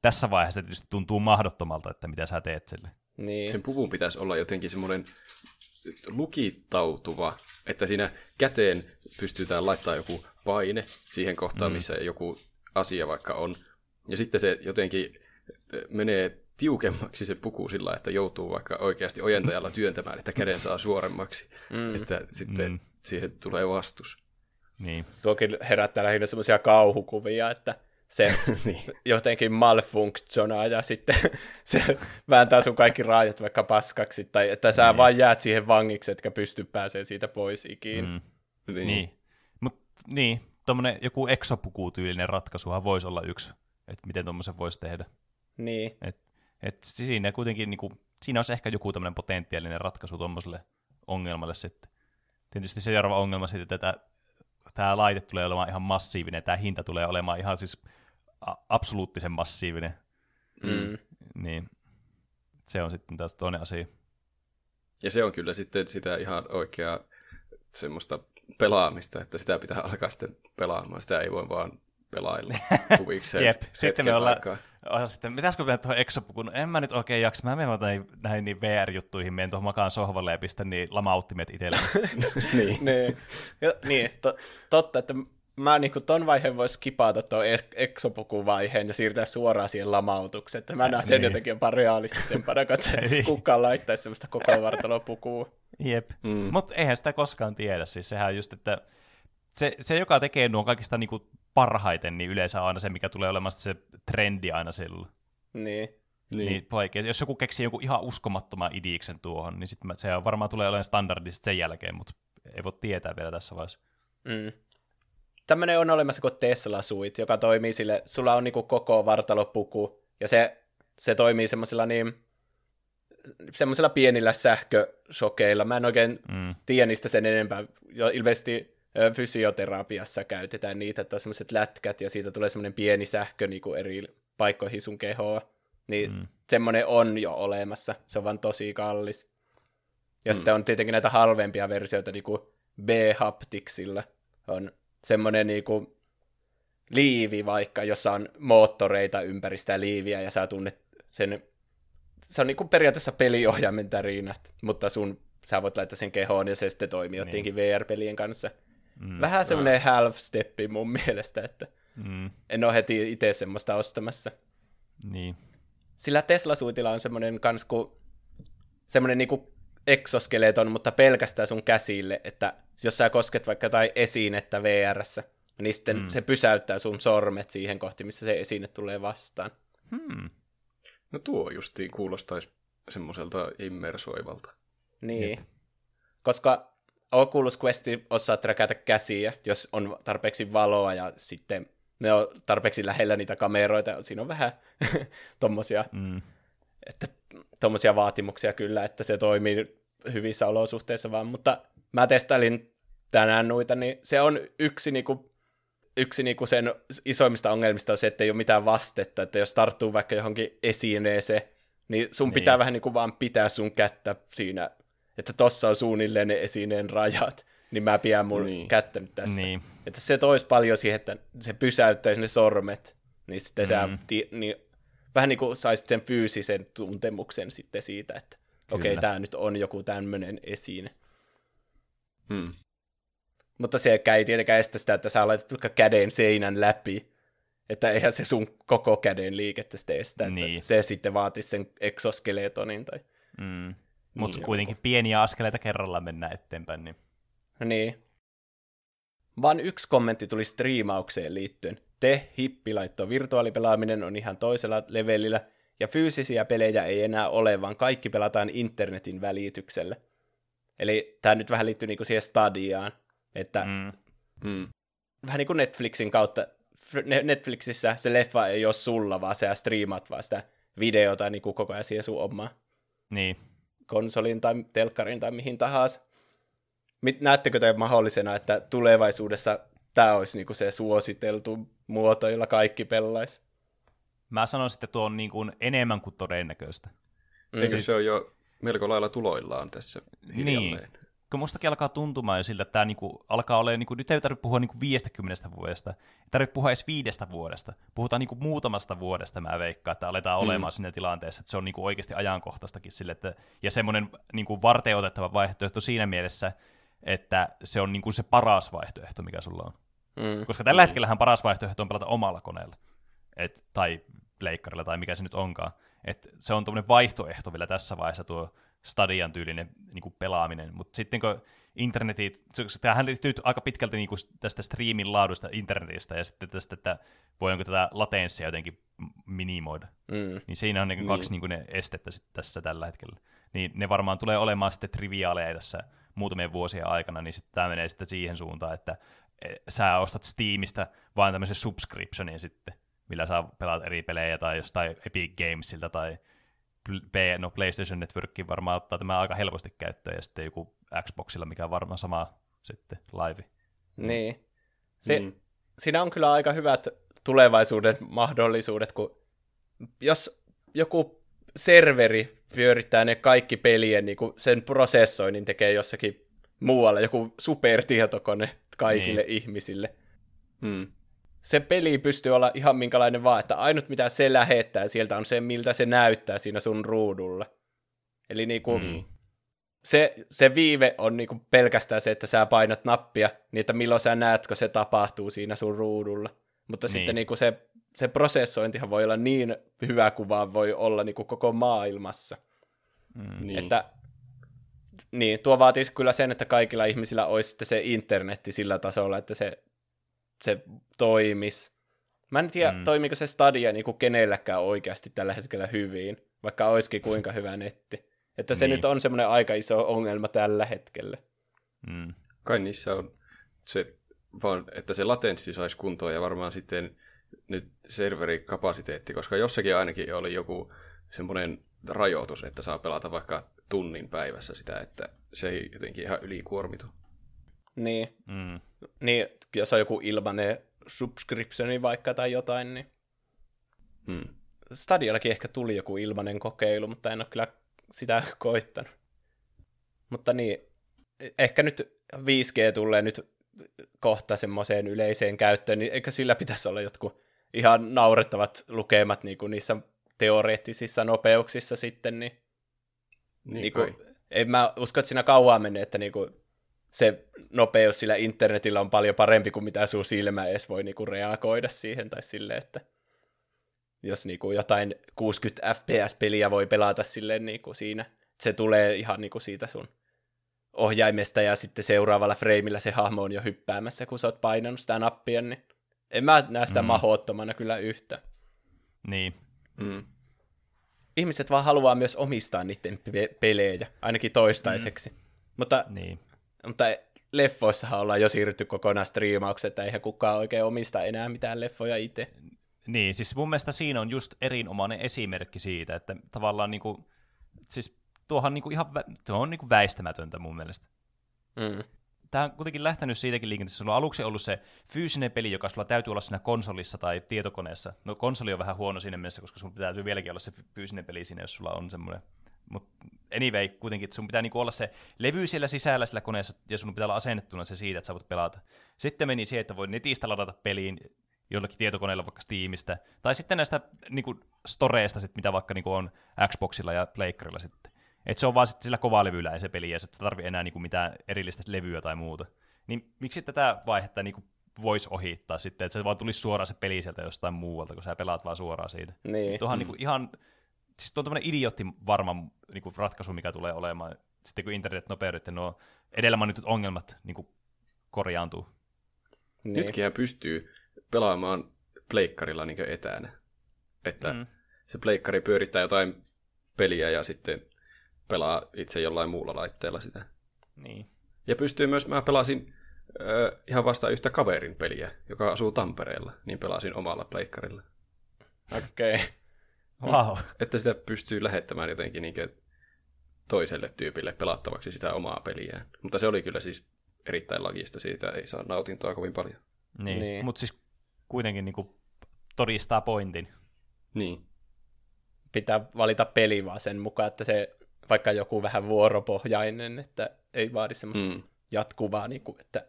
tässä vaiheessa tietysti tuntuu mahdottomalta, että mitä sä teet sille.
Niin. Sen puvun pitäisi olla jotenkin semmoinen lukittautuva, että siinä käteen pystytään laittaa joku paine siihen kohtaan, mm. missä joku asia vaikka on. Ja sitten se jotenkin menee tiukemmaksi se puku sillä, että joutuu vaikka oikeasti ojentajalla työntämään, että käden saa suoremmaksi. Mm. Että sitten mm. siihen tulee vastus.
Niin. Tuokin herättää lähinnä semmoisia kauhukuvia, että se <laughs> niin. jotenkin malfunktionaa ja sitten <laughs> se vääntää sun kaikki raajat vaikka paskaksi, tai että sä niin. vaan jäät siihen vangiksi, etkä pysty pääsemään siitä pois ikinä. Mm.
Niin. niin. Mut, niin, tuommoinen joku exopuku-tyylinen ratkaisuhan voisi olla yksi, että miten tuommoisen voisi tehdä.
Niin.
Et, et siinä kuitenkin, niinku, siinä olisi ehkä joku tämmöinen potentiaalinen ratkaisu tuommoiselle ongelmalle sitten. Tietysti se seuraava ongelma sitten, että tämä laite tulee olemaan ihan massiivinen, tämä hinta tulee olemaan ihan siis absoluuttisen massiivinen. Mm. Niin se on sitten taas toinen asia.
Ja se on kyllä sitten sitä ihan oikeaa semmoista pelaamista, että sitä pitää alkaa sitten pelaamaan. Sitä ei voi vaan pelailla <laughs> huvikseen
Jep. Sitten me ollaan, oh, sitten, mitäskö mennä tuohon exopukuun? En mä nyt oikein jaksa. Mä menen näihin, näihin niin VR-juttuihin, menen tuohon makaan sohvalle ja pistän niin lamauttimet itselle. <laughs>
niin. <laughs> niin. Ja, niin to, totta, että mä niin ton vaiheen voisi skipata tuon exopukuvaiheen ja siirtää suoraan siihen lamautukseen. Että mä näen sen niin. jotenkin jopa realistisempana, <laughs> kun niin. kukaan laittaisi semmoista koko vartalopukua.
Jep, mm. mutta eihän sitä koskaan tiedä. Siis sehän just, että se, se joka tekee nuo kaikista niinku parhaiten, niin yleensä on aina se, mikä tulee olemaan se trendi aina silloin.
Niin.
Niin. niin vaikea. Jos joku keksii joku ihan uskomattoman idiiksen tuohon, niin sitten se varmaan tulee olemaan standardista sen jälkeen, mutta ei voi tietää vielä tässä vaiheessa.
Mm. Tämmöinen on olemassa kuin Tesla Suit, joka toimii sille, sulla on niinku koko vartalopuku, ja se, se toimii semmoisilla niin, semmoisilla pienillä sähkösokeilla. Mä en oikein mm. tiedä niistä sen enempää. Jo, ilmeisesti fysioterapiassa käytetään niitä, että on semmoiset lätkät ja siitä tulee semmoinen pieni sähkö niin kuin eri paikkoihin sun kehoa. Niin mm. semmoinen on jo olemassa, se on vaan tosi kallis. Ja mm. sitten on tietenkin näitä halvempia versioita, niin kuin B-Hapticsilla on semmoinen niin kuin liivi vaikka, jossa on moottoreita ympäri sitä liiviä ja sä tunnet sen, se on niin kuin periaatteessa peliohjaimen tärinät, mutta sun, sä voit laittaa sen kehoon ja se sitten toimii niin. jotenkin VR-pelien kanssa. Mm, Vähän semmoinen half-steppi mun <laughs> mielestä, että mm. en ole heti itse semmoista ostamassa.
Niin.
Sillä Tesla-suitilla on semmoinen kans kuin, semmoinen niinku exoskeleton, mutta pelkästään sun käsille, että jos sä kosket vaikka tai esinettä vr niin sitten mm. se pysäyttää sun sormet siihen kohti, missä se esine tulee vastaan.
Hmm.
No tuo justiin kuulostaisi semmoiselta immersoivalta.
Niin. Jep. Koska Oculus Quest osaa träkätä käsiä, jos on tarpeeksi valoa ja sitten ne on tarpeeksi lähellä niitä kameroita. Siinä on vähän <laughs> tommosia, mm. että, tommosia vaatimuksia kyllä, että se toimii hyvissä olosuhteissa vaan, mutta mä testailin tänään noita, niin se on yksi niinku, yksi niinku sen isoimmista ongelmista on se, että ei ole mitään vastetta, että jos tarttuu vaikka johonkin esineeseen, niin sun niin. pitää vähän niinku vaan pitää sun kättä siinä että tossa on suunnilleen ne esineen rajat, niin mä pidän mun niin. kättä nyt tässä. Niin. Että se toisi paljon siihen, että se pysäyttäisi ne sormet, niin sitten mm. sä ti- niin, vähän niin kuin saisit sen fyysisen tuntemuksen sitten siitä, että okei, okay, tämä nyt on joku tämmöinen esine.
Hmm.
Mutta se ei tietenkään estä sitä, että sä laitat vaikka käden seinän läpi, että eihän se sun koko käden liikettä sitten estä, niin. että se sitten vaatisi sen exoskeletonin tai...
Mm. Mutta niin, kuitenkin joku. pieniä askeleita kerrallaan mennään eteenpäin. Niin.
niin. Vaan yksi kommentti tuli striimaukseen liittyen. Te, hippilaitto, virtuaalipelaaminen on ihan toisella levelillä, ja fyysisiä pelejä ei enää ole, vaan kaikki pelataan internetin välityksellä. Eli tämä nyt vähän liittyy niinku siihen stadiaan, että mm. Mm. vähän niin kuin Netflixin kautta, Netflixissä se leffa ei ole sulla, vaan sä striimat vaan sitä videota niin kuin koko ajan siihen sun omaa.
Niin
konsolin tai telkkarin tai mihin tahansa. Mit, näettekö te mahdollisena, että tulevaisuudessa tämä olisi niinku se suositeltu muoto, jolla kaikki pelaisi?
Mä sanoisin, että tuo on niin kuin enemmän kuin todennäköistä.
Mm. Eikö se ole jo melko lailla tuloillaan tässä
Niin, kun mustakin alkaa tuntumaan jo siltä, että tämä niinku alkaa olla, niinku, nyt ei tarvitse puhua niinku 50 vuodesta, ei tarvitse puhua edes viidestä vuodesta, puhutaan niinku muutamasta vuodesta, mä veikkaan, että aletaan mm. olemaan siinä tilanteessa, että se on niinku oikeasti ajankohtaistakin sille, että, ja semmoinen niinku varten otettava vaihtoehto siinä mielessä, että se on niinku se paras vaihtoehto, mikä sulla on. Mm. Koska tällä mm. hetkellähän paras vaihtoehto on pelata omalla koneella, Et, tai leikkarilla, tai mikä se nyt onkaan. Et se on tuommoinen vaihtoehto vielä tässä vaiheessa tuo stadian tyylinen niin kuin pelaaminen, mutta sitten kun internetit, tämähän liittyy aika pitkälti niin kuin tästä striimin laadusta internetistä ja sitten tästä, että voidaanko tätä latenssia jotenkin minimoida. Mm. Niin siinä on niin niin. kaksi niin kuin ne estettä sitten tässä tällä hetkellä. Niin ne varmaan tulee olemaan sitten triviaaleja tässä muutamien vuosien aikana, niin sitten tämä menee sitten siihen suuntaan, että e, sä ostat Steamista vain tämmöisen subscriptionin sitten, millä saa pelata eri pelejä tai jostain Epic Gamesilta tai P, no PlayStation Networkin varmaan ottaa tämä aika helposti käyttöön, ja sitten joku Xboxilla, mikä on varmaan sama sitten live.
Niin. Se, mm. Siinä on kyllä aika hyvät tulevaisuuden mahdollisuudet, kun jos joku serveri pyörittää ne kaikki pelien, niin kuin sen prosessoinnin tekee jossakin muualla, joku supertietokone kaikille niin. ihmisille. Mm se peli pystyy olla ihan minkälainen vaan, että ainut mitä se lähettää sieltä on se, miltä se näyttää siinä sun ruudulla. Eli niinku, mm. se, se viive on niinku pelkästään se, että sä painat nappia, niin että milloin sä näet, kun se tapahtuu siinä sun ruudulla. Mutta niin. sitten niinku se, se prosessointihan voi olla niin hyvä kuin vaan voi olla niinku koko maailmassa. Mm. Niin. Että niin, tuo vaatisi kyllä sen, että kaikilla ihmisillä olisi sitten se internetti sillä tasolla, että se se toimis. Mä en tiedä, mm. toimiko se Stadia niin kuin kenelläkään oikeasti tällä hetkellä hyvin, vaikka olisikin kuinka hyvä netti. Että se niin. nyt on semmoinen aika iso ongelma tällä hetkellä.
Mm. Kai niissä on se, vaan, että se latenssi saisi kuntoon ja varmaan sitten nyt serverikapasiteetti, koska jossakin ainakin oli joku semmoinen rajoitus, että saa pelata vaikka tunnin päivässä sitä, että se ei jotenkin ihan ylikuormitu.
Niin. Mm. Niin, jos on joku ilmanen subscriptioni vaikka tai jotain, niin... Hmm. Stadiallakin ehkä tuli joku ilmanen kokeilu, mutta en ole kyllä sitä <laughs> koittanut. Mutta niin, ehkä nyt 5G tulee nyt kohta semmoiseen yleiseen käyttöön, niin eikö sillä pitäisi olla jotkut ihan naurettavat lukemat niin kuin niissä teoreettisissa nopeuksissa sitten, niin, niin, niin kuin, en mä usko, että siinä kauan menee, että niin kuin se nopeus sillä internetillä on paljon parempi kuin mitä sun silmä edes voi niinku reagoida siihen, tai silleen, että jos niinku jotain 60 FPS-peliä voi pelata silleen niinku siinä, se tulee ihan niinku siitä sun ohjaimesta, ja sitten seuraavalla freimillä se hahmo on jo hyppäämässä, kun sä oot painanut sitä nappia, niin en mä näe sitä mm. mahottomana kyllä yhtä.
Niin. Mm.
Ihmiset vaan haluaa myös omistaa niiden pe- pelejä, ainakin toistaiseksi. Mm. Mutta niin. Mutta leffoissahan ollaan jo siirrytty kokonaan striimaukseen, että eihän kukaan oikein omista enää mitään leffoja itse.
Niin, siis mun mielestä siinä on just erinomainen esimerkki siitä, että tavallaan niinku, siis tuohan niinku ihan, tuo on niinku väistämätöntä mun mielestä. Mm. Tämä on kuitenkin lähtenyt siitäkin liikenteessä. Sulla on aluksi ollut se fyysinen peli, joka sulla täytyy olla siinä konsolissa tai tietokoneessa. No konsoli on vähän huono siinä mielessä, koska sulla täytyy vieläkin olla se fyysinen peli siinä, jos sulla on semmoinen mutta anyway, kuitenkin, että sun pitää niinku olla se levy siellä sisällä sillä koneessa, ja sun pitää olla asennettuna se siitä, että sä voit pelata. Sitten meni siihen, että voi netistä ladata peliin jollakin tietokoneella vaikka Steamista, tai sitten näistä niinku, storeista, sit, mitä vaikka niinku on Xboxilla ja Playcarilla sitten. Et se on vaan sitten sillä kovaa levyllä se peli, ja sitten tarvii enää niinku mitään erillistä levyä tai muuta. Niin miksi tätä vaihetta niinku voisi ohittaa sitten, että se vaan tulisi suoraan se peli sieltä jostain muualta, kun sä pelaat vaan suoraan siitä. Niin. Tuohan mm. niinku ihan siis tuo on tämmöinen idiotti varma niin kuin ratkaisu, mikä tulee olemaan, sitten kun internetnopeudet ja nuo edellä mainitut ongelmat niin kuin korjaantuu.
Niin. Nytkin pystyy pelaamaan pleikkarilla niin etänä. Että mm. se pleikkari pyörittää jotain peliä ja sitten pelaa itse jollain muulla laitteella sitä.
Niin.
Ja pystyy myös, mä pelasin äh, ihan vasta yhtä kaverin peliä, joka asuu Tampereella, niin pelasin omalla pleikkarilla.
Okei. Okay.
Wow.
Että sitä pystyy lähettämään jotenkin niin toiselle tyypille pelattavaksi sitä omaa peliään. Mutta se oli kyllä siis erittäin lagista, siitä ei saa nautintoa kovin paljon.
Niin, niin. mutta siis kuitenkin niin kuin todistaa pointin.
Niin.
Pitää valita peli vaan sen mukaan, että se vaikka joku vähän vuoropohjainen, että ei vaadi semmoista mm. jatkuvaa, niin kuin, että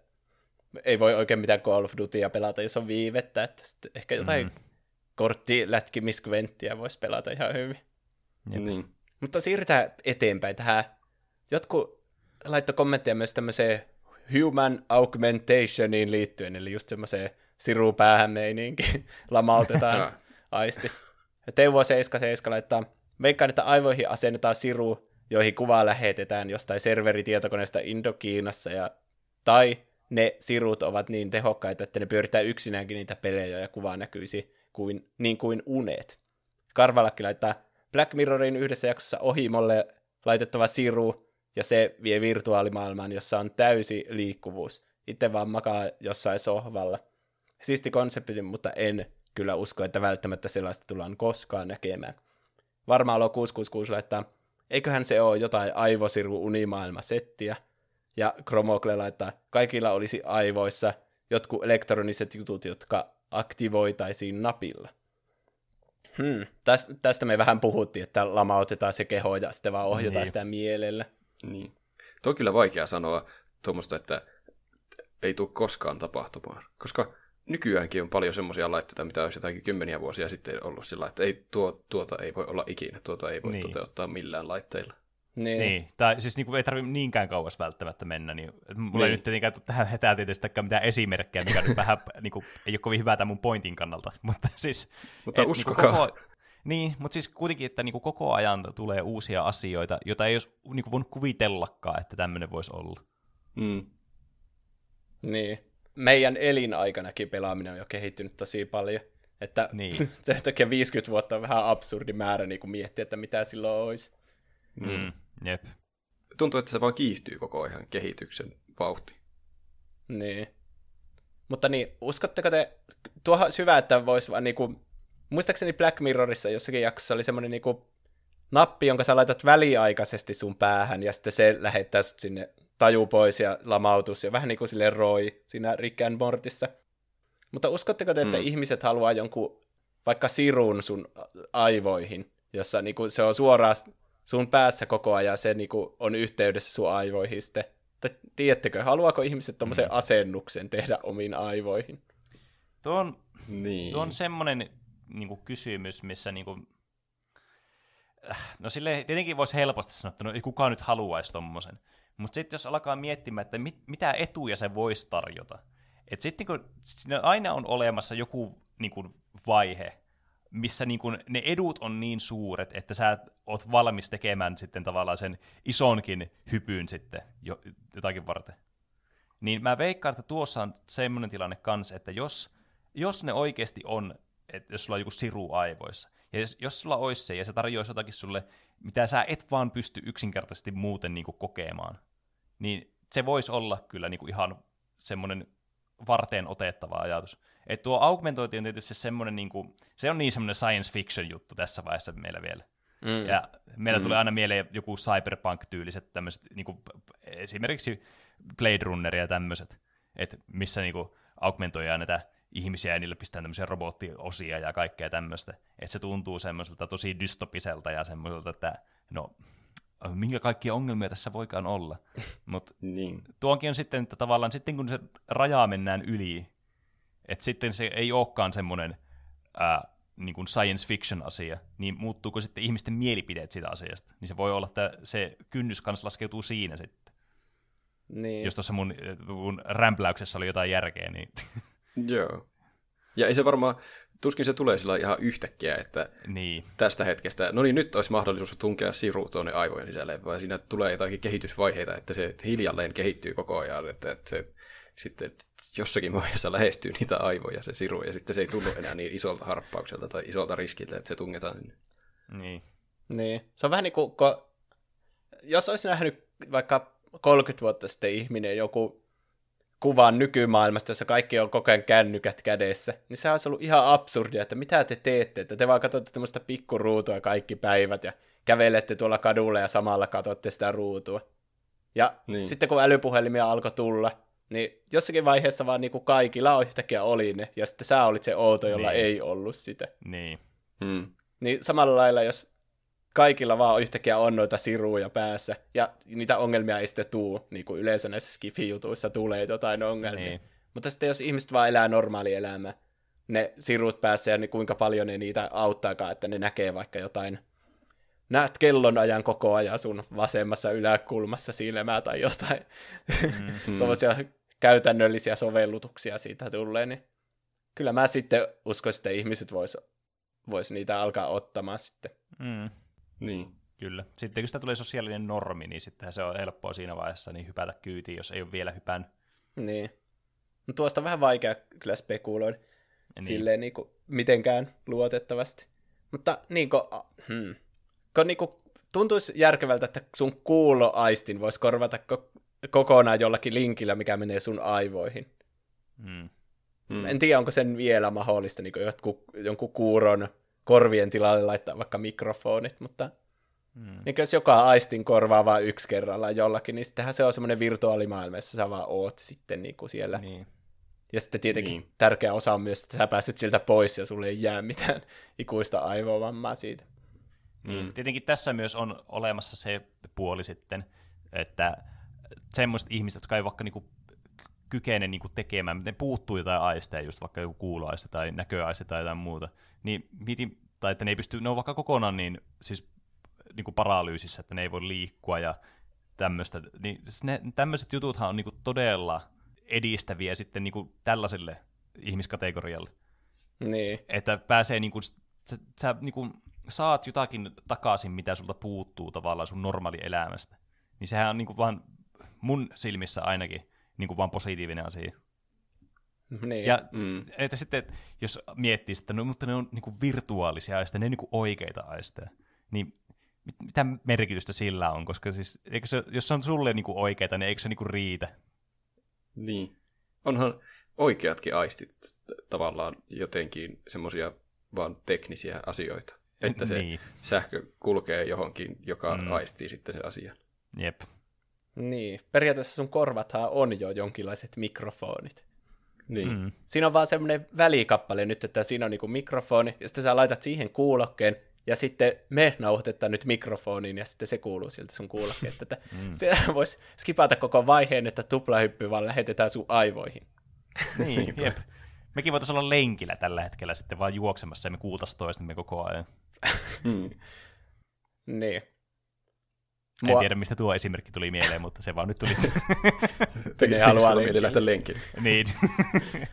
ei voi oikein mitään Call of Dutya pelata, jos on viivettä, että sitten ehkä jotain mm. Korttilätkimiskventtiä voisi pelata ihan hyvin.
Jep. Niin.
Mutta siirrytään eteenpäin tähän. Jotkut laittoi kommentteja myös tämmöiseen human augmentationiin liittyen, eli just semmoiseen sirupäähän meininki, <laughs> lamautetaan <laughs> aisti. Ja Teuvo 77 laittaa, veikkaan, että aivoihin asennetaan siru, joihin kuvaa lähetetään jostain serveritietokoneesta Indokiinassa, ja, tai ne sirut ovat niin tehokkaita, että ne pyörittää yksinäänkin niitä pelejä ja kuva näkyisi kuin, niin kuin unet. Karvalakki laittaa Black Mirrorin yhdessä jaksossa ohimolle laitettava siru, ja se vie virtuaalimaailmaan, jossa on täysi liikkuvuus. Itse vaan makaa jossain sohvalla. Siisti konsepti, mutta en kyllä usko, että välttämättä sellaista tullaan koskaan näkemään. Varmaan Lo 666 laittaa, eiköhän se ole jotain aivosiru unimaailma-settiä. Ja Chromokle laittaa, kaikilla olisi aivoissa jotkut elektroniset jutut, jotka aktivoitaisiin napilla. Hmm. Tästä, tästä me vähän puhuttiin, että lamautetaan se keho ja sitten vaan ohjataan niin. sitä mielellä.
Niin. Tuo on kyllä vaikea sanoa tuommoista, että ei tule koskaan tapahtumaan. Koska nykyäänkin on paljon semmoisia laitteita, mitä olisi jotakin kymmeniä vuosia sitten ollut sillä, että ei, tuo, tuota ei voi olla ikinä, tuota ei voi niin. toteuttaa millään laitteilla.
Niin. niin. Tai siis niin kuin ei tarvitse niinkään kauas välttämättä mennä. Niin, mulla niin. ei nyt tietenkään tähän hetää tietysti mitään esimerkkejä, mikä nyt vähän <laughs> niin kuin, ei ole kovin hyvää tämän mun pointin kannalta. <laughs> Mutta siis...
Mutta et, niinku uskokaa. Niin koko,
niin, mutta siis kuitenkin, että niin kuin koko ajan tulee uusia asioita, joita ei olisi niin kuin voinut kuvitellakaan, että tämmöinen voisi olla.
Mm.
Niin. Meidän elinaikanakin pelaaminen on jo kehittynyt tosi paljon. Että niin. <laughs> sen takia 50 vuotta on vähän absurdi määrä niin kuin miettiä, että mitä silloin olisi.
Mm. Jep.
Tuntuu, että se vaan kiihtyy koko ajan kehityksen vauhti.
Niin. Mutta niin, uskotteko te, tuohon olisi hyvä, että voisi vaan niinku, muistaakseni Black Mirrorissa jossakin jaksossa oli semmoinen niinku nappi, jonka sä laitat väliaikaisesti sun päähän, ja sitten se lähettää sut sinne taju pois ja lamautus, ja vähän niin kuin sille roi siinä Rick and Mortissa. Mutta uskotteko te, että mm. ihmiset haluaa jonkun vaikka sirun sun aivoihin, jossa niinku se on suoraan sun päässä koko ajan, se niinku on yhteydessä sun aivoihin sitten. Tiedättekö, haluaako ihmiset tuommoisen mm. asennuksen tehdä omiin aivoihin?
Tuo on, niin. tuo on semmoinen niin kuin kysymys, missä niin kuin, äh, no sille tietenkin voisi helposti sanoa, että no ei kukaan nyt haluaisi tommosen. Mutta sitten jos alkaa miettimään, että mit, mitä etuja se voisi tarjota, että sitten niin siinä aina on olemassa joku niin kuin, vaihe, missä niin kuin, ne edut on niin suuret, että sä oot valmis tekemään sitten tavallaan sen isonkin hypyn sitten jo, jotakin varten. Niin mä veikkaan, että tuossa on semmoinen tilanne kanssa, että jos, jos ne oikeasti on että jos sulla on joku siru aivoissa. Ja jos, jos sulla olisi se, ja se tarjoaisi jotakin sulle, mitä sä et vaan pysty yksinkertaisesti muuten niin kuin kokemaan, niin se voisi olla kyllä niin kuin ihan semmoinen varteen otettava ajatus. Et tuo augmentointi on tietysti semmoinen, niin kuin, se on niin semmoinen science fiction juttu tässä vaiheessa meillä vielä. Mm. Ja meillä mm. tulee aina mieleen joku cyberpunk-tyyliset tämmöiset, niin kuin, esimerkiksi Blade Runner ja tämmöiset, että missä niin kuin, augmentoidaan näitä ihmisiä ja niille pistää tämmöisiä robottiosia ja kaikkea tämmöistä. Että se tuntuu semmoiselta tosi dystopiselta ja semmoiselta, että no, minkä kaikkia ongelmia tässä voikaan olla. <laughs> Mutta
niin.
tuonkin on sitten, että tavallaan sitten kun se rajaa mennään yli, että sitten se ei olekaan semmoinen ää, niin kuin science fiction asia, niin muuttuuko sitten ihmisten mielipideet siitä asiasta? Niin se voi olla, että se kynnys kanssa laskeutuu siinä sitten.
Niin.
Jos tuossa mun, mun rämpläyksessä oli jotain järkeä, niin <laughs>
Joo. Ja ei se varmaan, tuskin se tulee sillä ihan yhtäkkiä, että
niin.
tästä hetkestä, no niin nyt olisi mahdollisuus tunkea siru tuonne aivojen sisälle, vai siinä tulee jotakin kehitysvaiheita, että se hiljalleen kehittyy koko ajan, että, että se sitten jossakin vaiheessa lähestyy niitä aivoja se siru, ja sitten se ei tunnu enää niin isolta harppaukselta tai isolta riskiltä, että se tungetaan sinne.
Niin.
Niin. Se on vähän niin kuin, ko... jos olisi nähnyt vaikka 30 vuotta sitten ihminen joku kuvan nykymaailmasta, jossa kaikki on koko ajan kännykät kädessä, niin se olisi ollut ihan absurdia, että mitä te teette, että te vaan katsotte tämmöistä pikkuruutua kaikki päivät ja kävelette tuolla kadulla ja samalla katsotte sitä ruutua. Ja niin. sitten kun älypuhelimia alkoi tulla, niin jossakin vaiheessa vaan niin kuin kaikilla yhtäkkiä oli ne, ja sitten sä olit se outo, jolla niin. ei ollut sitä.
Niin.
Hmm.
Niin samalla lailla, jos kaikilla vaan yhtäkkiä on noita siruja päässä, ja niitä ongelmia ei sitten tuu, niin kuin yleensä näissä skifi-jutuissa tulee jotain ongelmia. Niin. Mutta sitten jos ihmiset vaan elää normaali elämää, ne sirut päässä ja niin kuinka paljon ne niitä auttaakaan, että ne näkee vaikka jotain näet kellonajan koko ajan sun vasemmassa yläkulmassa silmää tai jotain. <laughs> Mm-hmm. Tuollaisia käytännöllisiä sovellutuksia siitä tulee, niin kyllä mä sitten uskoisin, että ihmiset vois, vois niitä alkaa ottamaan sitten.
Mm.
Niin.
Kyllä. Sitten kun sitä tulee sosiaalinen normi, niin sittenhän se on helppoa siinä vaiheessa niin hypätä kyytiin, jos ei ole vielä hypän.
Niin. No tuosta on vähän vaikea kyllä spekuloida niin. silleen niin kuin mitenkään luotettavasti. Mutta niin kuin, hmm, kun niin kuin, tuntuisi järkevältä, että sun kuuloaistin voisi korvata ko- kokonaan jollakin linkillä, mikä menee sun aivoihin.
Hmm.
Hmm. En tiedä, onko sen vielä mahdollista niin jotkut, jonkun kuuron korvien tilalle laittaa vaikka mikrofonit, mutta hmm. niin jos joka aistin korvaa vain yksi kerralla jollakin, niin sittenhän se on semmoinen virtuaalimaailma, jossa sä vaan oot sitten niin kuin siellä.
Niin.
Ja sitten tietenkin niin. tärkeä osa on myös, että sä pääset siltä pois ja sulle ei jää mitään <laughs> ikuista aivovammaa siitä.
Mm. Tietenkin tässä myös on olemassa se puoli sitten, että semmoiset ihmiset, jotka ei vaikka niinku kykene niinku tekemään, miten puuttuu jotain aisteja, just vaikka joku kuuloaiste tai näköaiste tai jotain muuta, niin mietin, tai että ne ei pysty, ne on vaikka kokonaan niin, siis niinku paralyysissä, että ne ei voi liikkua ja tämmöistä, niin ne, tämmöiset jututhan on niinku todella edistäviä sitten niinku tällaiselle ihmiskategorialle.
Niin.
Että pääsee niinku, sä, sä niinku saat jotakin takaisin, mitä sulta puuttuu tavallaan sun normaali elämästä. Niin sehän on niinku vaan mun silmissä ainakin niinku vaan positiivinen asia.
Niin.
Ja mm. että sitten, jos miettii, että no, mutta ne on niinku virtuaalisia aisteja, ne on niinku oikeita aisteja, niin mitä merkitystä sillä on? Koska siis, eikö se, jos se on sulle niinku oikeita, niin eikö se niinku riitä?
Niin. Onhan oikeatkin aistit tavallaan jotenkin semmoisia vaan teknisiä asioita. Että se niin. sähkö kulkee johonkin, joka mm. aistii sitten sen asian.
Jep.
Niin, periaatteessa sun korvathan on jo jonkinlaiset mikrofonit.
Niin. Mm.
Siinä on vaan semmoinen välikappale nyt, että siinä on niinku mikrofoni, ja sitten sä laitat siihen kuulokkeen, ja sitten me nauhoitetaan nyt mikrofoniin, ja sitten se kuuluu siltä sun kuulokkeesta. Että <laughs> mm. Se voisi skipata koko vaiheen, että tuplahyppy vaan lähetetään sun aivoihin.
Niin, jep. Mekin voitaisiin olla lenkillä tällä hetkellä sitten vaan juoksemassa, ja me kuultaisiin toistamme koko ajan.
mm. <laughs> Niin.
Mua... En tiedä, mistä tuo esimerkki tuli mieleen, mutta se vaan nyt tuli. <laughs>
Tekee haluaa mieli lähteä lenkille.
niin.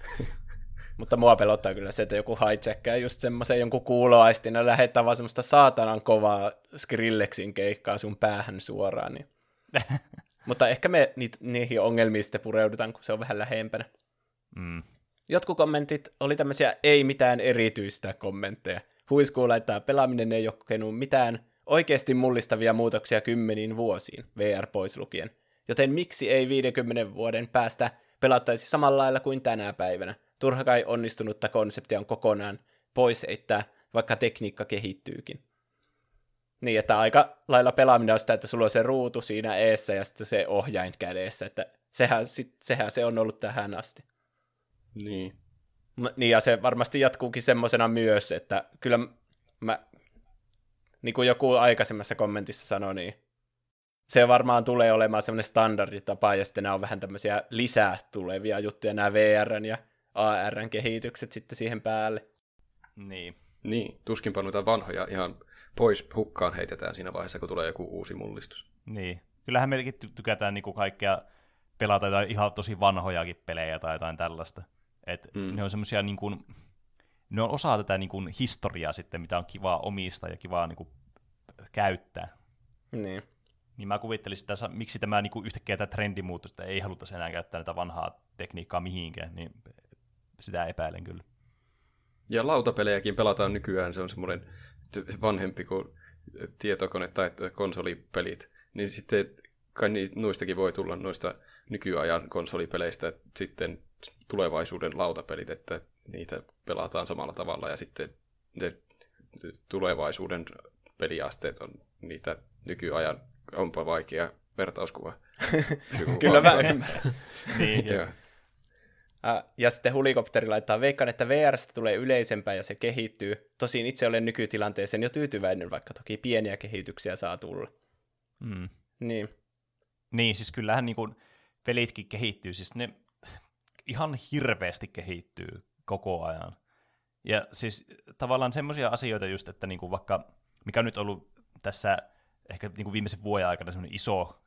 <laughs>
mutta mua pelottaa kyllä se, että joku hijackää just semmoisen jonkun kuuloaistin ja lähettää vaan semmoista saatanan kovaa Skrillexin keikkaa sun päähän suoraan. Niin. <laughs> mutta ehkä me niit, niihin ongelmiin sitten pureudutaan, kun se on vähän lähempänä.
Mm.
Jotkut kommentit oli tämmöisiä ei mitään erityistä kommentteja. Huiskuu laittaa, pelaaminen ei ole kokenut mitään oikeasti mullistavia muutoksia kymmeniin vuosiin, VR pois lukien. Joten miksi ei 50 vuoden päästä pelattaisi samalla lailla kuin tänä päivänä? Turha kai onnistunutta konseptia on kokonaan pois heittää, vaikka tekniikka kehittyykin. Niin, että aika lailla pelaaminen on sitä, että sulla on se ruutu siinä eessä ja sitten se ohjain kädessä, että sehän, sit, sehän se on ollut tähän asti.
Niin.
Niin, ja se varmasti jatkuukin semmoisena myös, että kyllä mä, niin kuin joku aikaisemmassa kommentissa sanoi, niin se varmaan tulee olemaan semmoinen standarditapa, ja sitten nämä on vähän tämmöisiä lisää tulevia juttuja, nämä VRn ja ARn kehitykset sitten siihen päälle.
Niin.
Niin, tuskinpa noita vanhoja ihan pois hukkaan heitetään siinä vaiheessa, kun tulee joku uusi mullistus.
Niin. Kyllähän meilläkin tykätään niinku kaikkea pelata jotain ihan tosi vanhojakin pelejä tai jotain tällaista. Et mm. Ne on semmoisia niin kuin, ne on osa tätä niin kuin, historiaa sitten, mitä on kivaa omistaa ja kivaa niin kuin, käyttää.
Niin.
Niin mä kuvittelin sitä, miksi tämä niin kuin, yhtäkkiä tämä trendi muuttui, että ei haluta enää käyttää näitä vanhaa tekniikkaa mihinkään, niin sitä epäilen kyllä.
Ja lautapelejäkin pelataan nykyään, se on semmoinen vanhempi kuin tietokone tai konsolipelit, niin sitten kai noistakin voi tulla noista nykyajan konsolipeleistä sitten tulevaisuuden lautapelit, että niitä pelataan samalla tavalla ja sitten ne tulevaisuuden peliasteet on niitä nykyajan, onpa vaikea vertauskuva. <laughs>
Kyllä mä ymmärrän. <laughs>
niin,
ja sitten hulikopteri laittaa, veikkaan, että VRstä tulee yleisempää ja se kehittyy. Tosin itse olen nykytilanteeseen jo tyytyväinen, vaikka toki pieniä kehityksiä saa tulla.
Mm.
Niin.
Niin, siis kyllähän niin kuin pelitkin kehittyy, siis ne ihan hirveästi kehittyy koko ajan. Ja siis tavallaan semmoisia asioita just, että niin kuin vaikka, mikä on nyt ollut tässä ehkä niin kuin viimeisen vuoden aikana semmoinen iso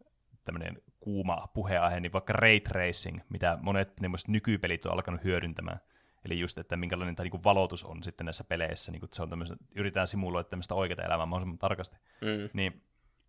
tämmöinen kuuma puheenaihe, niin vaikka ray tracing, mitä monet nykypelit on alkanut hyödyntämään. Eli just, että minkälainen tämä niin valotus on sitten näissä peleissä, niin kuin se on yritetään simuloida tämmöistä oikeaa elämää mahdollisimman tarkasti.
Mm.
Niin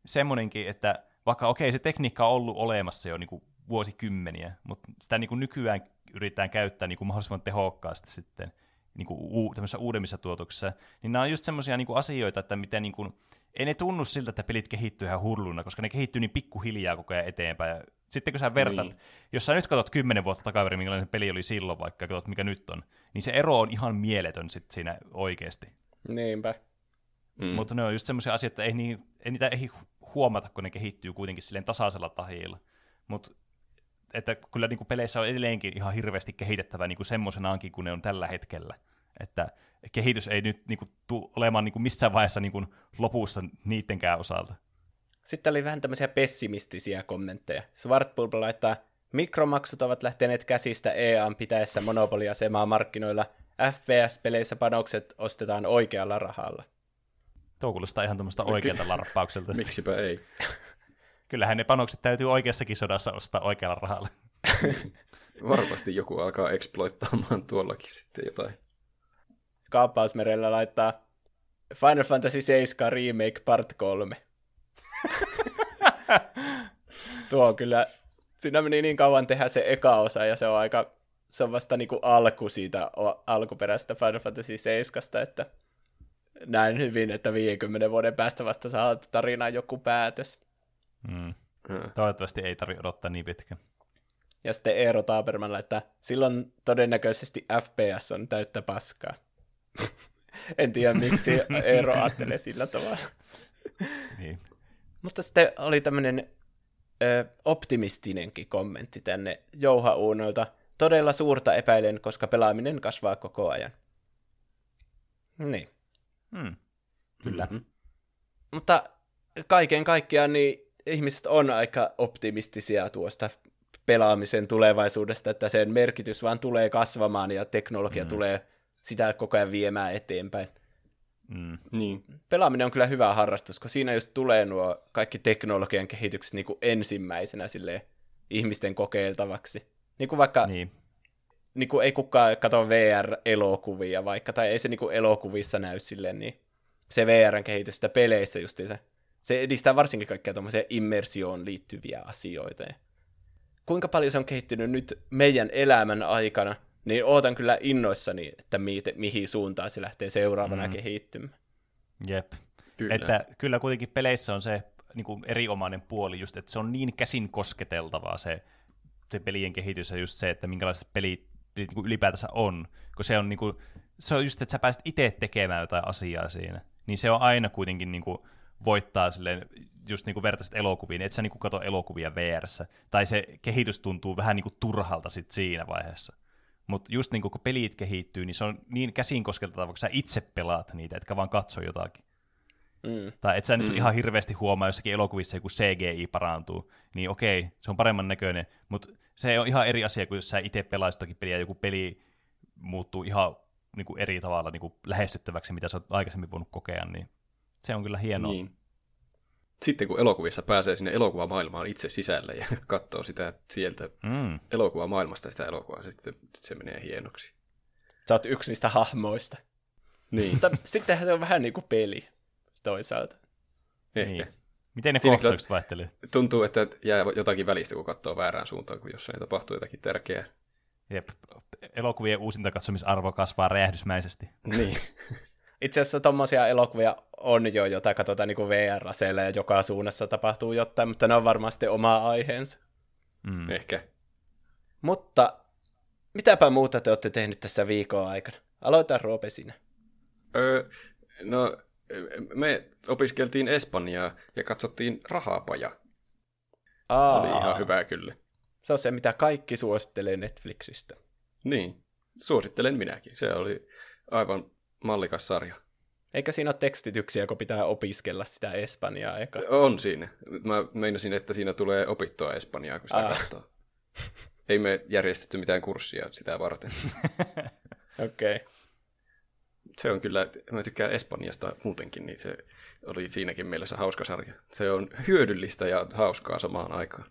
semmoinenkin, että vaikka okei, okay, se tekniikka on ollut olemassa jo niin kuin vuosikymmeniä, mutta sitä niin kuin nykyään yritetään käyttää niin kuin mahdollisimman tehokkaasti sitten niin kuin u- uudemmissa tuotoksissa, niin nämä on just semmoisia niin asioita, että miten niin kuin, ei ne tunnu siltä, että pelit kehittyy ihan hulluna, koska ne kehittyy niin pikkuhiljaa koko ajan eteenpäin. Ja sitten kun sä vertat, niin. jos sä nyt katsot kymmenen vuotta takaperin, minkälainen peli oli silloin vaikka, katsot mikä nyt on, niin se ero on ihan mieletön sit siinä oikeasti.
Niinpä.
Mm. Mutta ne on just semmoisia asioita, että ei, niin, ei niitä ei huomata, kun ne kehittyy kuitenkin silleen tasaisella tahilla. Mutta että kyllä niin kuin peleissä on edelleenkin ihan hirveästi kehitettävä niin kuin semmoisenaankin, kun ne on tällä hetkellä. Että kehitys ei nyt niin kuin, tule olemaan niin kuin missään vaiheessa niin kuin lopussa niittenkään osalta.
Sitten oli vähän tämmöisiä pessimistisiä kommentteja. Swartbulb laittaa, mikromaksut ovat lähteneet käsistä EAN pitäessä monopoliasemaa markkinoilla. FPS-peleissä panokset ostetaan oikealla rahalla.
Tuo kuulostaa ihan tämmöistä oikealta larppaukselta. <laughs>
Miksipä ei.
Kyllähän ne panokset täytyy oikeassakin sodassa ostaa oikealla rahalla. <laughs>
Varmasti joku alkaa exploittaamaan tuollakin sitten jotain.
Kaappausmerellä laittaa Final Fantasy 7 Remake Part 3. <laughs> Tuo on kyllä, siinä meni niin kauan tehdä se eka osa ja se on aika, se on vasta niinku alku siitä alkuperäisestä Final Fantasy 7, että näin hyvin, että 50 vuoden päästä vasta saa tarinaan joku päätös.
Mm. Mm. Toivottavasti ei tarvitse odottaa niin pitkään.
Ja sitten Eero Taaperman että silloin todennäköisesti FPS on täyttä paskaa. <laughs> en tiedä, miksi Eero ajattelee sillä tavalla.
niin.
Mutta sitten oli tämmöinen ö, optimistinenkin kommentti tänne Jouha Uunolta. Todella suurta epäilen, koska pelaaminen kasvaa koko ajan. Niin.
Hmm. Kyllä. Mm-hmm.
Mutta kaiken kaikkiaan niin ihmiset on aika optimistisia tuosta pelaamisen tulevaisuudesta, että sen merkitys vaan tulee kasvamaan ja teknologia mm. tulee sitä koko ajan viemään eteenpäin.
Mm.
Niin.
Pelaaminen on kyllä hyvä harrastus, kun siinä just tulee nuo kaikki teknologian kehitykset niin kuin ensimmäisenä sille ihmisten kokeiltavaksi. Niin kuin vaikka niin. Niin kuin ei kukaan katso VR-elokuvia vaikka, tai ei se niin kuin elokuvissa näy silleen, niin se VRn kehitystä peleissä justiinsa se edistää varsinkin kaikkia tuommoisia immersioon liittyviä asioita. Ja kuinka paljon se on kehittynyt nyt meidän elämän aikana, niin ootan kyllä innoissani, että mi- mihin suuntaan se lähtee seuraavana mm. kehittymään.
Jep. Kyllä. Että kyllä kuitenkin peleissä on se niin kuin erinomainen puoli, just, että se on niin käsin kosketeltavaa se, se pelien kehitys ja just se, että minkälaiset pelit niin kuin ylipäätänsä on. Kun se on, niin kuin, se on just, että sä pääset itse tekemään jotain asiaa siinä. Niin se on aina kuitenkin niin kuin, voittaa silleen, just niin kuin vertaisit elokuviin, et sä niin kuin kato elokuvia vr tai se kehitys tuntuu vähän niin kuin turhalta sit siinä vaiheessa. Mutta just niin kuin kun pelit kehittyy, niin se on niin käsin koskeltavaa, kun sä itse pelaat niitä, etkä vaan katso jotakin.
Mm.
Tai et sä nyt mm. ihan hirveästi huomaa jossakin elokuvissa joku CGI parantuu, niin okei, se on paremman näköinen, mutta se on ihan eri asia kuin jos sä itse pelaisit toki peliä ja joku peli muuttuu ihan niin kuin eri tavalla niin kuin lähestyttäväksi, mitä sä oot aikaisemmin voinut kokea, niin se on kyllä hienoa. Niin.
Sitten kun elokuvissa pääsee sinne elokuvamaailmaan itse sisälle ja <laughs> katsoo sitä sieltä mm. elokuvamaailmasta sitä elokuvaa, sitten se menee hienoksi.
Sä oot yksi niistä hahmoista.
Niin.
Mutta sittenhän se on vähän niin kuin peli toisaalta.
Ehkä. Niin.
Miten ne kohtaukset vaihtelee?
Tuntuu, että jää jotakin välistä, kun katsoo väärään suuntaan, kun jossain tapahtuu jotakin tärkeää.
Jep, elokuvien uusinta katsomisarvo kasvaa räjähdysmäisesti.
Niin. <laughs>
Itse asiassa tommosia elokuvia on jo, jota katsotaan niin vr ja joka suunnassa tapahtuu jotain, mutta ne on varmasti oma aiheensa.
Mm. Ehkä.
Mutta mitäpä muuta te olette tehnyt tässä viikon aikana? Aloita Roope sinä.
Öö, no, me opiskeltiin Espanjaa ja katsottiin Rahapaja.
Aa.
Se oli ihan hyvä kyllä.
Se on se, mitä kaikki suosittelee Netflixistä.
Niin, suosittelen minäkin. Se oli aivan mallikas sarja.
Eikö siinä ole tekstityksiä, kun pitää opiskella sitä Espanjaa eka?
Se on siinä. Mä meinasin, että siinä tulee opittua Espanjaa, kun sitä ah. katsoo. Ei me järjestetty mitään kurssia sitä varten. <laughs>
Okei. Okay.
Se on kyllä, mä tykkään Espanjasta muutenkin, niin se oli siinäkin mielessä hauska sarja. Se on hyödyllistä ja hauskaa samaan aikaan.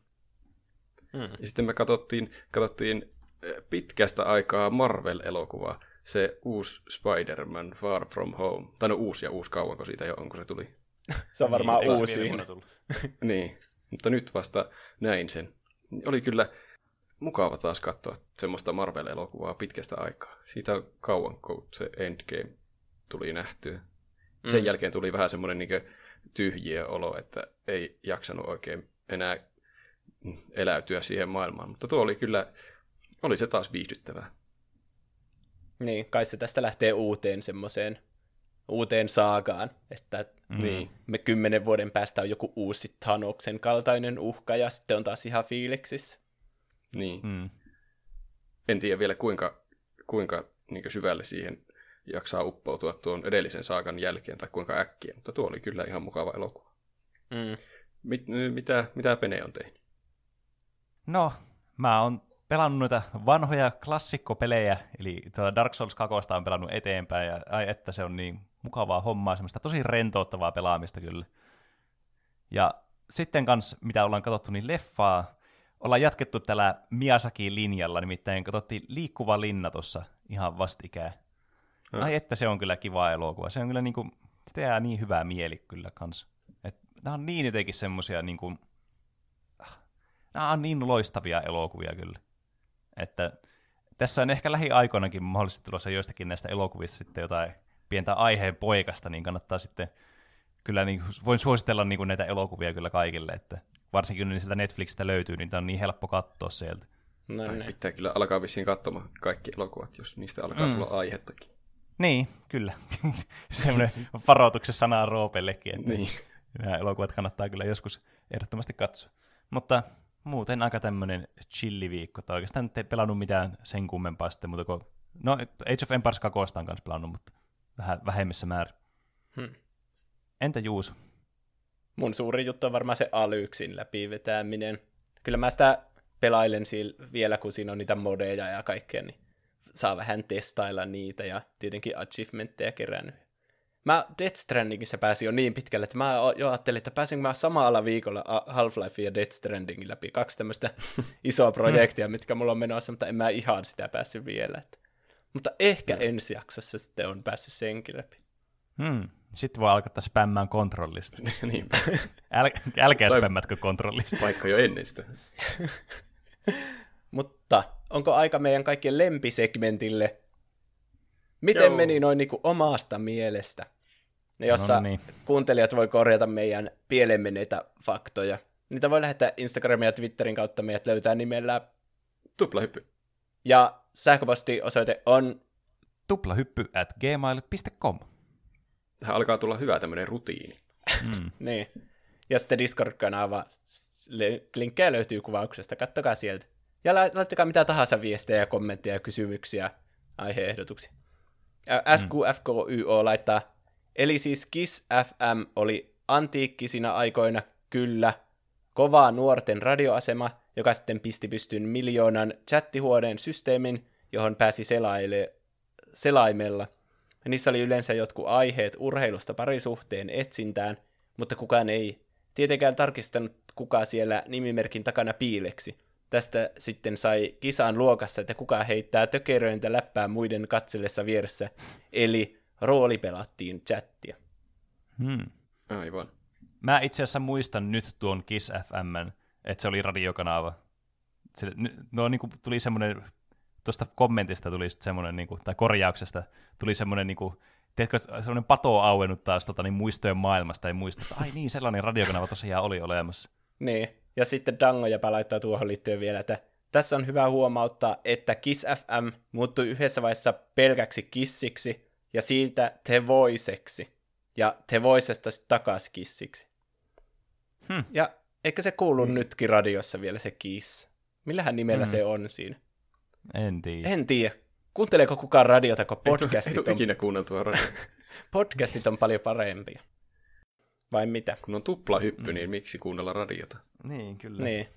Hmm. Ja sitten me katsottiin, katsottiin eh, pitkästä aikaa Marvel-elokuvaa. Se uusi Spider-Man Far From Home. Tai no uusi ja uusi kauanko siitä jo on, kun se tuli. <laughs>
se on varmaan niin, uusi. <laughs>
niin, mutta nyt vasta näin sen. Oli kyllä mukava taas katsoa semmoista Marvel-elokuvaa pitkästä aikaa. Siitä on kauan, kun se Endgame tuli nähtyä. Sen mm. jälkeen tuli vähän semmoinen niin tyhjiä olo, että ei jaksanut oikein enää eläytyä siihen maailmaan. Mutta tuo oli kyllä, oli se taas viihdyttävää.
Niin, kai se tästä lähtee uuteen semmoiseen uuteen saagaan, että mm. niin, me kymmenen vuoden päästä on joku uusi Thanoksen kaltainen uhka ja sitten on taas ihan fiiliksissä.
Niin. Mm. En tiedä vielä kuinka, kuinka niin syvälle siihen jaksaa uppoutua tuon edellisen saakan jälkeen tai kuinka äkkiä, mutta tuo oli kyllä ihan mukava elokuva. Mm. Mit, mitä, mitä Pene on tehnyt?
No, mä oon pelannut noita vanhoja klassikkopelejä, eli tuota Dark Souls 2 on pelannut eteenpäin, ja ai että se on niin mukavaa hommaa, semmoista tosi rentouttavaa pelaamista kyllä. Ja sitten kans, mitä ollaan katsottu, niin leffaa ollaan jatkettu tällä Miyazaki-linjalla, nimittäin katsottiin Liikkuva linna tuossa ihan vastikään. Hmm. Ai että se on kyllä kiva elokuva. Se on kyllä niinku, sitä jää niin hyvää mieli kyllä kans. Et nämä on niin jotenkin semmosia niinku, nämä on niin loistavia elokuvia kyllä. Että tässä on ehkä lähiaikoinakin mahdollisesti tulossa joistakin näistä elokuvista sitten jotain pientä aiheen poikasta, niin kannattaa sitten kyllä niin, voin suositella niin kuin näitä elokuvia kyllä kaikille, että varsinkin kun sieltä Netflixistä löytyy, niin tämä on niin helppo katsoa sieltä.
No, niin. Pitää kyllä alkaa vissiin katsomaan kaikki elokuvat, jos niistä alkaa mm. tulla aihettakin.
Niin, kyllä. <laughs> Semmoinen varoituksen sana Roopellekin, että niin. nämä elokuvat kannattaa kyllä joskus ehdottomasti katsoa. Mutta muuten aika tämmöinen chilliviikko, tai oikeastaan nyt ei pelannut mitään sen kummempaa sitten, mutta kun, no Age of Empires 2 on kanssa pelannut, mutta vähän vähemmissä määrin. Hmm. Entä Juuso?
mun suuri juttu on varmaan se Alyksin läpi vetäminen. Kyllä mä sitä pelailen vielä, kun siinä on niitä modeja ja kaikkea, niin saa vähän testailla niitä ja tietenkin achievementteja kerännyt. Mä Death Strandingissa pääsin jo niin pitkälle, että mä jo ajattelin, että pääsinkö mä samalla viikolla Half-Life ja Death Strandingin läpi. Kaksi tämmöistä <laughs> isoa projektia, mitkä mulla on menossa, mutta en mä ihan sitä päässyt vielä. Että. Mutta ehkä no. ensi jaksossa sitten on päässyt senkin läpi.
Hmm. Sitten voi alkaa spämmään kontrollista. <laughs> niin. Äl, älkää spämmätkö kontrollista.
Vaikka jo ennen sitä. <laughs>
Mutta onko aika meidän kaikkien lempisegmentille? Miten Joo. meni noin niin kuin omasta mielestä? Ne, jossa no niin. kuuntelijat voi korjata meidän pieleen menneitä faktoja. Niitä voi lähettää Instagramin ja Twitterin kautta meidät löytää nimellä
Tuplahyppy.
Ja sähköpostiosoite on
tuplahyppy at gmail.com
tähän alkaa tulla hyvä tämmöinen rutiini.
Mm. <laughs> niin. Ja sitten Discord-kanava, linkkejä löytyy kuvauksesta, kattokaa sieltä. Ja laittakaa mitä tahansa viestejä, kommentteja ja kysymyksiä, aiheehdotuksia. SQFKYO laittaa, eli siis KISS FM oli antiikkisina aikoina kyllä kova nuorten radioasema, joka sitten pisti pystyyn miljoonan chattihuoneen systeemin, johon pääsi selaile, selaimella. Niissä oli yleensä jotkut aiheet urheilusta parisuhteen etsintään, mutta kukaan ei tietenkään tarkistanut, kuka siellä nimimerkin takana piileksi. Tästä sitten sai kisaan luokassa, että kuka heittää tökeröintä läppää muiden katsellessa vieressä, eli rooli pelattiin chattia.
Hmm.
Aivan.
Mä itse asiassa muistan nyt tuon Kiss FM, että se oli radiokanava. Se, no, niin kuin tuli semmoinen tuosta kommentista tuli sitten semmoinen, niin kuin, tai korjauksesta tuli semmoinen, niin kuin, tiedätkö, semmoinen pato auennut taas tota, niin muistojen maailmasta, ei muista, että ai niin, sellainen radiokanava tosiaan oli olemassa.
Niin, ja sitten Dango ja laittaa tuohon liittyen vielä, että tässä on hyvä huomauttaa, että Kiss FM muuttui yhdessä vaiheessa pelkäksi kissiksi ja siitä The Voiceksi. Ja The Voicesta sitten takas kissiksi. Hmm. Ja eikö se kuulu hmm. nytkin radiossa vielä se Kiss? Millähän nimellä hmm. se on siinä?
En tiedä.
En tiedä. Kuunteleeko kukaan radiota, kun podcastit
ei on... ikinä kuunneltua radio. <laughs>
podcastit on paljon parempia. Vai mitä?
Kun on tupla hyppy, mm. niin miksi kuunnella radiota?
Niin, kyllä.
Niin.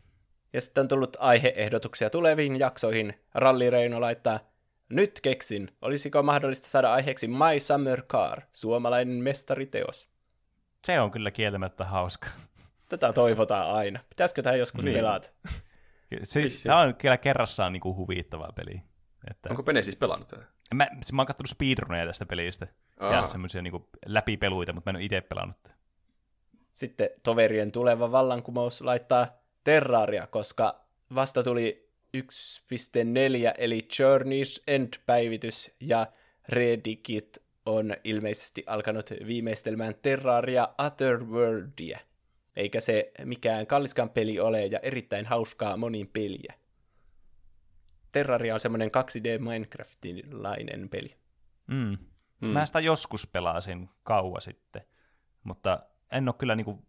Ja sitten on tullut aiheehdotuksia tuleviin jaksoihin. Ralli Reino laittaa, nyt keksin, olisiko mahdollista saada aiheeksi My Summer Car, suomalainen mestariteos.
Se on kyllä kieltämättä hauska.
Tätä toivotaan aina. Pitäisikö tämä joskus niin. pelata?
Siis, tämä on kyllä kerrassaan niin kuin huvittava peli.
Että... Onko Pene siis pelannut tätä?
Mä, mä oon katsonut speedruneja tästä pelistä. Aa. Ja semmoisia niin läpipeluita, mutta mä en ole itse pelannut.
Sitten toverien tuleva vallankumous laittaa Terraria, koska vasta tuli 1.4 eli Journey's End-päivitys ja Redigit on ilmeisesti alkanut viimeistelmään Terraria Otherworldia. Eikä se mikään kalliskaan peli ole ja erittäin hauskaa monin peliä. Terraria on semmoinen 2D Minecraftilainen peli.
Mm. Mm. Mä sitä joskus pelasin kauan sitten, mutta en ole kyllä niinku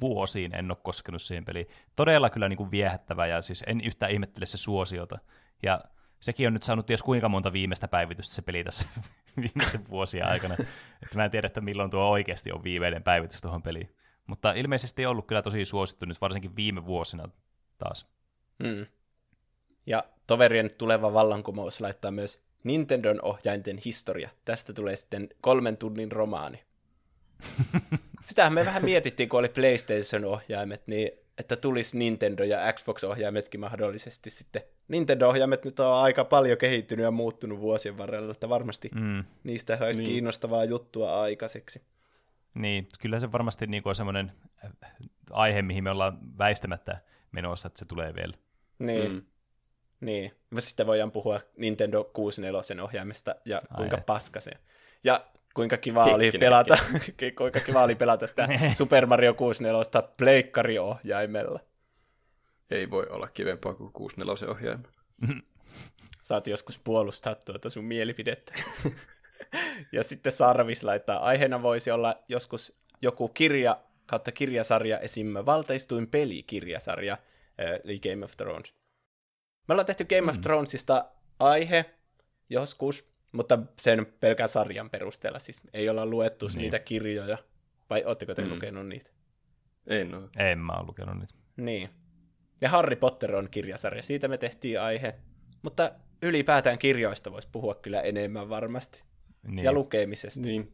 vuosiin en ole koskenut siihen peliin. Todella kyllä niinku viehättävä ja siis en yhtään ihmettele se suosiota. Ja sekin on nyt saanut ties kuinka monta viimeistä päivitystä se peli tässä <laughs> viimeisten vuosien aikana. että mä en tiedä, että milloin tuo oikeasti on viimeinen päivitys tuohon peliin. Mutta ilmeisesti on ollut kyllä tosi suosittu nyt varsinkin viime vuosina taas.
Mm. Ja toverien tuleva vallankumous laittaa myös Nintendon ohjainten historia. Tästä tulee sitten kolmen tunnin romaani. <laughs> Sitähän me vähän mietittiin, kun oli PlayStation-ohjaimet, niin että tulisi Nintendo ja Xbox-ohjaimetkin mahdollisesti sitten. Nintendo-ohjaimet nyt on aika paljon kehittynyt ja muuttunut vuosien varrella, että varmasti mm. niistä saisi niin. kiinnostavaa juttua aikaiseksi.
Niin, kyllä se varmasti niin on semmoinen aihe, mihin me ollaan väistämättä menossa, että se tulee vielä.
Niin. Mm. Niin. Sitten voidaan puhua Nintendo 64 ohjaimesta ja kuinka Ai paska se Ja kuinka kiva oli pelata, <laughs> kuinka kiva oli pelata sitä <laughs> niin. Super Mario 64 pleikkariohjaimella.
Ei voi olla kivempaa kuin 64 ohjaima. <laughs>
Saat joskus puolustaa tuota sun mielipidettä. ja sitten Sarvis laittaa, aiheena voisi olla joskus joku kirja kautta kirjasarja, esim. valteistuin pelikirjasarja, eli Game of Thrones. Me ollaan tehty Game of mm. Thronesista aihe joskus, mutta sen pelkän sarjan perusteella. Siis ei olla luettu niin. niitä kirjoja. Vai ootteko te mm. lukenut niitä?
En ole.
En mä ole lukenut niitä.
Niin. Ja Harry Potter on kirjasarja. Siitä me tehtiin aihe. Mutta ylipäätään kirjoista voisi puhua kyllä enemmän varmasti. Niin. Ja lukemisesta.
Niin.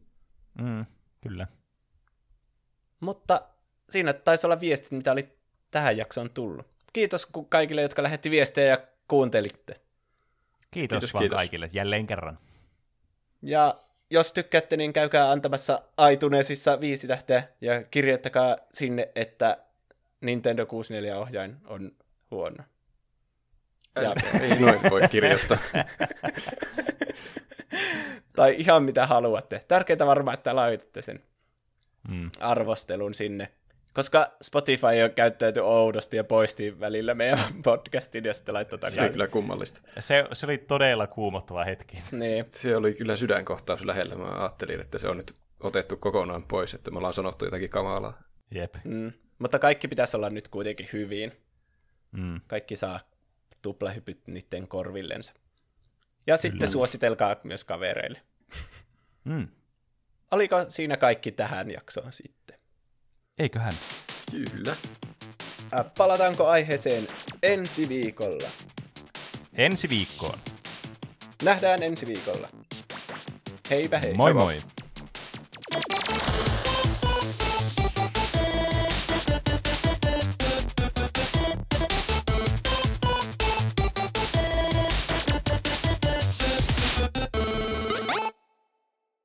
Mm, kyllä.
Mutta siinä taisi olla viestit, mitä oli tähän jaksoon tullut. Kiitos kaikille, jotka lähetti viestejä ja kuuntelitte.
Kiitos, kiitos vaan kiitos. kaikille jälleen kerran.
Ja jos tykkäätte, niin käykää antamassa iTunesissa viisi tähteä ja kirjoittakaa sinne, että Nintendo 64-ohjain on huono.
Ja... Ei noin voi kirjoittaa. <laughs>
tai ihan mitä haluatte. Tärkeintä varmaan, että laitatte sen mm. arvostelun sinne. Koska Spotify on käyttäyty oudosti ja poisti välillä meidän <laughs> podcastin ja sitten laittoi
takaisin. Se oli kyllä kummallista.
Se, se oli todella kuumottava hetki.
Niin.
Se oli kyllä sydänkohtaus lähellä. Mä ajattelin, että se on nyt otettu kokonaan pois, että me ollaan sanottu jotakin kamalaa.
Jep.
Mm. Mutta kaikki pitäisi olla nyt kuitenkin hyvin. Mm. Kaikki saa tuplahypyt niiden korvillensa. Ja kyllä. sitten suositelkaa myös kavereille.
Mm.
Oliko siinä kaikki tähän jaksoon sitten?
Eiköhän?
Kyllä.
Palataanko aiheeseen ensi viikolla?
Ensi viikkoon.
Nähdään ensi viikolla. Heipä hei.
Moi moi. moi.